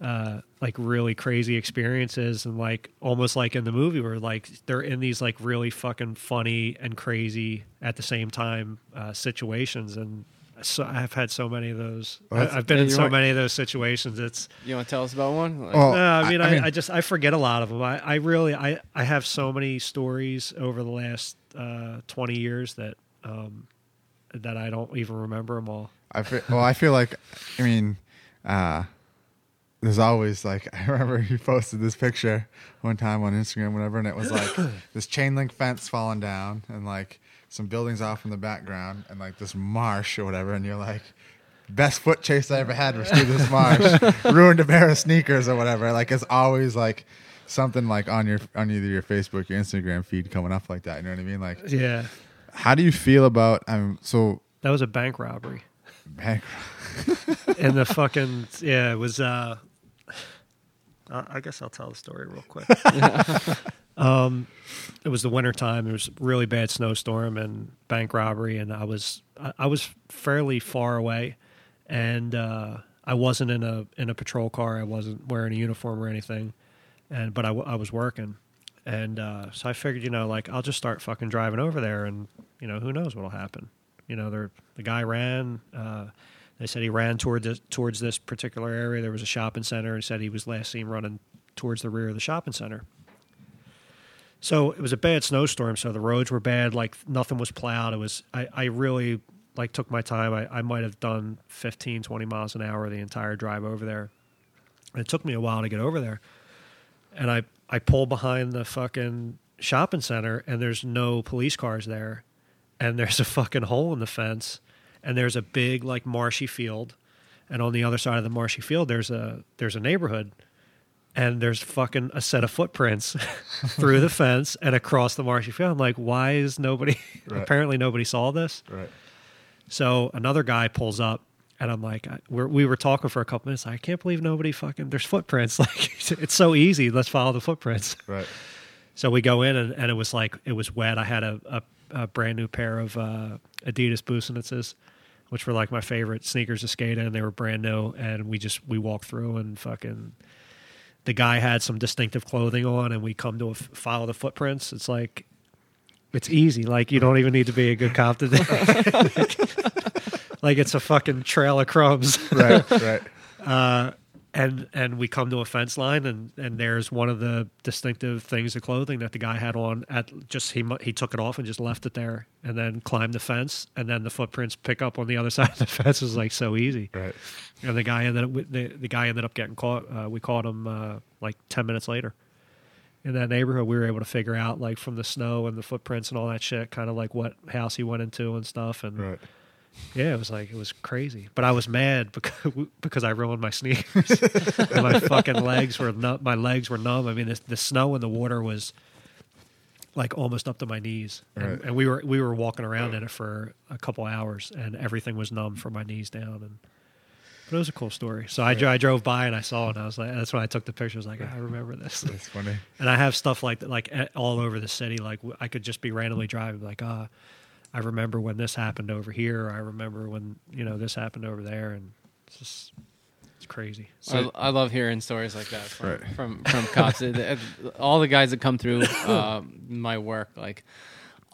[SPEAKER 3] uh like really crazy experiences and like almost like in the movie where like they're in these like really fucking funny and crazy at the same time uh situations and so i've had so many of those
[SPEAKER 1] Well,
[SPEAKER 3] I, i've been
[SPEAKER 2] Yeah,
[SPEAKER 3] in so
[SPEAKER 2] want-
[SPEAKER 3] many of those situations it's
[SPEAKER 2] you want to tell us about one? Like,
[SPEAKER 1] Well,
[SPEAKER 3] no, I mean,
[SPEAKER 1] I-
[SPEAKER 3] I,
[SPEAKER 1] I mean-
[SPEAKER 3] I, just I forget a lot of them. I, I really I, I have so many stories over the last uh, twenty years that um, that I don't even remember them all.
[SPEAKER 1] I feel, well, I feel like, I mean, uh, there's always like, I remember you posted this picture one time on Instagram, whatever, and it was like this chain link fence falling down and like some buildings off in the background and like this marsh or whatever. And you're like, best foot chase I ever had was through this marsh, ruined a pair of sneakers or whatever. Like, it's always like something like on your, on either your Facebook, your Instagram feed coming up like that. You know what I mean? Like,
[SPEAKER 3] Yeah,
[SPEAKER 1] how do you feel about, um, so,
[SPEAKER 3] that was a bank robbery,
[SPEAKER 1] bank,
[SPEAKER 3] and the fucking yeah it was. uh I guess I'll tell the story real quick. um, it was the winter time. There was a really bad snowstorm and bank robbery, and I was I, I was fairly far away, and uh, I wasn't in a in a patrol car. I wasn't wearing a uniform or anything, and but I, was working, and uh, so I figured, you know, like I'll just start fucking driving over there, and you know, who knows what'll happen. You know, the guy ran. Uh, they said he ran toward towards this particular area. There was a shopping center, and said he was last seen running towards the rear of the shopping center. So it was a bad snowstorm, so the roads were bad. Like nothing was plowed. It was I, I really like took my time. I, I might have done 15, 20 miles an hour the entire drive over there. It took me a while to get over there. And I, I pull behind the fucking shopping center and there's no police cars there. And there's a fucking hole in the fence. And there's a big like marshy field. And on the other side of the marshy field there's a there's a neighborhood and there's fucking a set of footprints through the fence and across the marshy field. I'm like, why is nobody?
[SPEAKER 1] Right.
[SPEAKER 3] Apparently, nobody saw this.
[SPEAKER 1] right.
[SPEAKER 3] So another guy pulls up, and I'm like, I, we're, we were talking for a couple minutes. I can't believe nobody fucking. There's footprints. Like it's so easy. Let's follow the footprints.
[SPEAKER 1] Right.
[SPEAKER 3] So we go in, and, and it was like it was wet. I had a, a, a brand new pair of uh, Adidas Busenitzes, which were like my favorite sneakers to skate in. They were brand new, and we just we walked through and fucking. The guy had some distinctive clothing on, and we come to a, follow the footprints. It's like it's easy. Like you don't even need to be a good cop to do. like it's a fucking trail of crumbs
[SPEAKER 1] Right. Right.
[SPEAKER 3] uh, and and we come to a fence line and and there's one of the distinctive things of clothing that the guy had on at just he he took it off and just left it there and then climbed the fence and then the footprints pick up on the other side of the fence It was like so easy
[SPEAKER 1] Right.
[SPEAKER 3] and the guy ended up the, the guy ended up getting caught uh, we caught him uh, like 10 minutes later in that neighborhood. We were able to figure out like from the snow and the footprints and all that shit, kind of like what house he went into and stuff. And
[SPEAKER 1] Right.
[SPEAKER 3] yeah, it was like it was crazy. But I was mad because because I ruined my sneakers. and my fucking legs were numb. My legs were numb. I mean, the, the snow and the water was like almost up to my knees, and,
[SPEAKER 1] Right.
[SPEAKER 3] and we were we were walking around in it for a couple hours, and everything was numb from my knees down. And but it was a cool story. So I, dro- I drove by and I saw it, and I was like, that's when I took the picture. I was like, I remember this.
[SPEAKER 1] That's funny.
[SPEAKER 3] And I have stuff like that, like all over the city. Like w- I could just be randomly driving, like, ah, I remember when this happened over here. Or I remember when you know this happened over there, and it's just it's crazy.
[SPEAKER 1] So-
[SPEAKER 2] I, I love hearing stories like that from
[SPEAKER 1] Right.
[SPEAKER 2] from, from cops. It- it- All the guys that come through uh, my work, like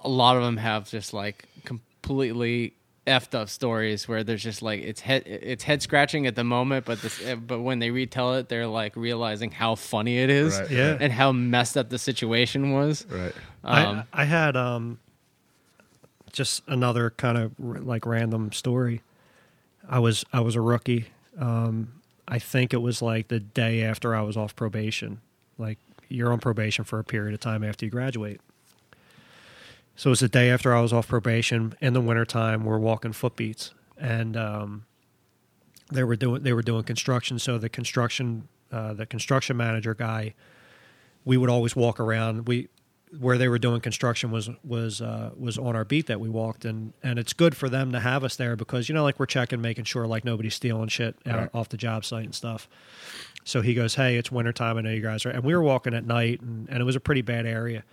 [SPEAKER 2] a lot of them have just like completely effed up stories where there's just like it's head it's head scratching at the moment, but this eh, but when they retell it, they're like realizing how funny it is
[SPEAKER 1] Right.
[SPEAKER 3] Yeah.
[SPEAKER 2] and how messed up the situation was.
[SPEAKER 1] Right.
[SPEAKER 2] Um,
[SPEAKER 3] I I had um just another kind of r- like random story. I was I was a rookie. Um, I think it was like the day after I was off probation. Like you're on probation for a period of time after you graduate. So it was the day after I was off probation in the wintertime. We're walking footbeats and um, they were doing they were doing construction. So the construction uh, the construction manager guy, we would always walk around. We where they were doing construction was was uh, was on our beat that we walked and and it's good for them to have us there because you know like we're checking making sure like nobody's stealing shit out,
[SPEAKER 1] Right.
[SPEAKER 3] off the job site and stuff so he goes hey it's wintertime i know you guys are and we were walking at night and, and it was a pretty bad area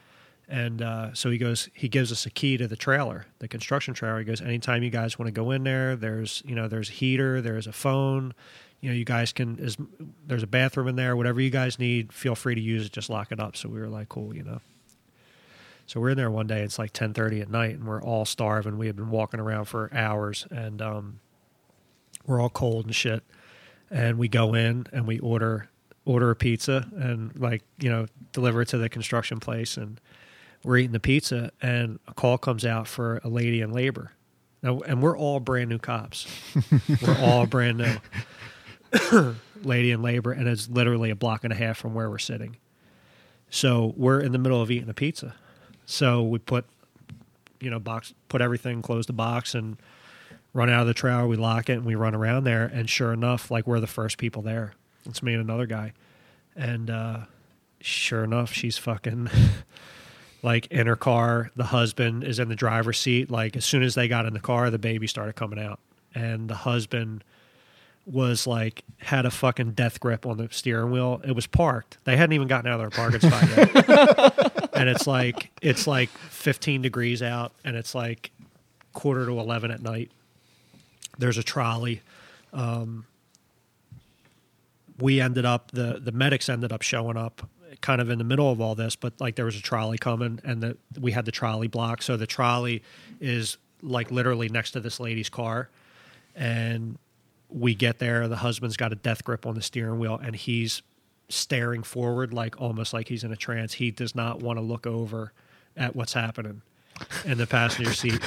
[SPEAKER 3] and uh, so he goes he gives us a key to the trailer the construction trailer he goes anytime you guys want to go in there there's you know there's a heater there's a phone you know you guys can is there's a bathroom in there whatever you guys need feel free to use it just lock it up so we were like cool you know so we're in there one day. It's like ten thirty at night, and we're all starving. We had been walking around for hours, and um, we're all cold and shit. And we go in and we order order a pizza and like you know deliver it to the construction place. And we're eating the pizza, and a call comes out for a lady in labor. Now, and we're all brand new cops. we're all brand new lady in labor, and it's literally a block and a half from where we're sitting. So we're in the middle of eating a pizza. So we put, you know, box, put everything, close the box, and run out of the trailer. We lock it and we run around there. And sure enough, like we're the first people there. It's me and another guy. And uh, sure enough, she's fucking like in her car. The husband is in the driver's seat. Like as soon as they got in the car, the baby started coming out. And the husband was like had a fucking death grip on the steering wheel. It was parked. They hadn't even gotten out of their parking spot yet. and it's like it's like 15 degrees out and it's like quarter to 11 at night. There's a trolley. Um, we ended up the the medics ended up showing up kind of in the middle of all this, but like there was a trolley coming and the we had the trolley block. So the trolley is like literally next to this lady's car. And we get there the husband's got a death grip on the steering wheel and he's staring forward like almost like he's in a trance. He does not want to look over at what's happening in the passenger seat.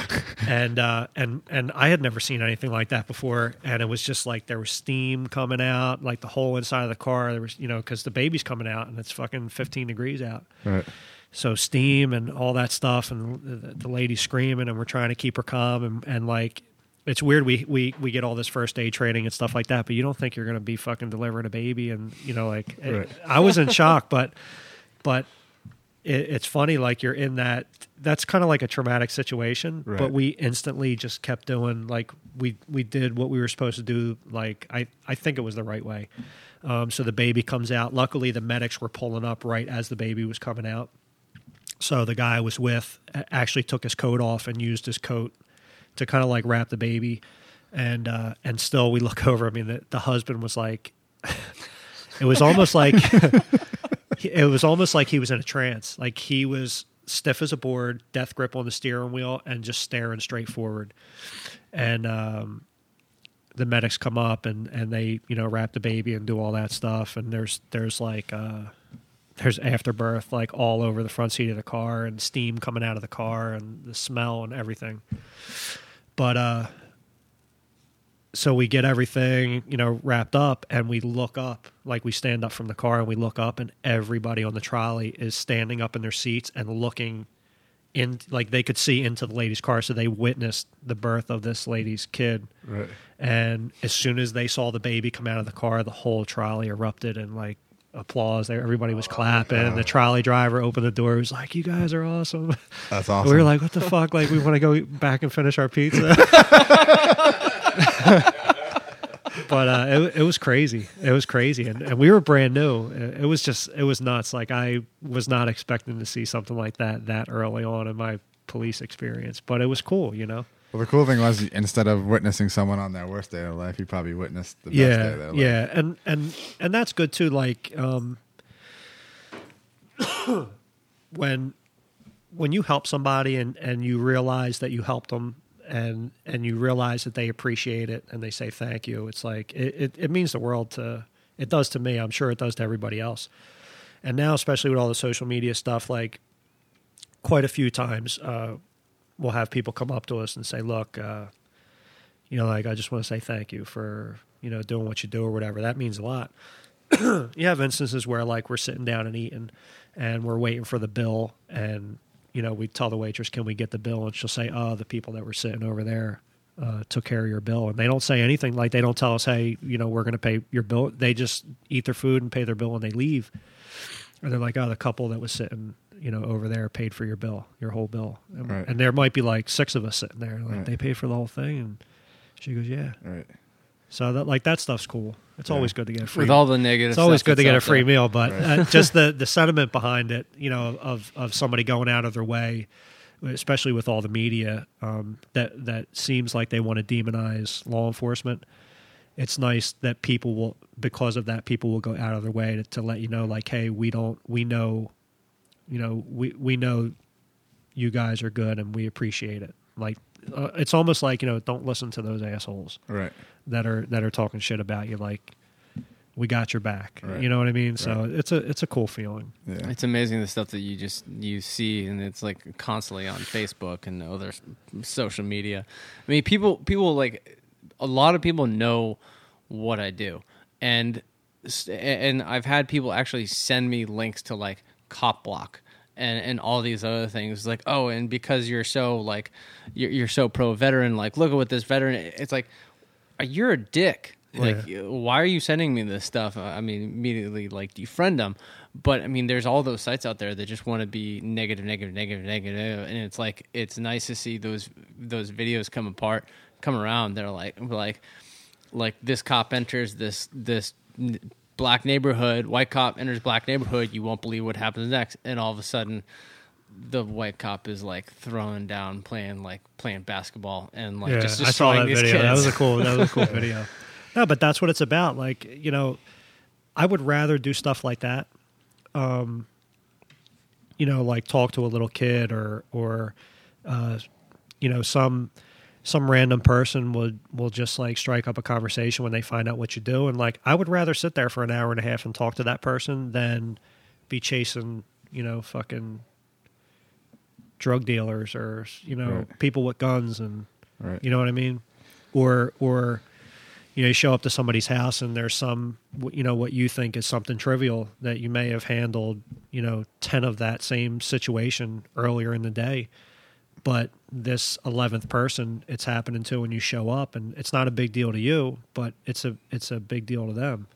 [SPEAKER 3] And uh and and i had never seen anything like that before. And it was just like there was steam coming out like the whole inside of the car. There was you know because the baby's coming out and it's fucking 15 degrees out.
[SPEAKER 1] Right.
[SPEAKER 3] so steam and all that stuff and the, the lady screaming and we're trying to keep her calm and, and like it's weird we, we we get all this first aid training and stuff like that but you don't think you're going to be fucking delivering a baby and you know like it- i was in shock but but it, it's funny like you're in that that's kind of like a traumatic situation
[SPEAKER 1] Right.
[SPEAKER 3] but we instantly just kept doing like we we did what we were supposed to do like i i think it was the right way. Um, so the baby comes out. Luckily the medics were pulling up right as the baby was coming out. So the guy I was with actually took his coat off and used his coat to kind of like wrap the baby. And uh and still we look over i mean the, the husband was like it was almost like it was almost like he was in a trance. Like he was stiff as a board death grip on the steering wheel and just staring straight forward. And um the medics come up and and they you know wrap the baby and do all that stuff. And there's there's like uh there's afterbirth like all over the front seat of the car and steam coming out of the car and the smell and everything. But uh so we get everything you know wrapped up and we look up like we stand up from the car and we look up and everybody on the trolley is standing up in their seats and looking in like they could see into the lady's car. So they witnessed the birth of this lady's kid.
[SPEAKER 1] Right.
[SPEAKER 3] and as soon as they saw the baby come out of the car the whole trolley erupted in like applause. There everybody was clapping. The trolley driver opened the door. He was like you guys are awesome.
[SPEAKER 1] That's awesome.
[SPEAKER 3] we were like what the fuck? Like we want to go back and finish our pizza but uh, it, it was crazy. It was crazy. And, and we were brand new. It, was just it was nuts. Like i was not expecting to see something like that that early on in my police experience but it was cool you know?
[SPEAKER 1] Well, the cool thing was instead of witnessing someone on their worst day of life, you probably witnessed the best day of
[SPEAKER 3] yeah
[SPEAKER 1] their life.
[SPEAKER 3] yeah. And and and that's good too like um when when you help somebody and and you realize that you helped them and and you realize that they appreciate it and they say thank you it's like it, it, it means the world to it does to me i'm sure it does to everybody else. And now especially with all the social media stuff like quite a few times uh, we'll have people come up to us and say look uh, you know like i just want to say thank you for you know doing what you do or whatever. That means a lot. You have instances where like we're sitting down and eating and we're waiting for the bill and you know we tell the waitress can we get the bill? And she'll say oh the people that were sitting over there uh, took care of your bill. And they don't say anything like they don't tell us hey you know we're going to pay your bill. They just eat their food and pay their bill and they leave. And they're like oh the couple that was sitting you know over there paid for your bill your whole bill. And,
[SPEAKER 1] Right.
[SPEAKER 3] and there might be like six of us sitting there like
[SPEAKER 1] Right.
[SPEAKER 3] they paid for the whole thing? And she goes yeah.
[SPEAKER 1] Right.
[SPEAKER 3] So that like that stuff's cool it's
[SPEAKER 1] Yeah.
[SPEAKER 3] always good to get a free
[SPEAKER 2] with all the negative.
[SPEAKER 3] it's always
[SPEAKER 2] stuff
[SPEAKER 3] good to get a free
[SPEAKER 2] there.
[SPEAKER 3] meal, but
[SPEAKER 1] Right.
[SPEAKER 3] uh, just the the sentiment behind it, you know, of of somebody going out of their way, especially with all the media um, that that seems like they want to demonize law enforcement. It's nice that people will, because of that, people will go out of their way to, to let you know, like, hey, we don't, we know, you know, we we know you guys are good and we appreciate it. Like, uh, it's almost like you know, don't listen to those assholes
[SPEAKER 1] Right.
[SPEAKER 3] that are that are talking shit about you like we got your back
[SPEAKER 1] Right.
[SPEAKER 3] you know what i mean so
[SPEAKER 1] Right.
[SPEAKER 3] it's a it's a cool feeling
[SPEAKER 1] Yeah.
[SPEAKER 2] It's amazing the stuff that you just you see, and it's like constantly on Facebook and other social media. I mean, people people like a lot of people know what I do, and and I've had people actually send me links to like Cop Block and and all these other things. Like, oh, and because you're so like you're, you're so pro veteran, like look at what this veteran. It's like you're a dick. Like, why are you sending me this stuff? I mean, immediately like defriend them. But I mean, there's all those sites out there that just want to be negative, negative, negative, negative, and it's like it's nice to see those those videos come apart, come around. They're like like like this cop enters this this black neighborhood, white cop enters black neighborhood. You won't believe what happens next, and all of a sudden, the white cop is like throwing down, playing like playing basketball, and like just destroying
[SPEAKER 3] i saw that
[SPEAKER 2] these
[SPEAKER 3] video
[SPEAKER 2] kids.
[SPEAKER 3] that was a cool that was a cool video no but that's what it's about like you know i would rather do stuff like that um you know like talk to a little kid or or uh you know some some random person would will just like strike up a conversation when they find out what you do and like i would rather sit there for an hour and a half and talk to that person than be chasing you know fucking drug dealers or you know
[SPEAKER 1] Right.
[SPEAKER 3] people with guns and
[SPEAKER 1] Right.
[SPEAKER 3] you know what i mean or or you know you show up to somebody's house and there's some you know what you think is something trivial that you may have handled you know 10 of that same situation earlier in the day but this 11th person it's happening to when you show up and it's not a big deal to you but it's a it's a big deal to them.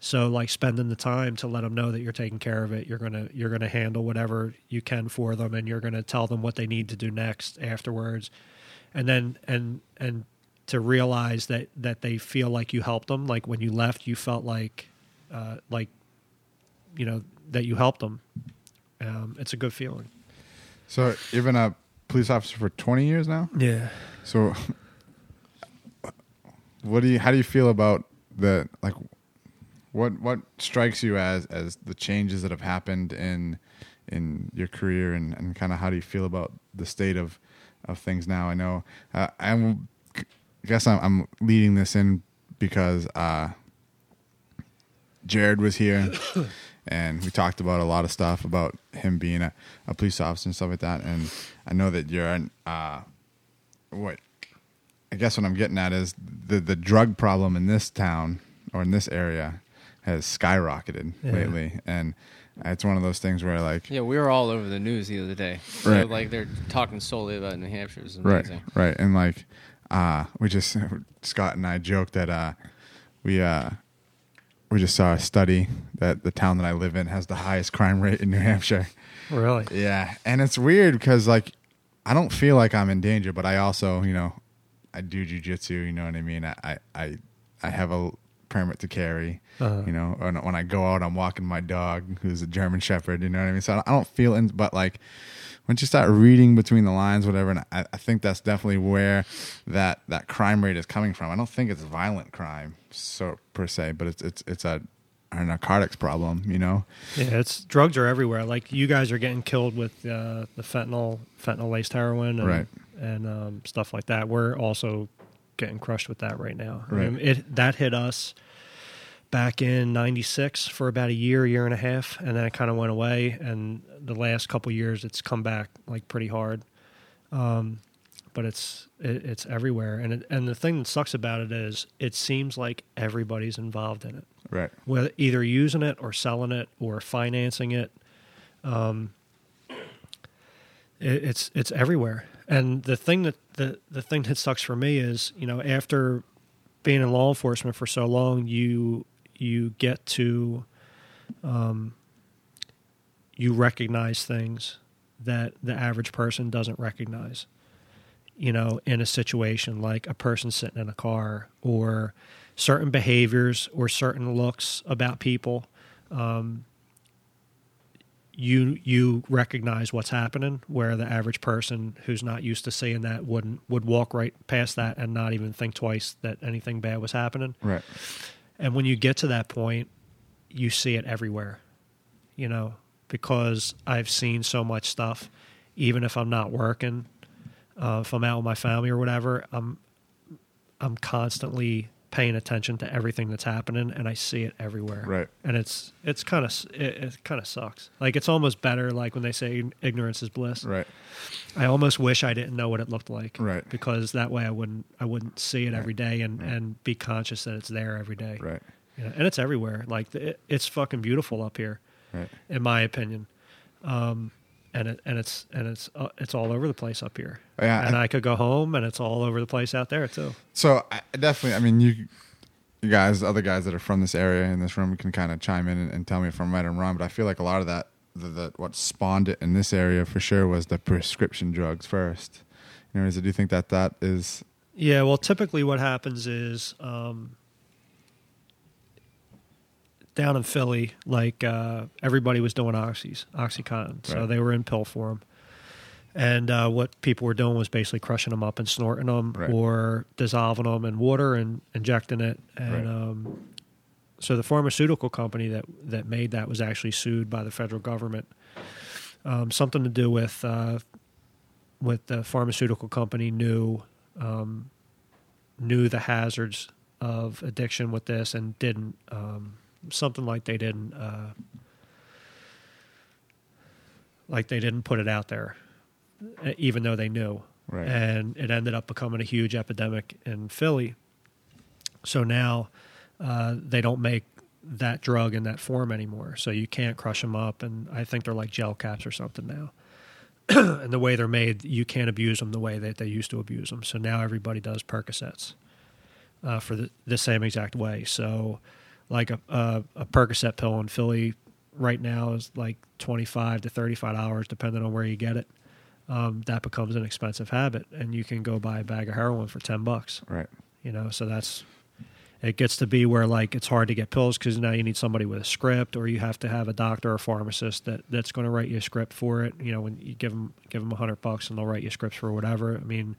[SPEAKER 3] So like spending the time to let them know that you're taking care of it you're going to you're going to handle whatever you can for them and you're going to tell them what they need to do next afterwards. And then and and to realize that that they feel like you helped them like when you left you felt like uh like you know that you helped them. Um it's a good feeling.
[SPEAKER 1] So you've a police officer for 20 years now.
[SPEAKER 3] yeah
[SPEAKER 1] So, what do you? How do you feel about the like? What what strikes you as as the changes that have happened in in your career, and, and kind of how do you feel about the state of of things now? I know uh, I'm. I guess I'm, I'm leading this in because uh, Jared was here, and we talked about a lot of stuff about him being a, a police officer and stuff like that. And I know that you're an uh, what I guess what I'm getting at is the the drug problem in this town or in this area has skyrocketed
[SPEAKER 3] Yeah.
[SPEAKER 1] lately, and it's one of those things where like
[SPEAKER 2] Yeah, we were all over the news the other day. So,
[SPEAKER 1] Right.
[SPEAKER 2] like they're talking solely about New Hampshire. It's
[SPEAKER 1] right, right, and like uh, we just Scott and I joked that uh, we uh, we just saw a study that the town that I live in has the highest crime rate in New Hampshire.
[SPEAKER 3] Really?
[SPEAKER 1] Yeah, and it's weird because like I don't feel like I'm in danger, but I also you know I do jujitsu. You know what I mean? I I I, have a permit to carry.
[SPEAKER 3] Uh-huh.
[SPEAKER 1] You know, when, when I go out, I'm walking my dog, who's a German Shepherd. You know what I mean? So I don't feel in, but like once you start reading between the lines, whatever, and I, I think that's definitely where that that crime rate is coming from. I don't think it's violent crime, so per se, but it's it's it's a a narcotics problem. You know?
[SPEAKER 3] Yeah, it's drugs are everywhere. Like you guys are getting killed with uh, the fentanyl, fentanyl laced heroin, and,
[SPEAKER 1] Right.
[SPEAKER 3] and um, stuff like that. We're also getting crushed with that right now. I mean, it that hit us back in '96 for about a year, year and a half, and then it kind of went away. And the last couple years, it's come back like pretty hard. Um, but it's it, it's everywhere, and it, and the thing that sucks about it is it seems like everybody's involved in it
[SPEAKER 1] Right.
[SPEAKER 3] whether either using it or selling it or financing it. Um, it it's it's everywhere. And the thing that the the thing that sucks for me is, you know, after being in law enforcement for so long, you you get to um, you recognize things that the average person doesn't recognize. You know, in a situation like a person sitting in a car or certain behaviors or certain looks about people, um, you you recognize what's happening. Where the average person who's not used to seeing that wouldn't would walk right past that and not even think twice that anything bad was happening.
[SPEAKER 1] Right.
[SPEAKER 3] And when you get to that point, you see it everywhere, you know, because I've seen so much stuff. Even if I'm not working, uh, if I'm out with my family or whatever, I'm I'm constantly paying attention to everything that's happening, and I see it everywhere.
[SPEAKER 1] Right.
[SPEAKER 3] And it's it's kind of it, it kind of sucks. Like it's almost better, like when they say ignorance is bliss.
[SPEAKER 1] Right.
[SPEAKER 3] I almost wish I didn't know what it looked like.
[SPEAKER 1] Right.
[SPEAKER 3] Because that way I wouldn't I wouldn't see it every day and
[SPEAKER 1] Right.
[SPEAKER 3] and be conscious that it's there every day.
[SPEAKER 1] Right.
[SPEAKER 3] You know, and it's everywhere. Like it, it's fucking beautiful up here,
[SPEAKER 1] Right.
[SPEAKER 3] in my opinion. Um, and it and it's and it's uh, it's all over the place up here.
[SPEAKER 1] Yeah,
[SPEAKER 3] and
[SPEAKER 1] I-
[SPEAKER 3] I, could go home, and it's all over the place out there too.
[SPEAKER 1] So I definitely, I mean, you, you guys, other guys that are from this area in this room can kind of chime in and, and tell me if I'm right or wrong. But I feel like a lot of that, the, the what spawned it in this area for sure was the prescription drugs first. You know, is it, do you think that that is
[SPEAKER 3] Yeah, well, typically what happens is um, down in Philly, like uh, everybody was doing oxys, OxyContin, so
[SPEAKER 1] Right.
[SPEAKER 3] they were in pill form. And uh, what people were doing was basically crushing them up and snorting them,
[SPEAKER 1] Right.
[SPEAKER 3] or dissolving them in water and injecting it. And
[SPEAKER 1] Right.
[SPEAKER 3] um, so the pharmaceutical company that that made that was actually sued by the federal government. Um, something to do with uh, with the pharmaceutical company knew um, knew the hazards of addiction with this and didn't um, something like they didn't uh, like they didn't put it out there even though they knew
[SPEAKER 1] Right.
[SPEAKER 3] and it ended up becoming a huge epidemic in Philly so now uh, they don't make that drug in that form anymore so you can't crush them up and I think they're like gel caps or something now and the way they're made, you can't abuse them the way that they used to abuse them. So now everybody does Percocets uh, for the, the same exact way. So, like a, a, a Percocet pill in Philly right now is like twenty five to thirty five dollars, depending on where you get it. Um, that becomes an expensive habit, and you can go buy a bag of heroin for ten bucks.
[SPEAKER 1] right?
[SPEAKER 3] You know, so that's it gets to be where like it's hard to get pills because now you need somebody with a script, or you have to have a doctor or pharmacist that that's going to write you a script for it. You know, when you give them give them a hundred bucks and they'll write you scripts for whatever. I mean,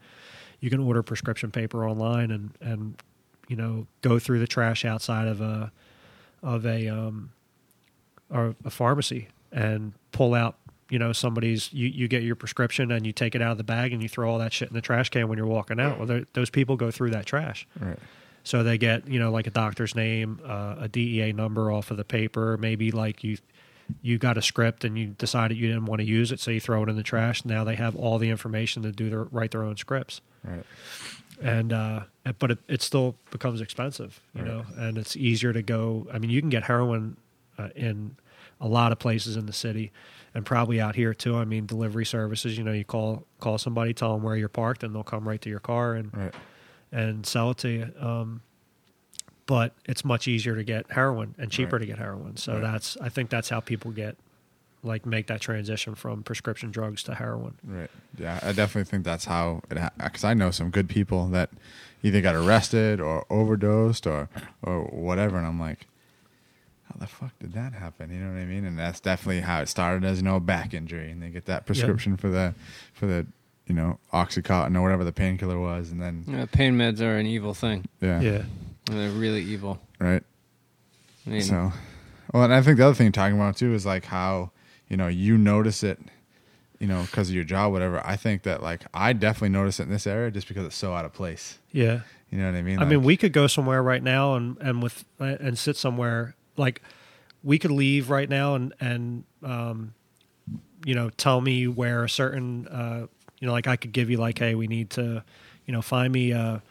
[SPEAKER 3] you can order prescription paper online and and you know go through the trash outside of a of a um or a pharmacy and pull out you know somebody's you, you get your prescription and you take it out of the bag and you throw all that shit in the trash can when you're walking out. Well those people go through that trash.
[SPEAKER 1] Right.
[SPEAKER 3] so they get you know like a doctor's name uh, a dea number off of the paper. Maybe like you you got a script and you decided you didn't want to use it so you throw it in the trash. Now they have all the information to do their write their own scripts.
[SPEAKER 1] Right.
[SPEAKER 3] And uh, but it, it still becomes expensive, you
[SPEAKER 1] Right.
[SPEAKER 3] know, and it's easier to go. I mean, you can get heroin uh, in a lot of places in the city, and probably out here too. I mean, delivery services. You know, you call call somebody, tell them where you're parked, and they'll come right to your car and
[SPEAKER 1] Right.
[SPEAKER 3] and sell it to you. Um, but it's much easier to get heroin and cheaper
[SPEAKER 1] Right.
[SPEAKER 3] to get heroin. So that's I think that's how people get like make that transition from prescription drugs to heroin.
[SPEAKER 1] Right. Yeah, I definitely think that's how it. Because I know some good people that either got arrested or overdosed or or whatever, and I'm like, how the fuck did that happen? You know what I mean? And that's definitely how it started as you know a back injury, and they get that prescription for the for the you know oxycontin or whatever the painkiller was, and then
[SPEAKER 2] Yeah, pain meds are an evil thing.
[SPEAKER 1] yeah,
[SPEAKER 3] Yeah.
[SPEAKER 2] They're really evil.
[SPEAKER 1] right.
[SPEAKER 2] I mean,
[SPEAKER 1] So, well, and I think the other thing you're talking about too is like how you know you notice it, you know, because of your job, whatever. I think that like I definitely notice it in this area just because it's so out of place.
[SPEAKER 3] Yeah.
[SPEAKER 1] You know what I mean?
[SPEAKER 3] I mean, we could go somewhere right now and and with and sit somewhere like we could leave right now and and um, you know tell me where a certain uh, you know like I could give you like hey we need to you know find me a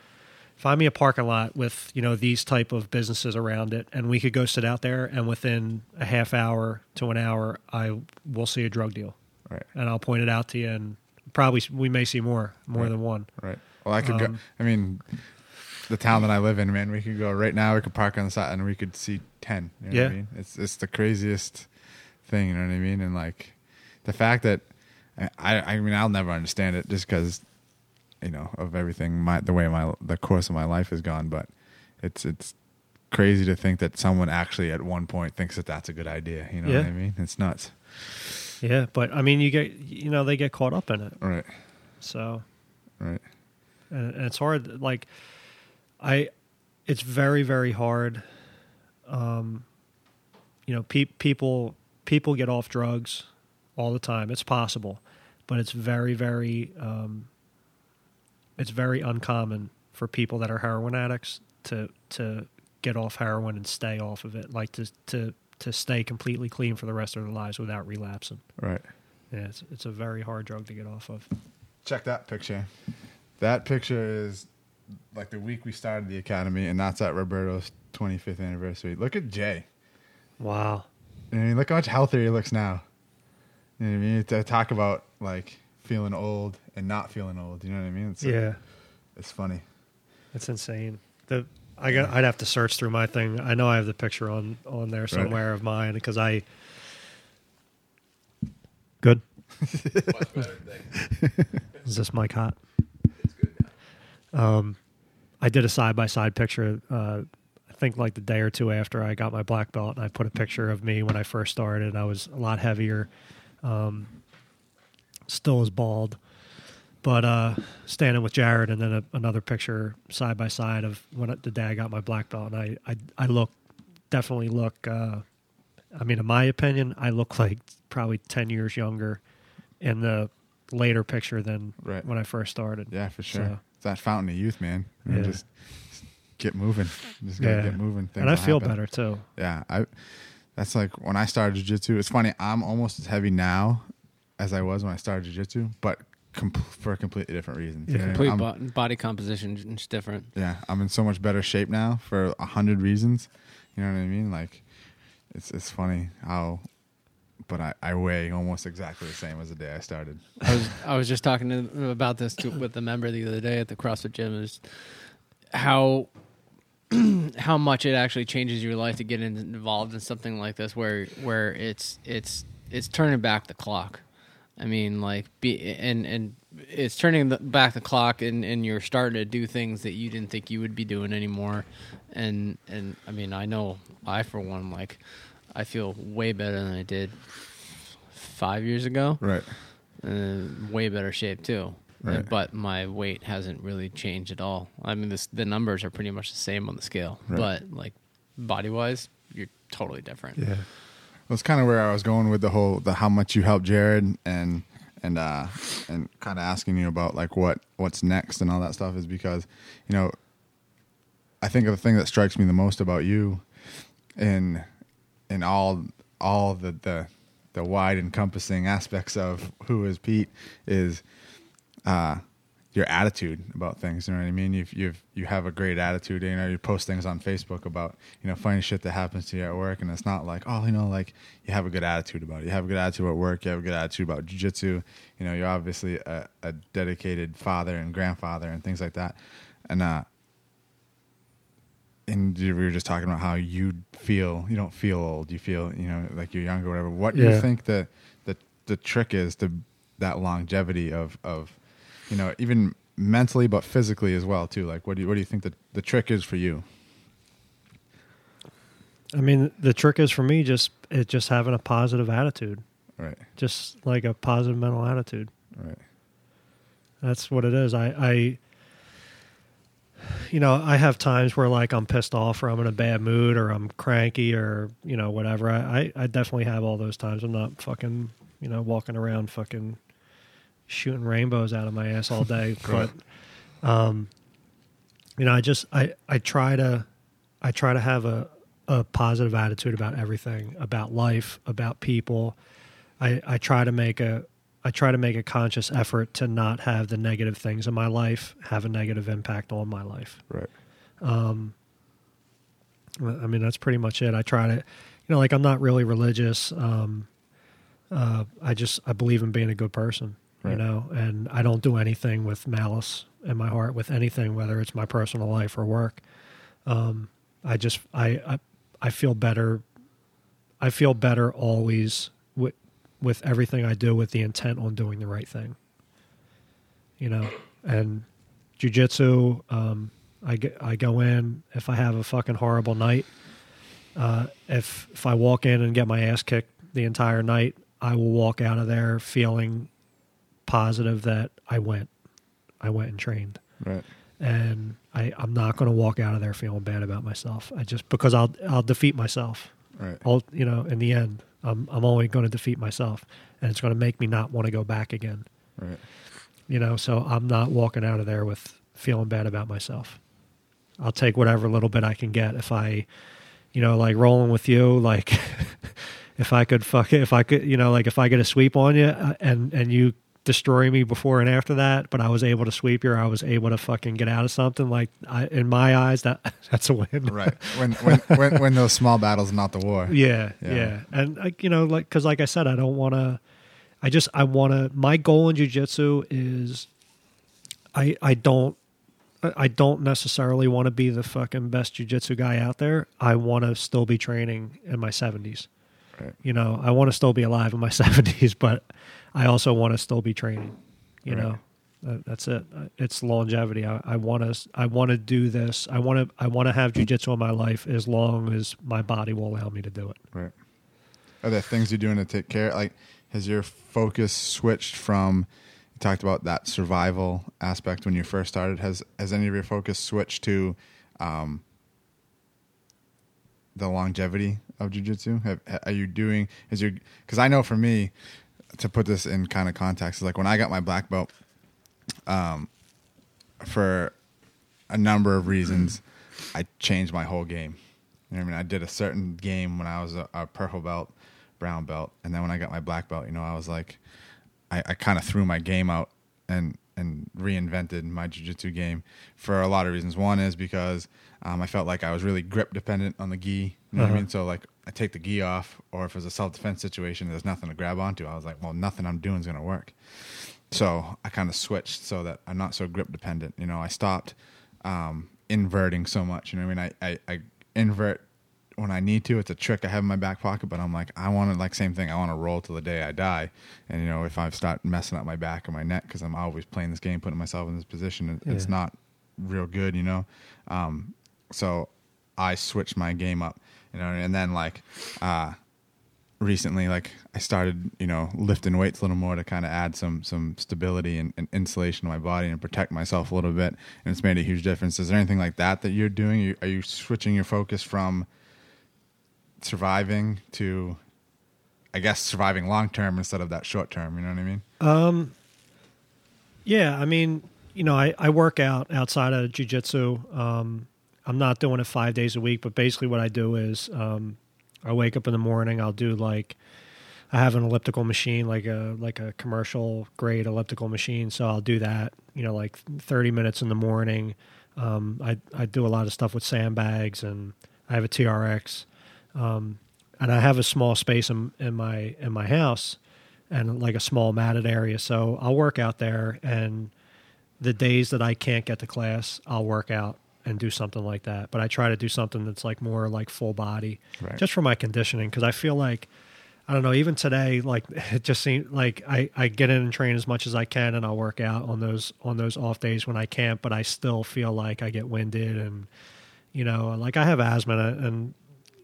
[SPEAKER 3] find me a parking lot with you know these type of businesses around it and we could go sit out there and within a half hour to an hour I will see a drug deal
[SPEAKER 1] right,
[SPEAKER 3] and I'll point it out to you and probably we may see more more
[SPEAKER 1] Right.
[SPEAKER 3] than one
[SPEAKER 1] right. Well, I could go.
[SPEAKER 3] Um,
[SPEAKER 1] I mean, the town that I live in, man, we could go right now. We could park on the side and we could see ten. You know what I
[SPEAKER 3] Yeah.
[SPEAKER 1] mean? It's it's the craziest thing. You know what I mean? And like the fact that I I mean I'll never understand it just because you know of everything my the way my the course of my life has gone, but it's it's crazy to think that someone actually at one point thinks that that's a good idea. You know what I mean? It's nuts.
[SPEAKER 3] yeah but I mean you get you know they get caught up in it
[SPEAKER 1] Right.
[SPEAKER 3] so
[SPEAKER 1] Right.
[SPEAKER 3] and, and it's hard like i it's very very hard um you know pe- people people get off drugs all the time it's possible but it's very very um it's very uncommon for people that are heroin addicts to to get off heroin and stay off of it like to to to stay completely clean for the rest of their lives without relapsing
[SPEAKER 1] Right.
[SPEAKER 3] yeah it's, it's a very hard drug to get off of
[SPEAKER 1] Check that picture. That picture is like the week we started the academy, and that's at Roberto's 25th anniversary. Look at Jay.
[SPEAKER 3] wow
[SPEAKER 1] I mean, look how much healthier he looks now. You know what I mean? To talk about like feeling old and not feeling old. You know what I mean? It's,
[SPEAKER 3] yeah
[SPEAKER 1] It's funny.
[SPEAKER 3] It's insane. The I got I'd have to search through my thing. I know I have the picture on on there somewhere of mine because I good.
[SPEAKER 4] Much thing.
[SPEAKER 3] Is this mic hot?
[SPEAKER 4] It's good now.
[SPEAKER 3] Um, I did a side by side picture. Uh, I think like the day or two after I got my black belt, and I put a picture of me when I first started. I was a lot heavier, um, still as bald, but uh, standing with Jared, and then a, another picture side by side of when the day I got my black belt, and I I, I look definitely look. Uh, I mean, in my opinion, I look like probably ten years younger in the later picture than
[SPEAKER 1] Right.
[SPEAKER 3] when I first started.
[SPEAKER 1] Yeah, for sure.
[SPEAKER 3] So-
[SPEAKER 1] It's that fountain of youth, man. You know,
[SPEAKER 3] Yeah.
[SPEAKER 1] Just, get moving. Just gotta
[SPEAKER 3] Yeah.
[SPEAKER 1] get moving. Things
[SPEAKER 3] and I feel
[SPEAKER 1] happen.
[SPEAKER 3] better too.
[SPEAKER 1] Yeah, I. That's like when I started jujitsu. It's funny. I'm almost as heavy now as I was when I started jujitsu, but com- for completely different reasons.
[SPEAKER 3] Yeah.
[SPEAKER 1] You know what I
[SPEAKER 2] complete bo- body composition is different.
[SPEAKER 1] yeah, I'm in so much better shape now for a hundred reasons. You know what I mean? Like, it's it's funny how, but I, I weigh almost exactly the same as the day I started.
[SPEAKER 2] I was I was just talking to, about this to, with a member the other day at the CrossFit gym is how how much it actually changes your life to get in, involved in something like this where where it's it's it's turning back the clock. I mean, like be and and it's turning the, back the clock, and and you're starting to do things that you didn't think you would be doing anymore. And and I mean, I know I for one like I feel way better than I did five years ago
[SPEAKER 1] Right.
[SPEAKER 2] uh, way better shape too.
[SPEAKER 1] Right.
[SPEAKER 2] But my weight hasn't really changed at all. I mean, this, the numbers are pretty much the same on the scale,
[SPEAKER 1] Right.
[SPEAKER 2] but like body wise, you're totally different.
[SPEAKER 3] Yeah.
[SPEAKER 1] That's kind of where I was going with the whole the how much you helped Jared and and uh and kind of asking you about like what what's next and all that stuff is because you know I think of the thing that strikes me the most about you in in all all the the the wide encompassing aspects of who is Pete is uh your attitude about things. You know what I mean? You've you've you have a great attitude. You know, you post things on Facebook about you know funny shit that happens to you at work, and it's not like oh you know like you have a good attitude about it. You have a good attitude about work. You have a good attitude about jujitsu. You know, you're obviously a, a dedicated father and grandfather and things like that. And uh, and we were just talking about how you feel. You don't feel old. You feel you know like you're younger, or whatever. What do you think the the the trick is to that longevity of of you know even mentally but physically as well too like what do you what do you think the the trick is for you
[SPEAKER 3] I mean, the trick is for me just it just having a positive attitude,
[SPEAKER 1] right
[SPEAKER 3] just like a positive mental attitude.
[SPEAKER 1] right
[SPEAKER 3] That's what it is. I, I, you know, I have times where like I'm pissed off or I'm in a bad mood or I'm cranky or you know whatever. I, I, I definitely have all those times. I'm not fucking you know walking around fucking shooting rainbows out of my ass all day. But, um, you know, I just I I try to I try to have a a positive attitude about everything, about life, about people. I, I try to make a I try to make a conscious effort to not have the negative things in my life have a negative impact on my life.
[SPEAKER 1] right
[SPEAKER 3] Um, I mean, that's pretty much it. I try to, you know, like I'm not really religious. Um, uh, I just I believe in being a good person, you know, and I don't do anything with malice in my heart with anything, whether it's my personal life or work. Um, I just I, I I feel better. I feel better always with with everything I do with the intent on doing the right thing. You know, and jujitsu. Um, I get, I go in if I have a fucking horrible night. Uh, if if I walk in and get my ass kicked the entire night, I will walk out of there feeling positive that I went, I went and trained,
[SPEAKER 1] right.
[SPEAKER 3] And I I'm not going to walk out of there feeling bad about myself. I just because I'll I'll defeat myself.
[SPEAKER 1] right.
[SPEAKER 3] I'll you know in the end I'm I'm only going to defeat myself, and it's going to make me not want to go back again.
[SPEAKER 1] Right.
[SPEAKER 3] You know so i'm not walking out of there with feeling bad about myself. I'll take whatever little bit i can get. If i you know like rolling with you like if i could fuck it if i could you know like if i get a sweep on you uh, and and you destroy me before and after that but i was able to sweep you i was able to fucking get out of something like I, in my eyes that that's a win
[SPEAKER 1] right when when when, when those small battles not the war
[SPEAKER 3] yeah,
[SPEAKER 1] Yeah.
[SPEAKER 3] yeah, and like you know, like because like I said, I don't want to. I just I want to. My goal in jujitsu is, I I don't. I don't necessarily want to be the fucking best jujitsu guy out there. I want to still be training in my seventies.
[SPEAKER 1] Right.
[SPEAKER 3] You know, I want to still be alive in my seventies, but I also want to still be training. You
[SPEAKER 1] Right.
[SPEAKER 3] know, That- that's it. Uh, It's longevity. I, I want to. I want to do this. I want to. I want to have jujitsu in my life as long as my body will allow me to do it.
[SPEAKER 1] right are there things you're doing to take care like has your focus switched from you talked about that survival aspect when you first started has has any of your focus switched to um the longevity of jujitsu? Have are you doing? Is your because I know for me, to put this in kind of context, is like when I got my black belt, um, for a number of reasons, I changed my whole game. You know what I mean? I did a certain game when I was a, a purple belt, brown belt, and then when I got my black belt, you know, I was like, I, I kind of threw my game out and and reinvented my jiu-jitsu game for a lot of reasons. One is because um, I felt like I was really grip dependent on the gi. You know what I
[SPEAKER 3] Uh-huh.
[SPEAKER 1] mean? So like I take the gi off, or if it's a self defense situation, there's nothing to grab onto. I was like, well, nothing I'm doing is gonna work. So I kind of switched so that I'm not so grip dependent. You know, I stopped um, inverting so much. You know I mean? I, I, I invert when I need to. It's a trick I have in my back pocket, but I'm like, I want to, like, same thing. I want to roll till the day I die. And, you know, if I start messing up my back or my neck, because I'm always playing this game, putting myself in this position, it's
[SPEAKER 3] Yeah.
[SPEAKER 1] not real good, you know? Um, so I switched my game up, you know, and then, like, uh, recently like i started you know lifting weights a little more to kind of add some some stability and, and insulation to my body and protect myself a little bit and it's made a huge difference is there anything like that that you're doing are you switching your focus from surviving to i guess surviving long term instead of that short term you know what i mean
[SPEAKER 3] Um, yeah, I mean, you know, I, I work out outside of jujitsu. Um, I'm not doing it five days a week, but basically what I do is um, I wake up in the morning. I'll do like I have an elliptical machine, like a like a commercial grade elliptical machine. So I'll do that. you know, like 30 minutes in the morning. Um, I, I do a lot of stuff with sandbags and I have a TRX. Um, and I have a small space in, in my, in my house and like a small matted area. So I'll work out there and the days that I can't get to class, I'll work out and do something like that. But I try to do something that's like more like full body,
[SPEAKER 1] Right.
[SPEAKER 3] just for my conditioning. Because I feel like I don't know. Even today, like it just seems like I, I get in and train as much as I can, and I'll work out on those on those off days when I can't. But I still feel like I get winded, and you know, like I have asthma, and, and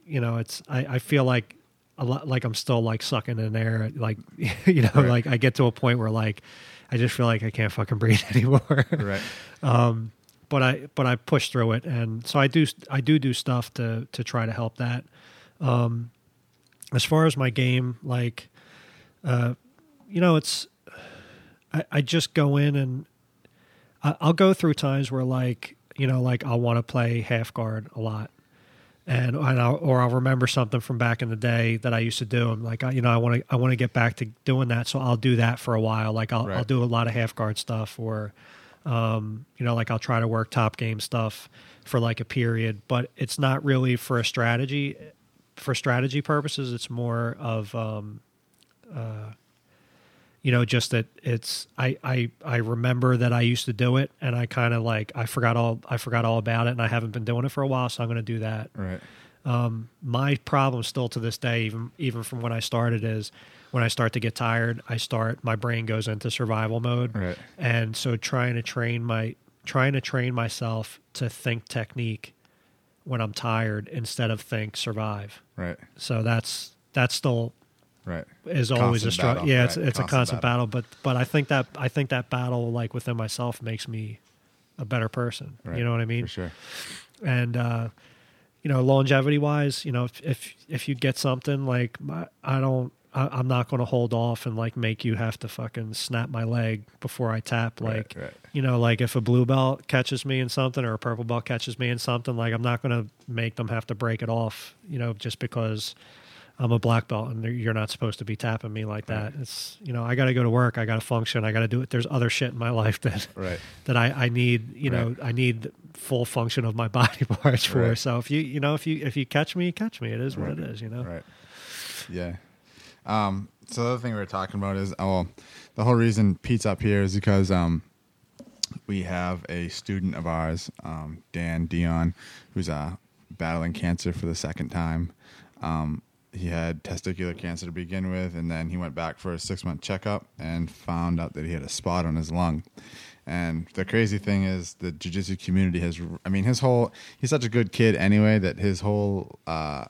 [SPEAKER 3] you know, it's I, I feel like a lot like I'm still like sucking in air, like you know,
[SPEAKER 1] Right.
[SPEAKER 3] like I get to a point where like I just feel like I can't fucking breathe anymore.
[SPEAKER 1] Right.
[SPEAKER 3] um, but I but I push through it, and so I do I do do stuff to to try to help that. Um, as far as my game, like, uh, you know, it's I, I just go in and I, I'll go through times where like you know like I'll want to play half guard a lot. And, and I'll, or I'll remember something from back in the day that I used to do. I'm like, I, you know, I want to, I want to get back to doing that. So I'll do that for a while. Like I'll, I'll do a lot of half guard stuff or, um, you know, like I'll try to work top game stuff for like a period, but it's not really for a strategy. For strategy purposes, it's more of, um, uh, you know, just that it's I I I remember that I used to do it, and I kind of like I forgot all I forgot all about it, and I haven't been doing it for a while, so I'm going to do that
[SPEAKER 1] Right.
[SPEAKER 3] um, my problem still to this day, even even from when I started, is when I start to get tired, I start my brain goes into survival mode,
[SPEAKER 1] Right.
[SPEAKER 3] and so trying to train my trying to train myself to think technique when I'm tired instead of think survive.
[SPEAKER 1] Right.
[SPEAKER 3] So that's that's still
[SPEAKER 1] Right.
[SPEAKER 3] is always a struggle.
[SPEAKER 1] battle,
[SPEAKER 3] Yeah, it's
[SPEAKER 1] right,
[SPEAKER 3] it's a
[SPEAKER 1] constant
[SPEAKER 3] constant battle. but but I think that I think that battle like within myself makes me a better person.
[SPEAKER 1] Right.
[SPEAKER 3] You know what I mean?
[SPEAKER 1] For sure.
[SPEAKER 3] and uh, you know longevity wise you know if if, if you get something like I, I don't I, I'm not going to hold off and like make you have to fucking snap my leg before I tap like
[SPEAKER 1] right.
[SPEAKER 3] you know like if a blue belt catches me in something or a purple belt catches me in something like I'm not going to make them have to break it off you know just because I'm a black belt and you're not supposed to be tapping me like that it's you know I got to go to work I got to function I got to do it there's other shit in my life that
[SPEAKER 1] Right.
[SPEAKER 3] that I, I need, you know,
[SPEAKER 1] Right.
[SPEAKER 3] I need full function of my body parts for.
[SPEAKER 1] Right.
[SPEAKER 3] So if you, you know, if you if you catch me, you catch me. It is what it is, you know.
[SPEAKER 1] Right. Yeah. Um, so the other thing we were talking about is, oh, the whole reason Pete's up here is because um, we have a student of ours, um, Dan Dion, who's uh, battling cancer for the second time. Um, he had testicular cancer to begin with, and then he went back for a six month checkup and found out that he had a spot on his lung. And the crazy thing is, the jiu-jitsu community has, I mean, his whole, he's such a good kid anyway that his whole, uh,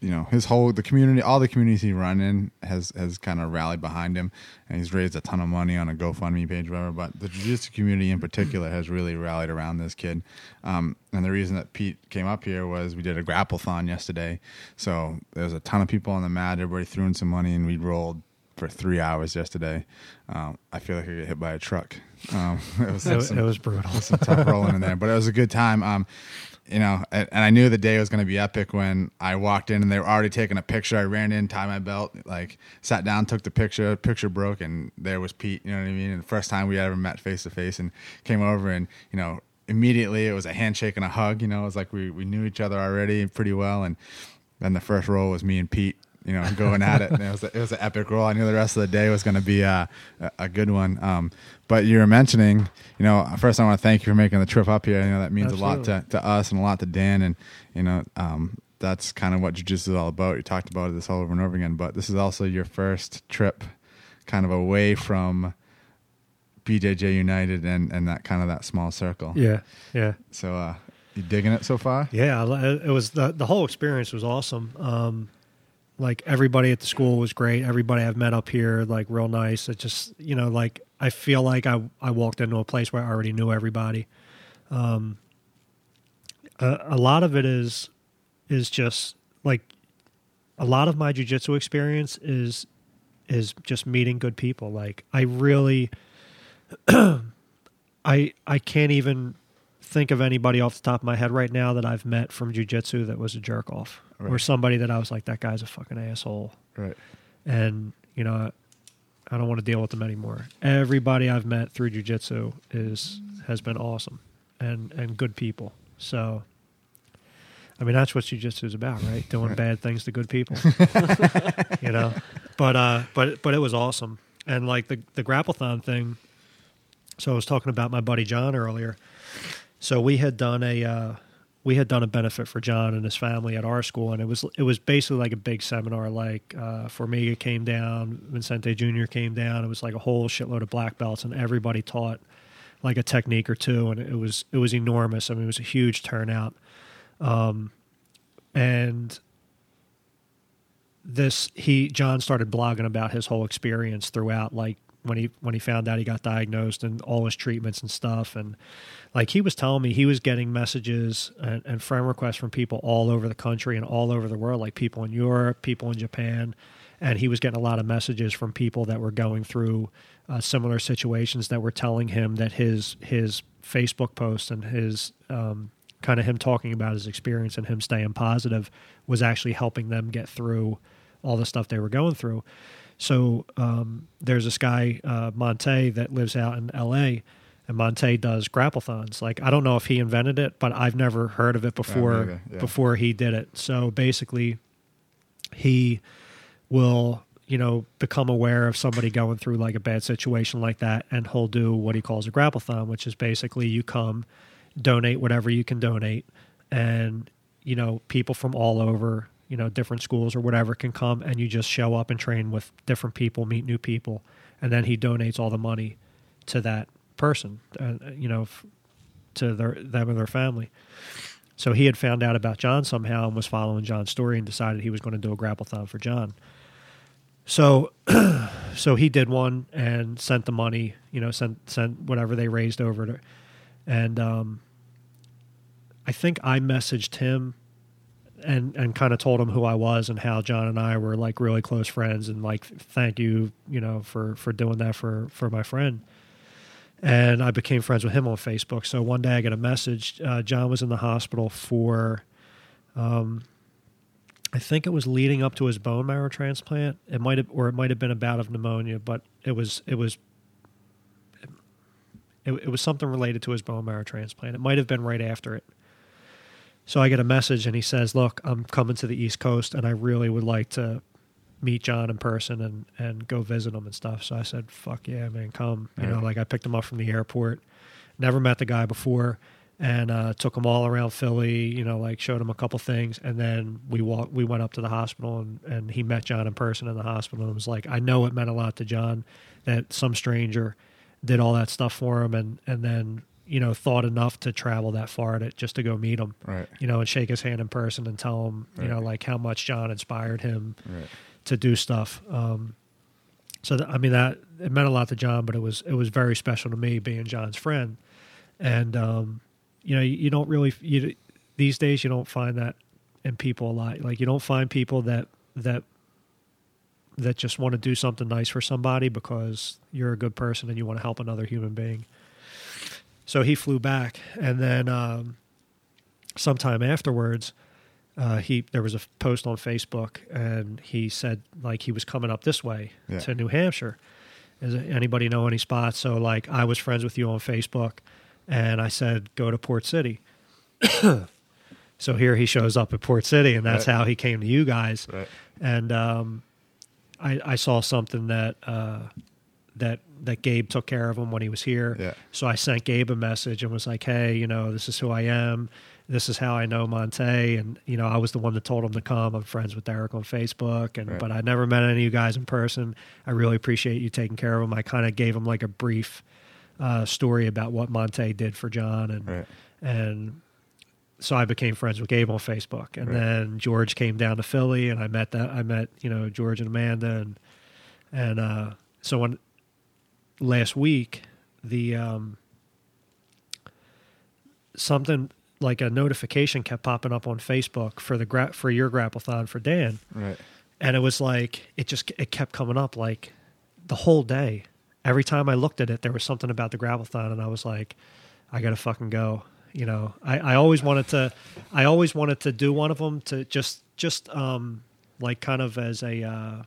[SPEAKER 1] you know his whole the community all the communities he run in has has kind of rallied behind him and he's raised a ton of money on a gofundme page whatever but the jiu-jitsu community in particular has really rallied around this kid um, and the reason that pete came up here was we did a grapple-thon yesterday so there was a ton of people on the mat everybody threw in some money and we rolled for three hours yesterday um, i feel like i get hit by a truck um, it was,
[SPEAKER 3] It, was-
[SPEAKER 1] some-
[SPEAKER 3] it was brutal.
[SPEAKER 1] some tough rolling in there, but it was a good time. Um, you know, and, I knew the day was going to be epic when I walked in and they were already taking a picture. I ran in, tied my belt, like sat down, took the picture. Picture broke, and there was Pete. You know what I mean? And the first time we ever met face to face, and came over, and you know, immediately it was a handshake and a hug. You know, it was like we we knew each other already pretty well, and then the first roll was me and Pete. You know, going at it. And it was a, it was an epic roll. I knew the rest of the day was going to be uh, a, a good one. Um, but you were mentioning, you know, first I want to thank you for making the trip up here. You know, that means a lot to, to us and a lot to Dan. And, you know, um, that's kind of what jiu-jitsu is all about. You talked about this all over and over again, but this is also your first trip kind of away from BJJ United and, and that kind of that small circle.
[SPEAKER 3] Yeah, yeah,
[SPEAKER 1] So, uh, you digging it so far?
[SPEAKER 3] yeah. It was the the whole experience was awesome. Um, like everybody at the school was great. Everybody I've met up here, like real nice. It just you know, like I feel like I I walked into a place where I already knew everybody. Um, a, a lot of it is is just like a lot of my jujitsu experience is is just meeting good people. Like I really, I I can't even think of anybody off the top of my head right now that I've met from jujitsu that was a jerk off or somebody that I was like that guy's a fucking asshole.
[SPEAKER 1] Right.
[SPEAKER 3] And you know, I don't want to deal with them anymore. Everybody I've met through jujitsu is has been awesome and and good people. So, I mean, that's what jujitsu is about, right? Doing bad things to good people, you know. But uh, but but it was awesome, and like the the grapplethon thing. So I was talking about my buddy John earlier. So we had done a uh, we had done a benefit for John and his family at our school, and it was it was basically like a big seminar. Like uh, Formiga came down, Vicente Junior came down. It was like a whole shitload of black belts, and everybody taught like a technique or two, and it was it was enormous. I mean, it was a huge turnout, um, and this he John started blogging about his whole experience throughout, like when he when he found out he got diagnosed and all his treatments and stuff, and like he was telling me he was getting messages and, and friend requests from people all over the country and all over the world, like people in Europe, people in Japan, and he was getting a lot of messages from people that were going through uh, similar situations that were telling him that his his Facebook post and his um, kind of him talking about his experience and him staying positive was actually helping them get through all the stuff they were going through. So um, there's this guy uh, Monte that lives out in L.A. and Monte does grapplethons. Like I don't know if he invented it, but I've never heard of it before
[SPEAKER 1] maybe, yeah.
[SPEAKER 3] before he did it. So basically, he will you know become aware of somebody going through like a bad situation like that, and he'll do what he calls a grapplethon, which is basically you come, donate whatever you can donate, and you know people from all over you know different schools or whatever can come and you just show up and train with different people meet new people and then he donates all the money to that person uh, you know f- to their them and their family. So he had found out about john somehow and was following john's story and decided he was going to do a grapplethon for john. So so he did one and sent the money you know sent sent whatever they raised over to and um i think i messaged him and and kind of told him who I was and how John and I were like really close friends and like thank you you know for for doing that for for my friend. And I became friends with him on Facebook. So one day I get a message uh, John was in the hospital for um I think it was leading up to his bone marrow transplant. It might have or it might have been a bout of pneumonia but it was it was it, it was something related to his bone marrow transplant. It might have been right after it so I get a message and he says, "Look, I'm coming to the East Coast and I really would like to meet John in person and and go visit him and stuff." So I said, "Fuck yeah, man, come." You know, like I picked him up from the airport. Never met the guy before and uh, took him all around Philly, you know, like showed him a couple things and then we walked we went up to the hospital and and he met John in person in the hospital and was like, "I know it meant a lot to John that some stranger did all that stuff for him and and then you know thought enough to travel that far to just to go meet him
[SPEAKER 1] Right.
[SPEAKER 3] you know and shake his hand in person and tell him you know like how much john inspired him
[SPEAKER 1] Right.
[SPEAKER 3] to do stuff um so that, i mean that it meant a lot to john but it was it was very special to me being john's friend and um you know you, you don't really you these days you don't find that in people a lot like you don't find people that that that just want to do something nice for somebody because you're a good person and you want to help another human being. So he flew back, and then um, sometime afterwards, uh, he there was a post on Facebook, and he said like he was coming up this way
[SPEAKER 1] Yeah.
[SPEAKER 3] to New Hampshire. Does anybody know any spots? So like I was friends with you on Facebook, and I said go to Port City. so here he shows up at Port City, and that's
[SPEAKER 1] Right.
[SPEAKER 3] how he came to you guys
[SPEAKER 1] Right.
[SPEAKER 3] and um, I, I saw something that uh, that that Gabe took care of him when he was here.
[SPEAKER 1] Yeah.
[SPEAKER 3] So I sent Gabe a message and was like, "Hey, you know, this is who I am. This is how I know Monte." And you know, I was the one that told him to come. I'm friends with Derek on Facebook, and
[SPEAKER 1] Right.
[SPEAKER 3] but I never met any of you guys in person. I really appreciate you taking care of him. I kind of gave him like a brief uh, story about what Monte did for John, and
[SPEAKER 1] Right.
[SPEAKER 3] and so I became friends with Gabe on Facebook, and
[SPEAKER 1] Right.
[SPEAKER 3] then George came down to Philly, and I met that I met you know George and Amanda, and and uh, so when last week the um, something like a notification kept popping up on Facebook for the gra- for your grapplethon for Dan,
[SPEAKER 1] Right.
[SPEAKER 3] and it was like it just it kept coming up like the whole day. Every time I looked at it, there was something about the grapplethon, and I was like, I gotta fucking go. You know, I, I always wanted to, I always wanted to do one of them to just just um like kind of as a uh,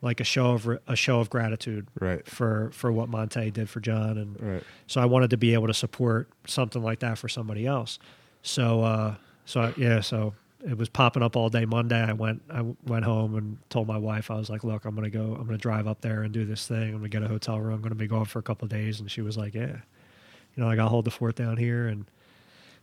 [SPEAKER 3] like a show of a show of gratitude
[SPEAKER 1] Right.
[SPEAKER 3] for for what Monte did for John and
[SPEAKER 1] Right.
[SPEAKER 3] so I wanted to be able to support something like that for somebody else. So uh so I, yeah, so it was popping up all day Monday. I went I went home and told my wife I was like, "Look, I'm going to go I'm going to drive up there and do this thing. I'm going to get a hotel room. I'm going to be gone for a couple of days." And she was like, "Yeah." You know, like I got to hold the fort down here and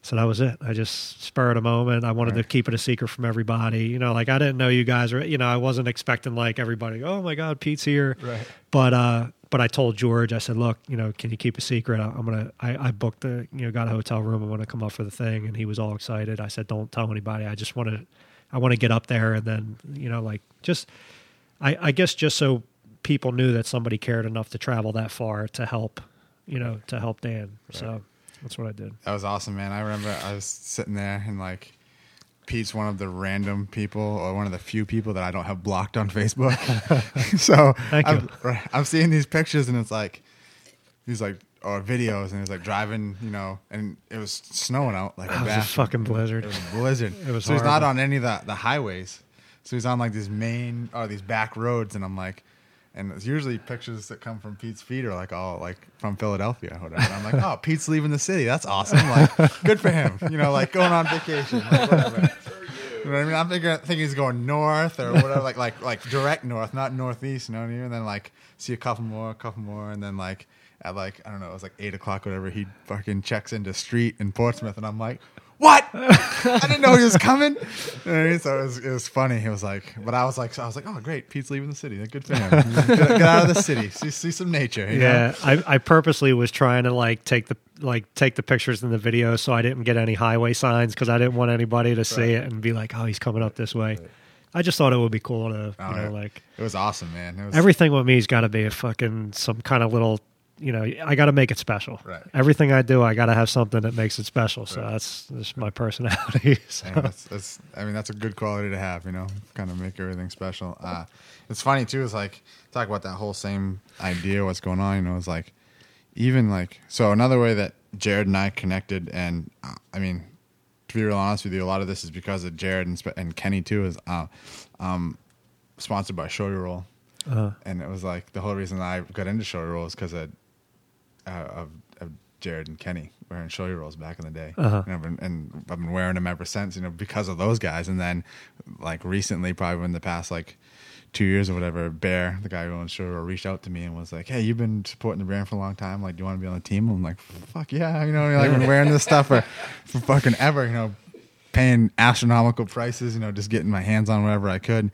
[SPEAKER 3] so that was it. I just spurred a moment. I wanted to keep it a secret from everybody. You know, like I didn't know you guys were. You know, I wasn't expecting like everybody. Oh my God, Pete's here.
[SPEAKER 1] Right.
[SPEAKER 3] But uh, but I told George. I said, look, you know, can you keep a secret? I- I'm gonna. I, I booked the. You know, got a hotel room. I want to come up for the thing, and he was all excited. I said, don't tell anybody. I just want to. I want to get up there, and then you know, like just. I, I guess just so people knew that somebody cared enough to travel that far to help, you know, to help Dan. So that's what I did.
[SPEAKER 1] That was awesome, man. I remember I was sitting there and like Pete's one of the random people or one of the few people that I don't have blocked on Facebook. so I'm. I'm seeing these pictures and it's like he's like or videos and he's like driving, you know, and it was snowing out like
[SPEAKER 3] It
[SPEAKER 1] a
[SPEAKER 3] was a fucking blizzard.
[SPEAKER 1] It was a blizzard.
[SPEAKER 3] It was
[SPEAKER 1] so he's not on any of the, the highways. So he's on like these main or these back roads, and I'm like, and it's usually pictures that come from Pete's feet are like all like from Philadelphia or whatever. And I'm like, oh, Pete's leaving the city. That's awesome. Like, good for him. You know, like going on vacation. Like, whatever. You know what I mean? I'm thinking, thinking he's going north or whatever, like like like direct north, not northeast. You know what I mean? And then like see a couple more, a couple more, and then like at like I don't know, it was like eight o'clock, whatever. He fucking checks into street in Portsmouth, and I'm like, what? I didn't know he was coming. You know what I mean? So it was, it was funny. He was like, but I was like, so I was like, oh great, Pete's leaving the city. Good for him. get, get out of the city, see see some nature. you know?
[SPEAKER 3] Yeah, I, I purposely was trying to like take the like take the pictures in the video so I didn't get any highway signs because I didn't want anybody to see it and be like, oh, he's coming up this way. I just thought it would be cool to, you
[SPEAKER 1] Oh,
[SPEAKER 3] know,
[SPEAKER 1] yeah.
[SPEAKER 3] like
[SPEAKER 1] It was awesome, man. It was
[SPEAKER 3] everything with me's got to be a fucking some kind of little, you know, I got to make it special.
[SPEAKER 1] Right.
[SPEAKER 3] Everything I do, I got to have something that makes it special. So
[SPEAKER 1] Right.
[SPEAKER 3] that's just my personality. So.
[SPEAKER 1] Yeah, that's, that's, I mean, that's a good quality to have, you know, kind of make everything special. Uh, it's funny too, is like, talk about that whole same idea, what's going on, you know, it's like, even like, so another way that Jared and I connected, and uh, I mean, to be real honest with you, a lot of this is because of Jared and, and Kenny too, is uh, um, sponsored by Shoyoroll.
[SPEAKER 3] Uh,
[SPEAKER 1] And it was like, the whole reason I got into Shoyoroll is because of, uh, of, of Jared and Kenny wearing Shoyorolls back in the day,
[SPEAKER 3] Uh-huh.
[SPEAKER 1] and, I've been, and I've been wearing them ever since. You know, because of those guys. And then, like recently, probably in the past like two years or whatever, Bear, the guy who owns Roll, reached out to me and was like, "Hey, you've been supporting the brand for a long time. Like, do you want to be on the team?" I'm like, "Fuck yeah!" You know, like I've been wearing this stuff for for fucking ever. You know, paying astronomical prices. You know, just getting my hands on whatever I could.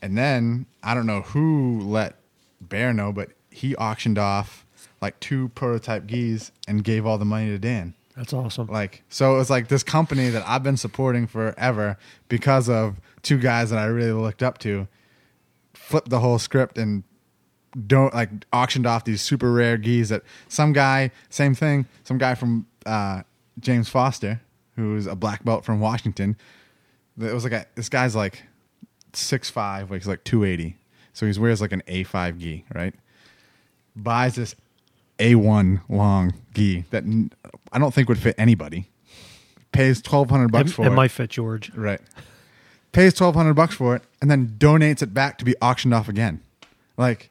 [SPEAKER 1] And then I don't know who let Bear know, but he auctioned off like two prototype gis and gave all the money to Dan.
[SPEAKER 3] that's awesome.
[SPEAKER 1] Like so it was like this company that I've been supporting forever because of two guys that I really looked up to flipped the whole script and don't like auctioned off these super rare gis that some guy same thing some guy from uh, James Foster who's a black belt from Washington it was like a, this guy's like six five like he's like 280 so he wears like an A5 gi right buys this A1 long gi that I don't think would fit anybody. Pays twelve hundred bucks
[SPEAKER 3] It,
[SPEAKER 1] for
[SPEAKER 3] it
[SPEAKER 1] it.
[SPEAKER 3] might fit George.
[SPEAKER 1] right. Pays twelve hundred bucks for it, and then donates it back to be auctioned off again. Like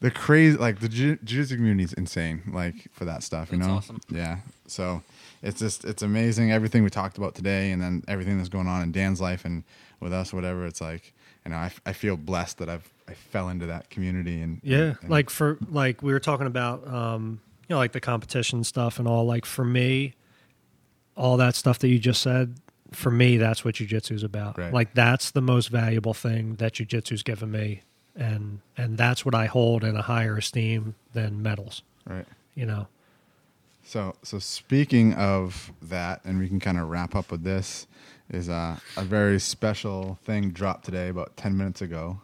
[SPEAKER 1] the crazy, like the jiu- jiu-jitsu community is insane. Like for that stuff, you
[SPEAKER 2] That's
[SPEAKER 1] know.
[SPEAKER 2] awesome.
[SPEAKER 1] Yeah. So it's just it's amazing everything we talked about today, and then everything that's going on in Dan's life and with us, whatever. It's like you know I, I feel blessed that I've I fell into that community and
[SPEAKER 3] Yeah,
[SPEAKER 1] and-
[SPEAKER 3] like for like we were talking about, um, you know, like the competition stuff and all. Like for me, all that stuff that you just said, for me, that's what jujitsu is about.
[SPEAKER 1] Right.
[SPEAKER 3] Like that's the most valuable thing that jujitsu's given me, and and that's what I hold in a higher esteem than medals.
[SPEAKER 1] right.
[SPEAKER 3] You know,
[SPEAKER 1] So, so speaking of that, and we can kind of wrap up with this, is uh, a very special thing dropped today about ten minutes ago.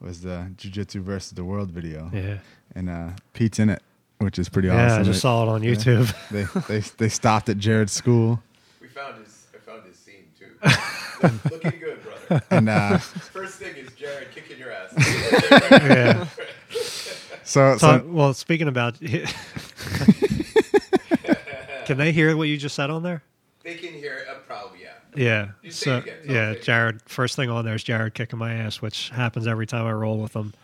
[SPEAKER 1] Was the Jiu-Jitsu versus the World video,
[SPEAKER 3] yeah,
[SPEAKER 1] and uh, Pete's in it, which is pretty
[SPEAKER 3] yeah.
[SPEAKER 1] awesome.
[SPEAKER 3] Yeah, I just saw it on YouTube.
[SPEAKER 1] They they they stopped at Jared's school,
[SPEAKER 4] We found his. I found his scene too. Looking good, brother.
[SPEAKER 1] and uh,
[SPEAKER 4] First thing is Jared kicking your ass.
[SPEAKER 3] yeah.
[SPEAKER 1] so
[SPEAKER 3] So,
[SPEAKER 1] so
[SPEAKER 3] well, speaking about, can they hear what you just said on there?
[SPEAKER 4] they can hear it. Uh, probably, yeah.
[SPEAKER 3] Yeah.
[SPEAKER 4] You say
[SPEAKER 3] So
[SPEAKER 4] it again, tell
[SPEAKER 3] yeah. Jared. First thing on there is Jared kicking my ass, which happens every time I roll with him.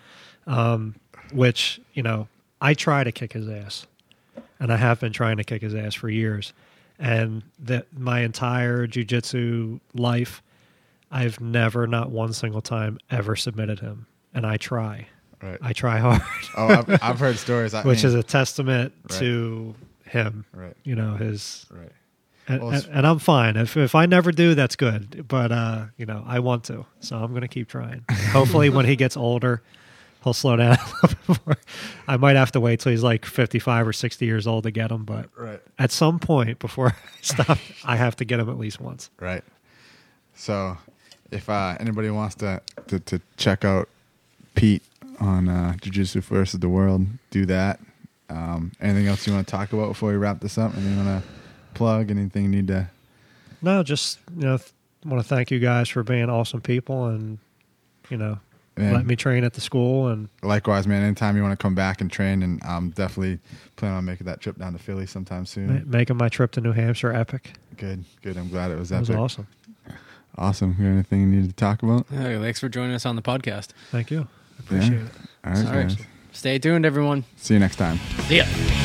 [SPEAKER 3] um, which you know I try to kick his ass, and I have been trying to kick his ass for years, and that my entire jujitsu life, I've never, not one single time, ever submitted him, and I try,
[SPEAKER 1] Right.
[SPEAKER 3] I try hard,
[SPEAKER 1] oh, I've, I've heard stories. I
[SPEAKER 3] which
[SPEAKER 1] mean,
[SPEAKER 3] is a testament
[SPEAKER 1] Right.
[SPEAKER 3] to him.
[SPEAKER 1] right,
[SPEAKER 3] You know his
[SPEAKER 1] right.
[SPEAKER 3] And,
[SPEAKER 1] Well,
[SPEAKER 3] and, and I'm fine. If if I never do, that's good. But uh, you know, I want to, so I'm going to keep trying. Hopefully, when he gets older, he'll slow down a little bit more. I might have to wait till he's like 55 or 60 years old to get him, but
[SPEAKER 1] Right.
[SPEAKER 3] at some point before I stop, I have to get him at least once.
[SPEAKER 1] Right. So, if uh, anybody wants to, to to check out Pete on uh, Jiu Jitsu versus the World, do that. Um, anything else you want to talk about before we wrap this up? Anything you want to plug? Anything you need to?
[SPEAKER 3] No, just you know, th- want to thank you guys for being awesome people and you know,
[SPEAKER 1] And
[SPEAKER 3] let me train at the school and
[SPEAKER 1] Likewise, man. Anytime you want to come back and train, and I'm definitely planning on making that trip down to Philly sometime soon.
[SPEAKER 3] ma- making my trip to New Hampshire epic.
[SPEAKER 1] Good, good. I'm glad it was
[SPEAKER 3] That was awesome.
[SPEAKER 1] Awesome. You got anything you needed to talk about?
[SPEAKER 2] Hey, thanks for joining us on the podcast.
[SPEAKER 3] Thank you. Appreciate
[SPEAKER 1] Yeah.
[SPEAKER 3] it.
[SPEAKER 1] All right,
[SPEAKER 2] All right. Stay tuned, everyone.
[SPEAKER 1] See you next time.
[SPEAKER 2] See ya.